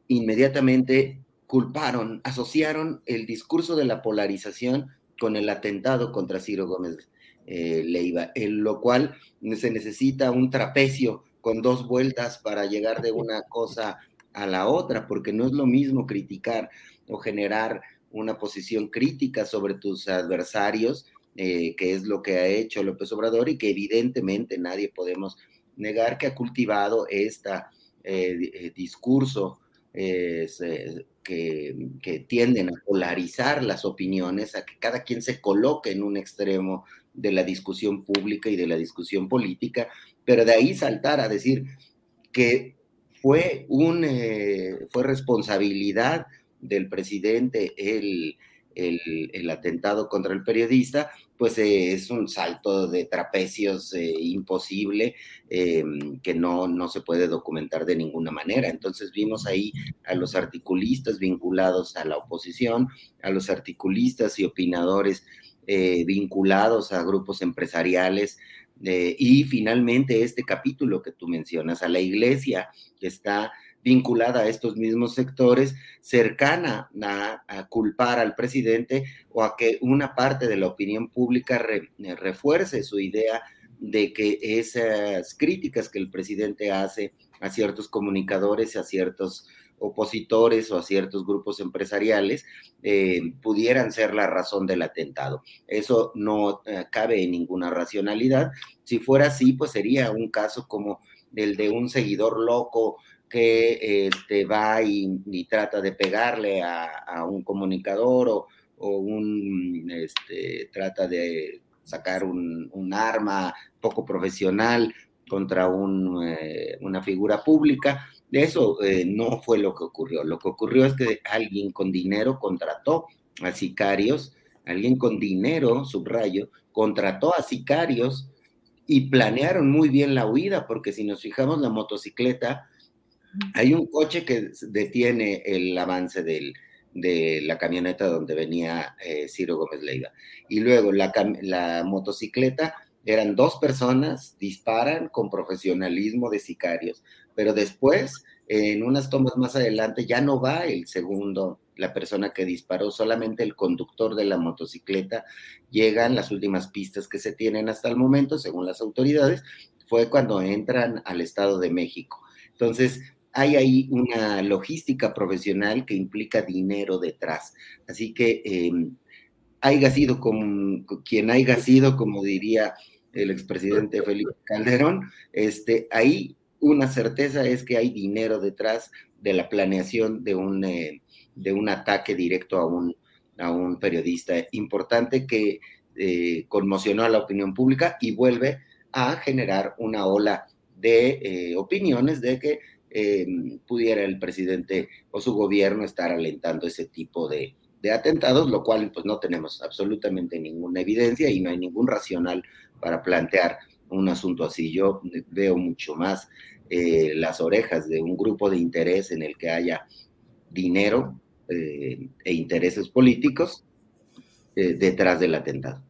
inmediatamente culparon, asociaron el discurso de la polarización con el atentado contra Ciro Gómez eh, Leiva, en lo cual se necesita un trapecio con dos vueltas para llegar de una cosa a la otra, porque no es lo mismo criticar o generar una posición crítica sobre tus adversarios, eh, que es lo que ha hecho López Obrador y que evidentemente nadie podemos negar que ha cultivado este discurso que, tienden a polarizar las opiniones, a que cada quien se coloque en un extremo de la discusión pública y de la discusión política, pero de ahí saltar a decir que fue, un, eh, fue responsabilidad del presidente el, el, atentado contra el periodista, pues eh, es un salto de trapecios eh, imposible que no, no se puede documentar de ninguna manera. Entonces vimos ahí a los articulistas vinculados a la oposición, a los articulistas y opinadores eh, vinculados a grupos empresariales. Eh, y finalmente este capítulo que tú mencionas, a la iglesia que está vinculada a estos mismos sectores, cercana a, culpar al presidente o a que una parte de la opinión pública refuerce su idea de que esas críticas que el presidente hace a ciertos comunicadores, a ciertos opositores o a ciertos grupos empresariales eh, pudieran ser la razón del atentado. Eso no eh, cabe en ninguna racionalidad. Si fuera así, pues sería un caso como el de un seguidor loco que este, va y, trata de pegarle a, un comunicador o, un, este, trata de sacar un, arma poco profesional contra eh, una figura pública. Eso eh, no fue lo que ocurrió. Lo que ocurrió es que alguien con dinero contrató a sicarios, alguien con dinero, subrayo, contrató a sicarios y planearon muy bien la huida, porque si nos fijamos la motocicleta, hay un coche que detiene el avance de la camioneta donde venía eh, Ciro Gómez Leiva. Y luego la, la, motocicleta, eran dos personas, disparan con profesionalismo de sicarios, pero después, en unas tomas más adelante, ya no va el segundo, la persona que disparó, solamente el conductor de la motocicleta. Llegan las últimas pistas que se tienen hasta el momento, según las autoridades, fue cuando entran al Estado de México. Entonces, hay ahí una logística profesional que implica dinero detrás. Así que eh, haya sido quien haya sido, como diría el expresidente Felipe Calderón, este, ahí una certeza es que hay dinero detrás de la planeación de un, eh, de un ataque directo a un, a un periodista importante que eh, conmocionó a la opinión pública y vuelve a generar una ola de eh, opiniones de que pudiera el presidente o su gobierno estar alentando ese tipo de, de atentados, lo cual pues no tenemos absolutamente ninguna evidencia y no hay ningún racional para plantear un asunto así. Yo veo mucho más eh, las orejas de un grupo de interés en el que haya dinero eh, e intereses políticos eh, detrás del atentado.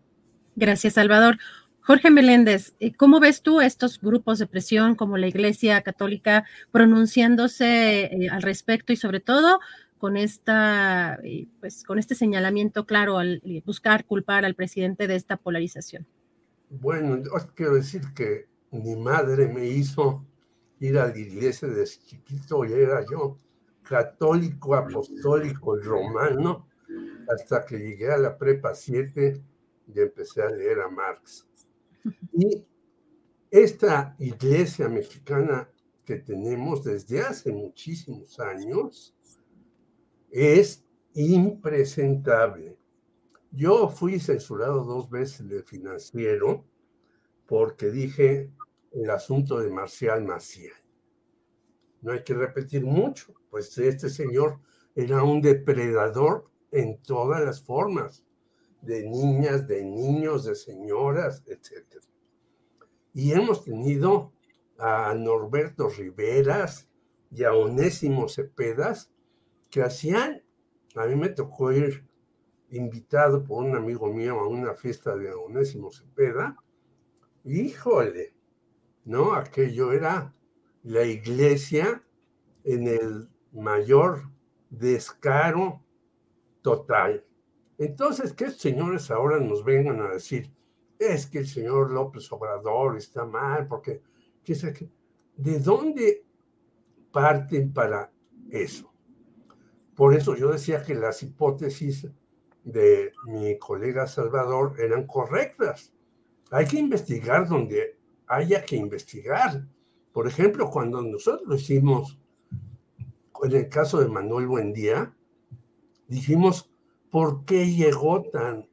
Gracias, Salvador. Jorge Meléndez, ¿cómo ves tú estos grupos de presión como la Iglesia Católica pronunciándose al respecto y sobre todo con esta, pues, con este señalamiento claro al buscar culpar al presidente de esta polarización? Bueno, yo quiero decir que mi madre me hizo ir a la iglesia desde chiquito y era yo católico, apostólico romano hasta que llegué a la prepa 7 y empecé a leer a Marx. Y esta iglesia mexicana que tenemos desde hace muchísimos años es impresentable. Yo fui censurado dos veces de financiero porque dije el asunto de Marcial Maciel. No hay que repetir mucho, pues este señor era un depredador en todas las formas, de niñas, de niños, de señoras, etc. Y hemos tenido a Norberto Riveras y a Onésimo Cepedas que hacían, a mí me tocó ir invitado por un amigo mío a una fiesta de Onésimo Cepeda, híjole, ¿no? Aquello era la iglesia en el mayor descaro total. Entonces, que señores ahora nos vengan a decir, es que el señor López Obrador está mal, porque, ¿de dónde parten para eso? Por eso yo decía que las hipótesis de mi colega Salvador eran correctas. Hay que investigar donde haya que investigar. Por ejemplo, cuando nosotros hicimos, en el caso de Manuel Buendía, dijimos, ¿por qué llegó tan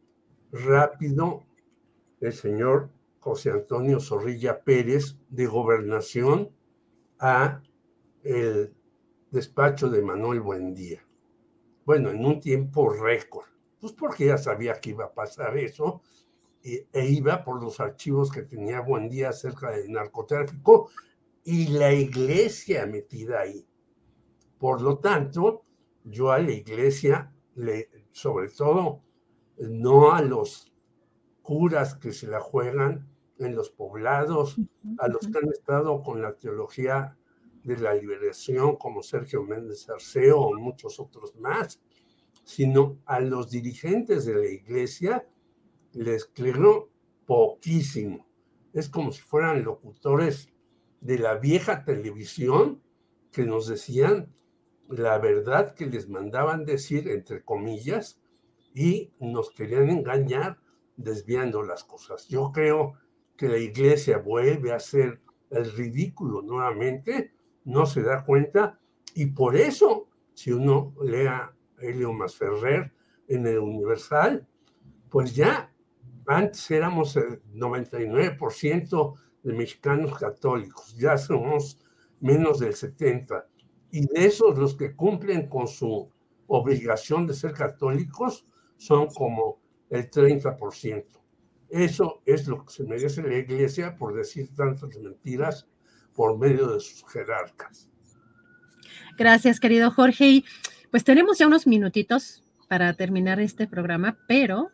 rápido el señor José Antonio Zorrilla Pérez de gobernación a el despacho de Manuel Buendía? Bueno, en un tiempo récord. Pues porque ya sabía que iba a pasar eso e, e iba por los archivos que tenía Buen Día acerca del narcotráfico y la iglesia metida ahí. Por lo tanto, yo a la iglesia, le, sobre todo, no a los curas que se la juegan en los poblados, a los que han estado con la teología de la liberación como Sergio Méndez Arceo o muchos otros más, sino a los dirigentes de la iglesia les cleró poquísimo. Es como si fueran locutores de la vieja televisión que nos decían la verdad que les mandaban decir, entre comillas, y nos querían engañar desviando las cosas. Yo creo que la iglesia vuelve a hacer el ridículo nuevamente, no se da cuenta, y por eso, si uno lea Helio Masferrer en el Universal, pues ya antes éramos el 99% de mexicanos católicos, ya somos menos del 70%. Y de esos, los que cumplen con su obligación de ser católicos son como el 30%. Eso es lo que se merece la iglesia por decir tantas mentiras por medio de sus jerarcas. Gracias, querido Jorge. Y pues tenemos ya unos minutitos para terminar este programa, pero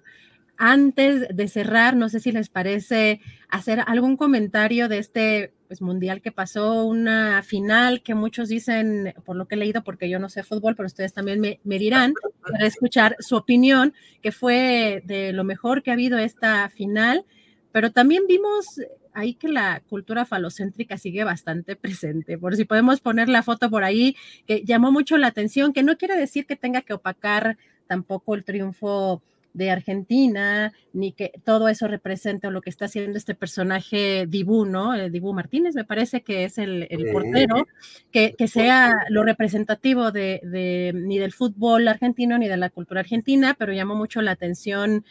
antes de cerrar, no sé si les parece hacer algún comentario de este pues, mundial que pasó, una final que muchos dicen, por lo que he leído, porque yo no sé fútbol, pero ustedes también me, me dirán, para escuchar su opinión, que fue de lo mejor que ha habido esta final, pero también vimos ahí que la cultura falocéntrica sigue bastante presente. Por si podemos poner la foto por ahí, que llamó mucho la atención, que no quiere decir que tenga que opacar tampoco el triunfo de Argentina, ni que todo eso represente lo que está haciendo este personaje Dibu, ¿no? Eh, Dibu Martínez, me parece que es el, portero, que, sea lo representativo de, ni del fútbol argentino ni de la cultura argentina, pero llamó mucho la atención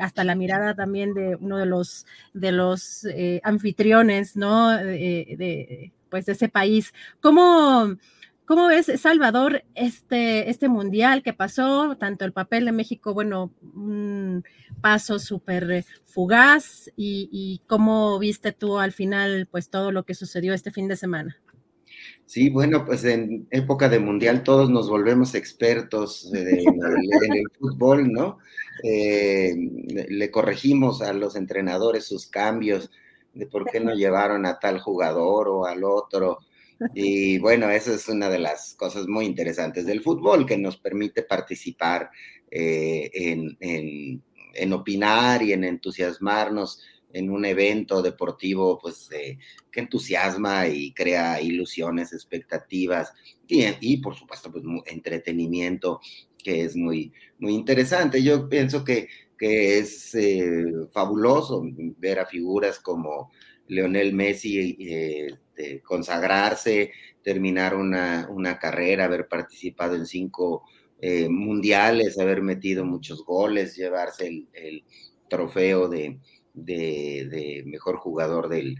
hasta la mirada también de uno de los, de los eh, anfitriones, ¿no? Eh, de, pues de ese país. ¿Cómo, ¿Cómo ves, Salvador, este, este mundial que pasó? Tanto el papel de México, bueno, un paso súper fugaz y, cómo viste tú al final, pues todo lo que sucedió este fin de semana. Sí, bueno, pues en época de mundial todos nos volvemos expertos en, el, fútbol, ¿no? Eh, le corregimos a los entrenadores sus cambios de por qué no llevaron a tal jugador o al otro y bueno, esa es una de las cosas muy interesantes del fútbol, que nos permite participar eh, en, opinar y en entusiasmarnos en un evento deportivo pues que entusiasma y crea ilusiones, expectativas y, por supuesto pues entretenimiento que es muy, muy interesante. Yo pienso que, que es eh, fabuloso ver a figuras como Leonel Messi eh, este, consagrarse, terminar una, carrera, haber participado en cinco eh, mundiales, haber metido muchos goles, llevarse el, trofeo de, mejor jugador del,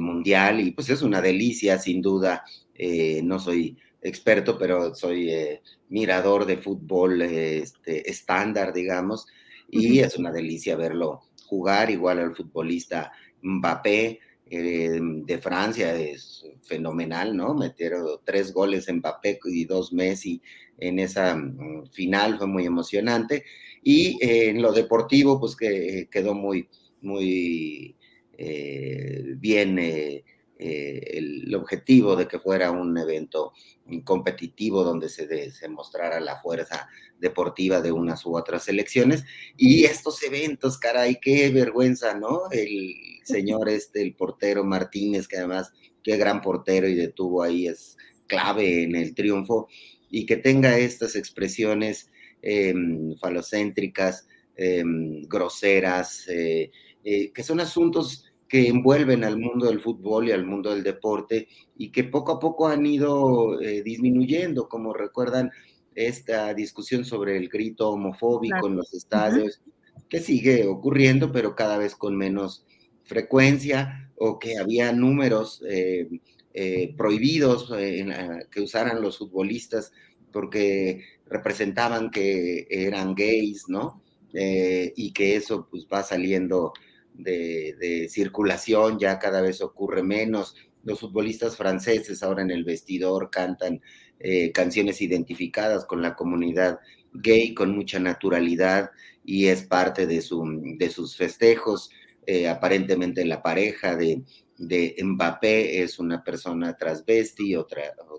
mundial. Y pues es una delicia sin duda. Eh, no soy experto, pero soy eh, mirador de fútbol este, estándar, digamos, y es una delicia verlo jugar, igual al futbolista Mbappé, eh, de Francia es fenomenal, ¿no? Metieron tres goles en Mbappé y dos Messi en esa mm, final, fue muy emocionante. Y eh, en lo deportivo, pues que quedó muy, muy eh, bien el, objetivo de que fuera un evento competitivo donde se, demostrara la fuerza deportiva de unas u otras selecciones. Y estos eventos, caray, qué vergüenza, ¿no? El señor este, el portero Martínez, que además, qué gran portero y detuvo ahí, es clave en el triunfo, y que tenga estas expresiones em, falocéntricas, em, groseras, eh, eh, que son asuntos que envuelven al mundo del fútbol y al mundo del deporte y que poco a poco han ido eh, disminuyendo, como recuerdan esta discusión sobre el grito homofóbico en los estadios, que sigue ocurriendo, pero cada vez con menos frecuencia, o que había números eh, eh, prohibidos que usaran los futbolistas porque representaban que eran gays, ¿no? y que eso pues va saliendo de, circulación, ya cada vez ocurre menos. Los futbolistas franceses ahora en el vestidor cantan eh, canciones identificadas con la comunidad gay con mucha naturalidad y es parte de, su, de sus festejos. Eh, aparentemente la pareja de, de Mbappé es una persona transvesti o,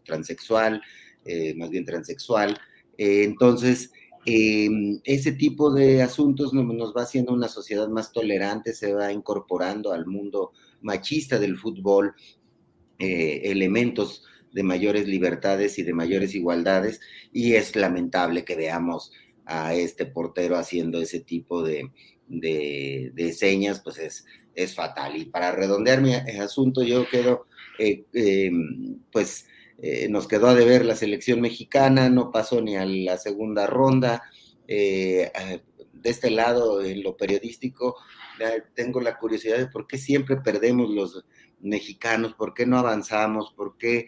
transexual, eh, más bien transexual. Entonces, em, ese tipo de asuntos nos va haciendo una sociedad más tolerante, se va incorporando al mundo machista del fútbol elementos de mayores libertades y de mayores igualdades, y es lamentable que veamos a este portero haciendo ese tipo de, de, señas, pues es, es fatal. Y para redondear mi asunto, yo quedo, eh, em, pues eh, nos quedó a deber la selección mexicana, no pasó ni a la segunda ronda. Eh, de este lado, en lo periodístico, tengo la curiosidad de por qué siempre perdemos los mexicanos, por qué no avanzamos, por qué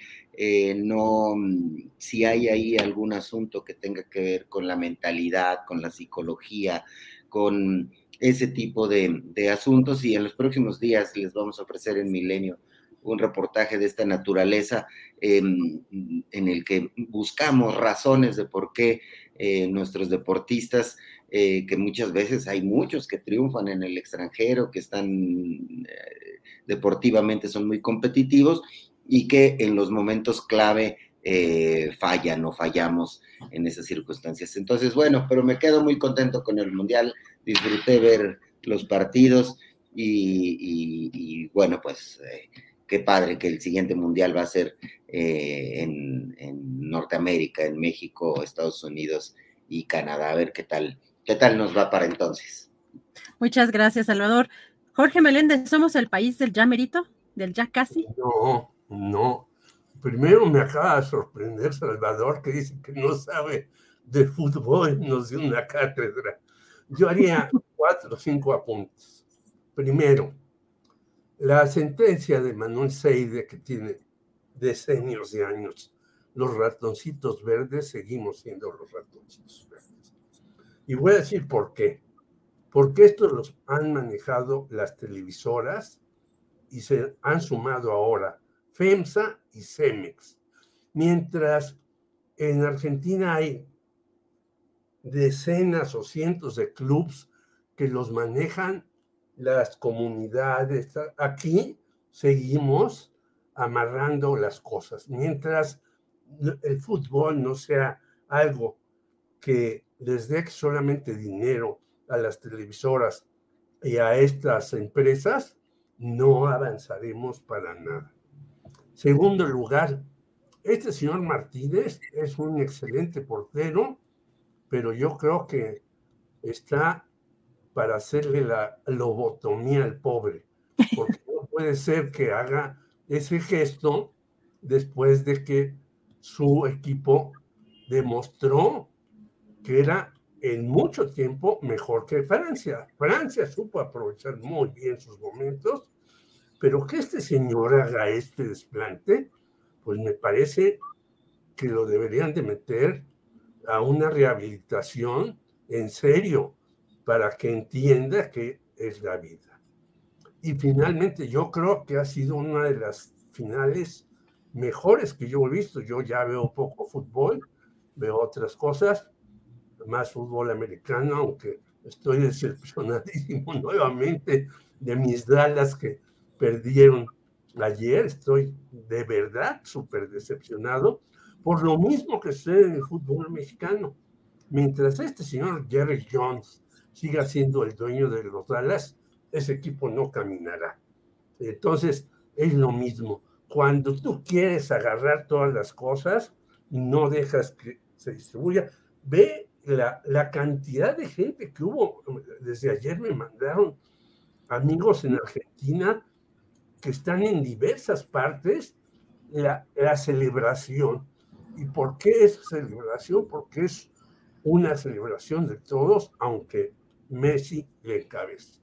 no, mm, si hay ahí algún asunto que tenga que ver con la mentalidad, con la psicología, con ese tipo de, asuntos y en los próximos días les vamos a ofrecer en Milenio un reportaje de esta naturaleza em, en el que buscamos razones de por qué eh, nuestros deportistas, eh, que muchas veces hay muchos que triunfan en el extranjero, que están eh, deportivamente, son muy competitivos y que en los momentos clave fallan o fallamos en esas circunstancias. Entonces, bueno, pero me quedo muy contento con el Mundial disfruté ver los partidos y, bueno, pues qué padre que el siguiente mundial va a ser eh, en, Norteamérica, en México, Estados Unidos y Canadá. A ver qué tal, qué tal nos va para entonces. Muchas gracias, Salvador. Jorge Meléndez, ¿somos el país del ya merito? ¿Del ya casi? No, no. Primero me acaba de sorprender Salvador que dice que no sabe de fútbol, nos dio una cátedra. Yo haría cuatro o cinco apuntes. Primero, la sentencia de Manuel Seide, que tiene decenios de años, los ratoncitos verdes seguimos siendo los ratoncitos verdes. Y voy a decir por qué. Porque estos los han manejado las televisoras y se han sumado ahora FEMSA y CEMEX. Mientras en Argentina hay decenas o cientos de clubs que los manejan las comunidades. Aquí seguimos amarrando las cosas. Mientras el fútbol no sea algo que les dé solamente dinero a las televisoras y a estas empresas, no avanzaremos para nada. Segundo lugar, este señor Martínez es un excelente portero pero yo creo que está para hacerle la lobotomía al pobre, porque no puede ser que haga ese gesto después de que su equipo demostró que era en mucho tiempo mejor que Francia. Francia supo aprovechar muy bien sus momentos, pero que este señor haga este desplante, pues me parece que lo deberían de meter a una rehabilitación en serio para que entienda que es la vida. Y finalmente yo creo que ha sido una de las finales mejores que yo he visto. Yo ya veo poco fútbol, veo otras cosas, más fútbol americano, aunque estoy decepcionadísimo nuevamente de mis Dallas que perdieron ayer. Estoy de verdad súper decepcionado por lo mismo que sucede en el fútbol mexicano. Mientras este señor Jerry Jones siga siendo el dueño de los Dallas, ese equipo no caminará. Entonces, es lo mismo. Cuando tú quieres agarrar todas las cosas y no dejas que se distribuya, ve la, la cantidad de gente que hubo. Desde ayer me mandaron amigos en Argentina que están en diversas partes la, la celebración ¿Y por qué es celebración? Porque es una celebración de todos, aunque Messi le encabece.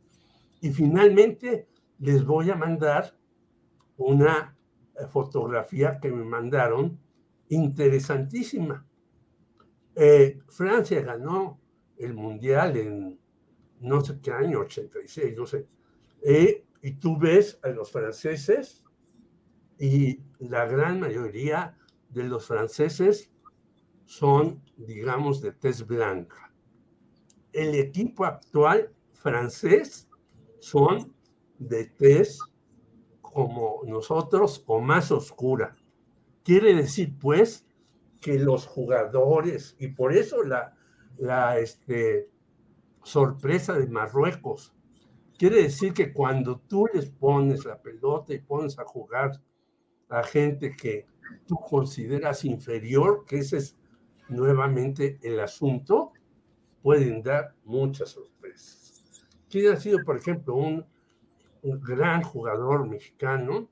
Y finalmente les voy a mandar una eh, fotografía que me mandaron interesantísima. Eh, Francia ganó el Mundial en no sé qué año, 86, no sé. Eh, y tú ves a los franceses y la gran mayoría de los franceses son, digamos, de tez blanca. El equipo actual francés son de tez como nosotros o más oscura. Quiere decir, pues, que los jugadores, y por eso la, la este, sorpresa de Marruecos, quiere decir que cuando tú les pones la pelota y pones a jugar a gente que tú consideras inferior, que ese es nuevamente el asunto, pueden dar muchas sorpresas. ¿Quién ha sido, por ejemplo, un, gran jugador mexicano?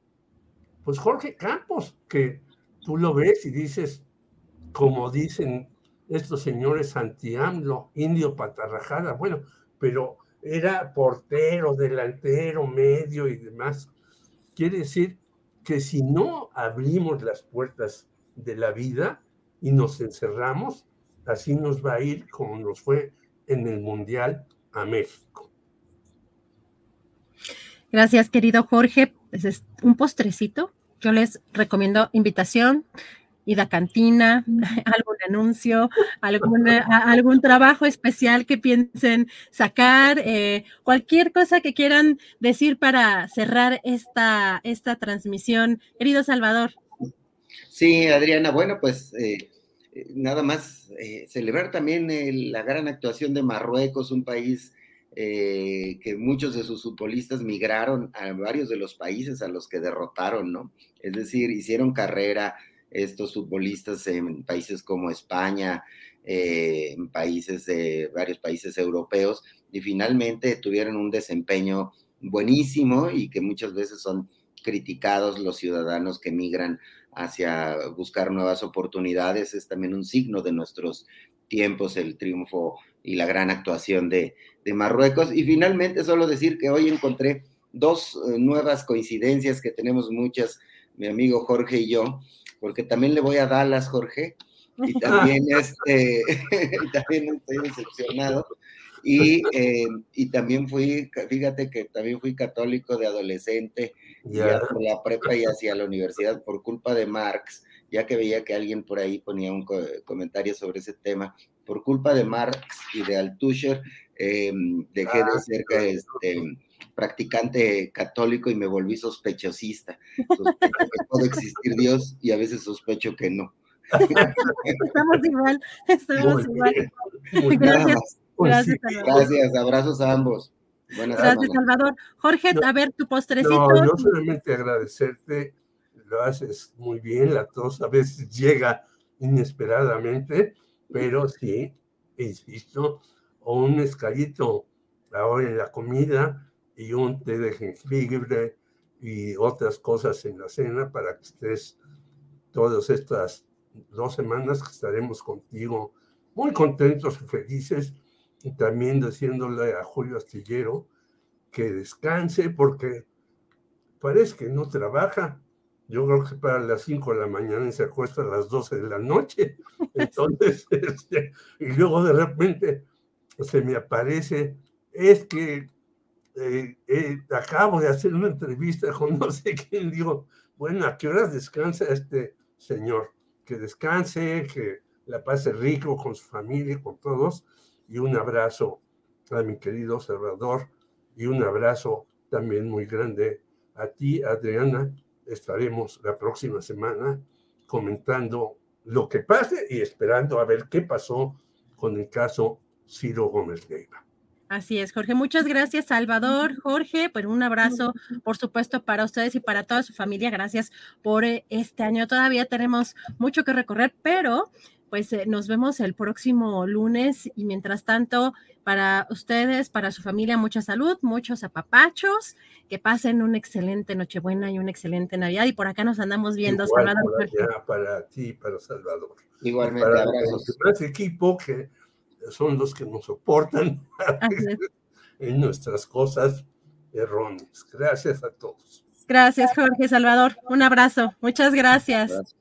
Pues Jorge Campos, que tú lo ves y dices, como dicen estos señores anti-AMLO, indio patarrajada, bueno, pero era portero, delantero, medio y demás. Quiere decir que si no abrimos las puertas de la vida y nos encerramos, así nos va a ir como nos fue en el Mundial a México. Gracias, querido Jorge. Es un postrecito. Yo les recomiendo invitación, ida a cantina, algún anuncio, algún, algún trabajo especial que piensen sacar, eh, cualquier cosa que quieran decir para cerrar esta, esta transmisión. Querido Salvador. Sí, Adriana, bueno, pues eh, nada más eh, celebrar también la gran actuación de Marruecos, un país que muchos de sus futbolistas migraron a varios de los países a los que derrotaron, ¿no? Es decir, hicieron carrera estos futbolistas en países como España, eh, en países de varios países europeos, y finalmente tuvieron un desempeño buenísimo y que muchas veces son criticados los ciudadanos que migran hacia buscar nuevas oportunidades. Es también un signo de nuestros tiempos el triunfo y la gran actuación de, de Marruecos. Y finalmente solo decir que hoy encontré dos eh, nuevas coincidencias que tenemos muchas, mi amigo Jorge y yo, porque también le voy a Dallas, Jorge, y también, este, también estoy decepcionado. Y, eh, y también fui, fíjate que también fui católico de adolescente, ya por la prepa y hacia la universidad por culpa de Marx, ya que veía que alguien por ahí ponía un comentario sobre ese tema, por culpa de Marx y de Althusser, eh, dejé de ah, ser este, practicante católico y me volví sospechosista. Sospecho que puede existir Dios y a veces sospecho que no. Estamos igual, estamos igual. Gracias. Gracias, Gracias, abrazos a ambos. Buenas Gracias, Salvador. Jorge, a ver tu postrecito. No, yo solamente agradecerte, lo haces muy bien, la tos a veces llega inesperadamente, pero sí, insisto, un escalito ahora en la comida, y un té de jengibre y otras cosas en la cena para que estés todas estas dos semanas que estaremos contigo muy contentos y felices y también diciéndole a Julio Astillero que descanse porque parece que no trabaja. Yo creo que para las 5 de la mañana se acuesta a las 12 de la noche. Entonces, este, y luego de repente se me aparece, es que eh, eh, acabo de hacer una entrevista con no sé quién, digo, bueno, ¿a qué horas descansa este señor? Que descanse, que la pase rico con su familia, con todos, y un abrazo a mi querido observador y un abrazo también muy grande a ti, Adriana. Estaremos la próxima semana comentando lo que pase y esperando a ver qué pasó con el caso Ciro Gómez Leiva. Así es, Jorge. Muchas gracias, Salvador. Jorge, pues un abrazo, por supuesto, para ustedes y para toda su familia. Gracias por eh, este año. Todavía tenemos mucho que recorrer, pero pues eh, nos vemos el próximo lunes y mientras tanto, para ustedes, para su familia, mucha salud, muchos apapachos, que pasen una excelente Nochebuena y una excelente Navidad. Y por acá nos andamos viendo, Salvador. Para, ti, para Salvador. Igualmente, para abrazos. equipo que son los que nos soportan en nuestras cosas erróneas. Gracias a todos. Gracias, Jorge Salvador. Un abrazo. Muchas gracias. Gracias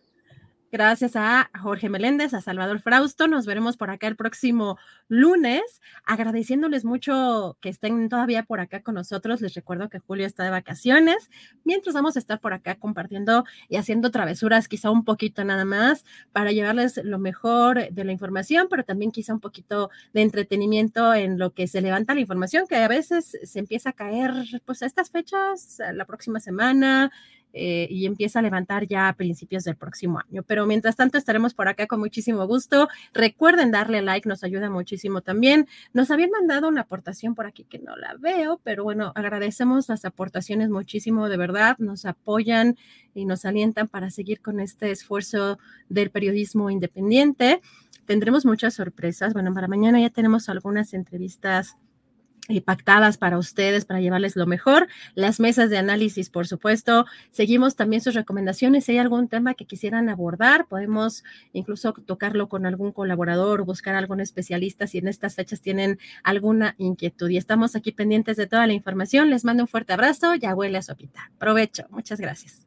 a Jorge Meléndez, a Salvador Frausto. Nos veremos por acá el próximo lunes. Agradeciéndoles mucho que estén todavía por acá con nosotros. Les recuerdo que Julio está de vacaciones. Mientras vamos a estar por acá compartiendo y haciendo travesuras, quizá un poquito nada más, para llevarles lo mejor de la información, pero también quizá un poquito de entretenimiento en lo que se levanta la información, que a veces se empieza a caer, pues a estas fechas, la próxima semana, eh, y empieza a levantar ya a principios del próximo año. Pero mientras tanto estaremos por acá con muchísimo gusto. Recuerden darle like, nos ayuda muchísimo también. Nos habían mandado una aportación por aquí que no la veo, pero bueno, agradecemos las aportaciones muchísimo, de verdad, nos apoyan y nos alientan para seguir con este esfuerzo del periodismo independiente. Tendremos muchas sorpresas. Bueno, para mañana ya tenemos algunas entrevistas pactadas para ustedes, para llevarles lo mejor. Las mesas de análisis, por supuesto. Seguimos también sus recomendaciones. Si hay algún tema que quisieran abordar, podemos incluso tocarlo con algún colaborador o buscar algún especialista si en estas fechas tienen alguna inquietud. Y estamos aquí pendientes de toda la información. Les mando un fuerte abrazo. Ya huele a sopita. Provecho. Muchas gracias.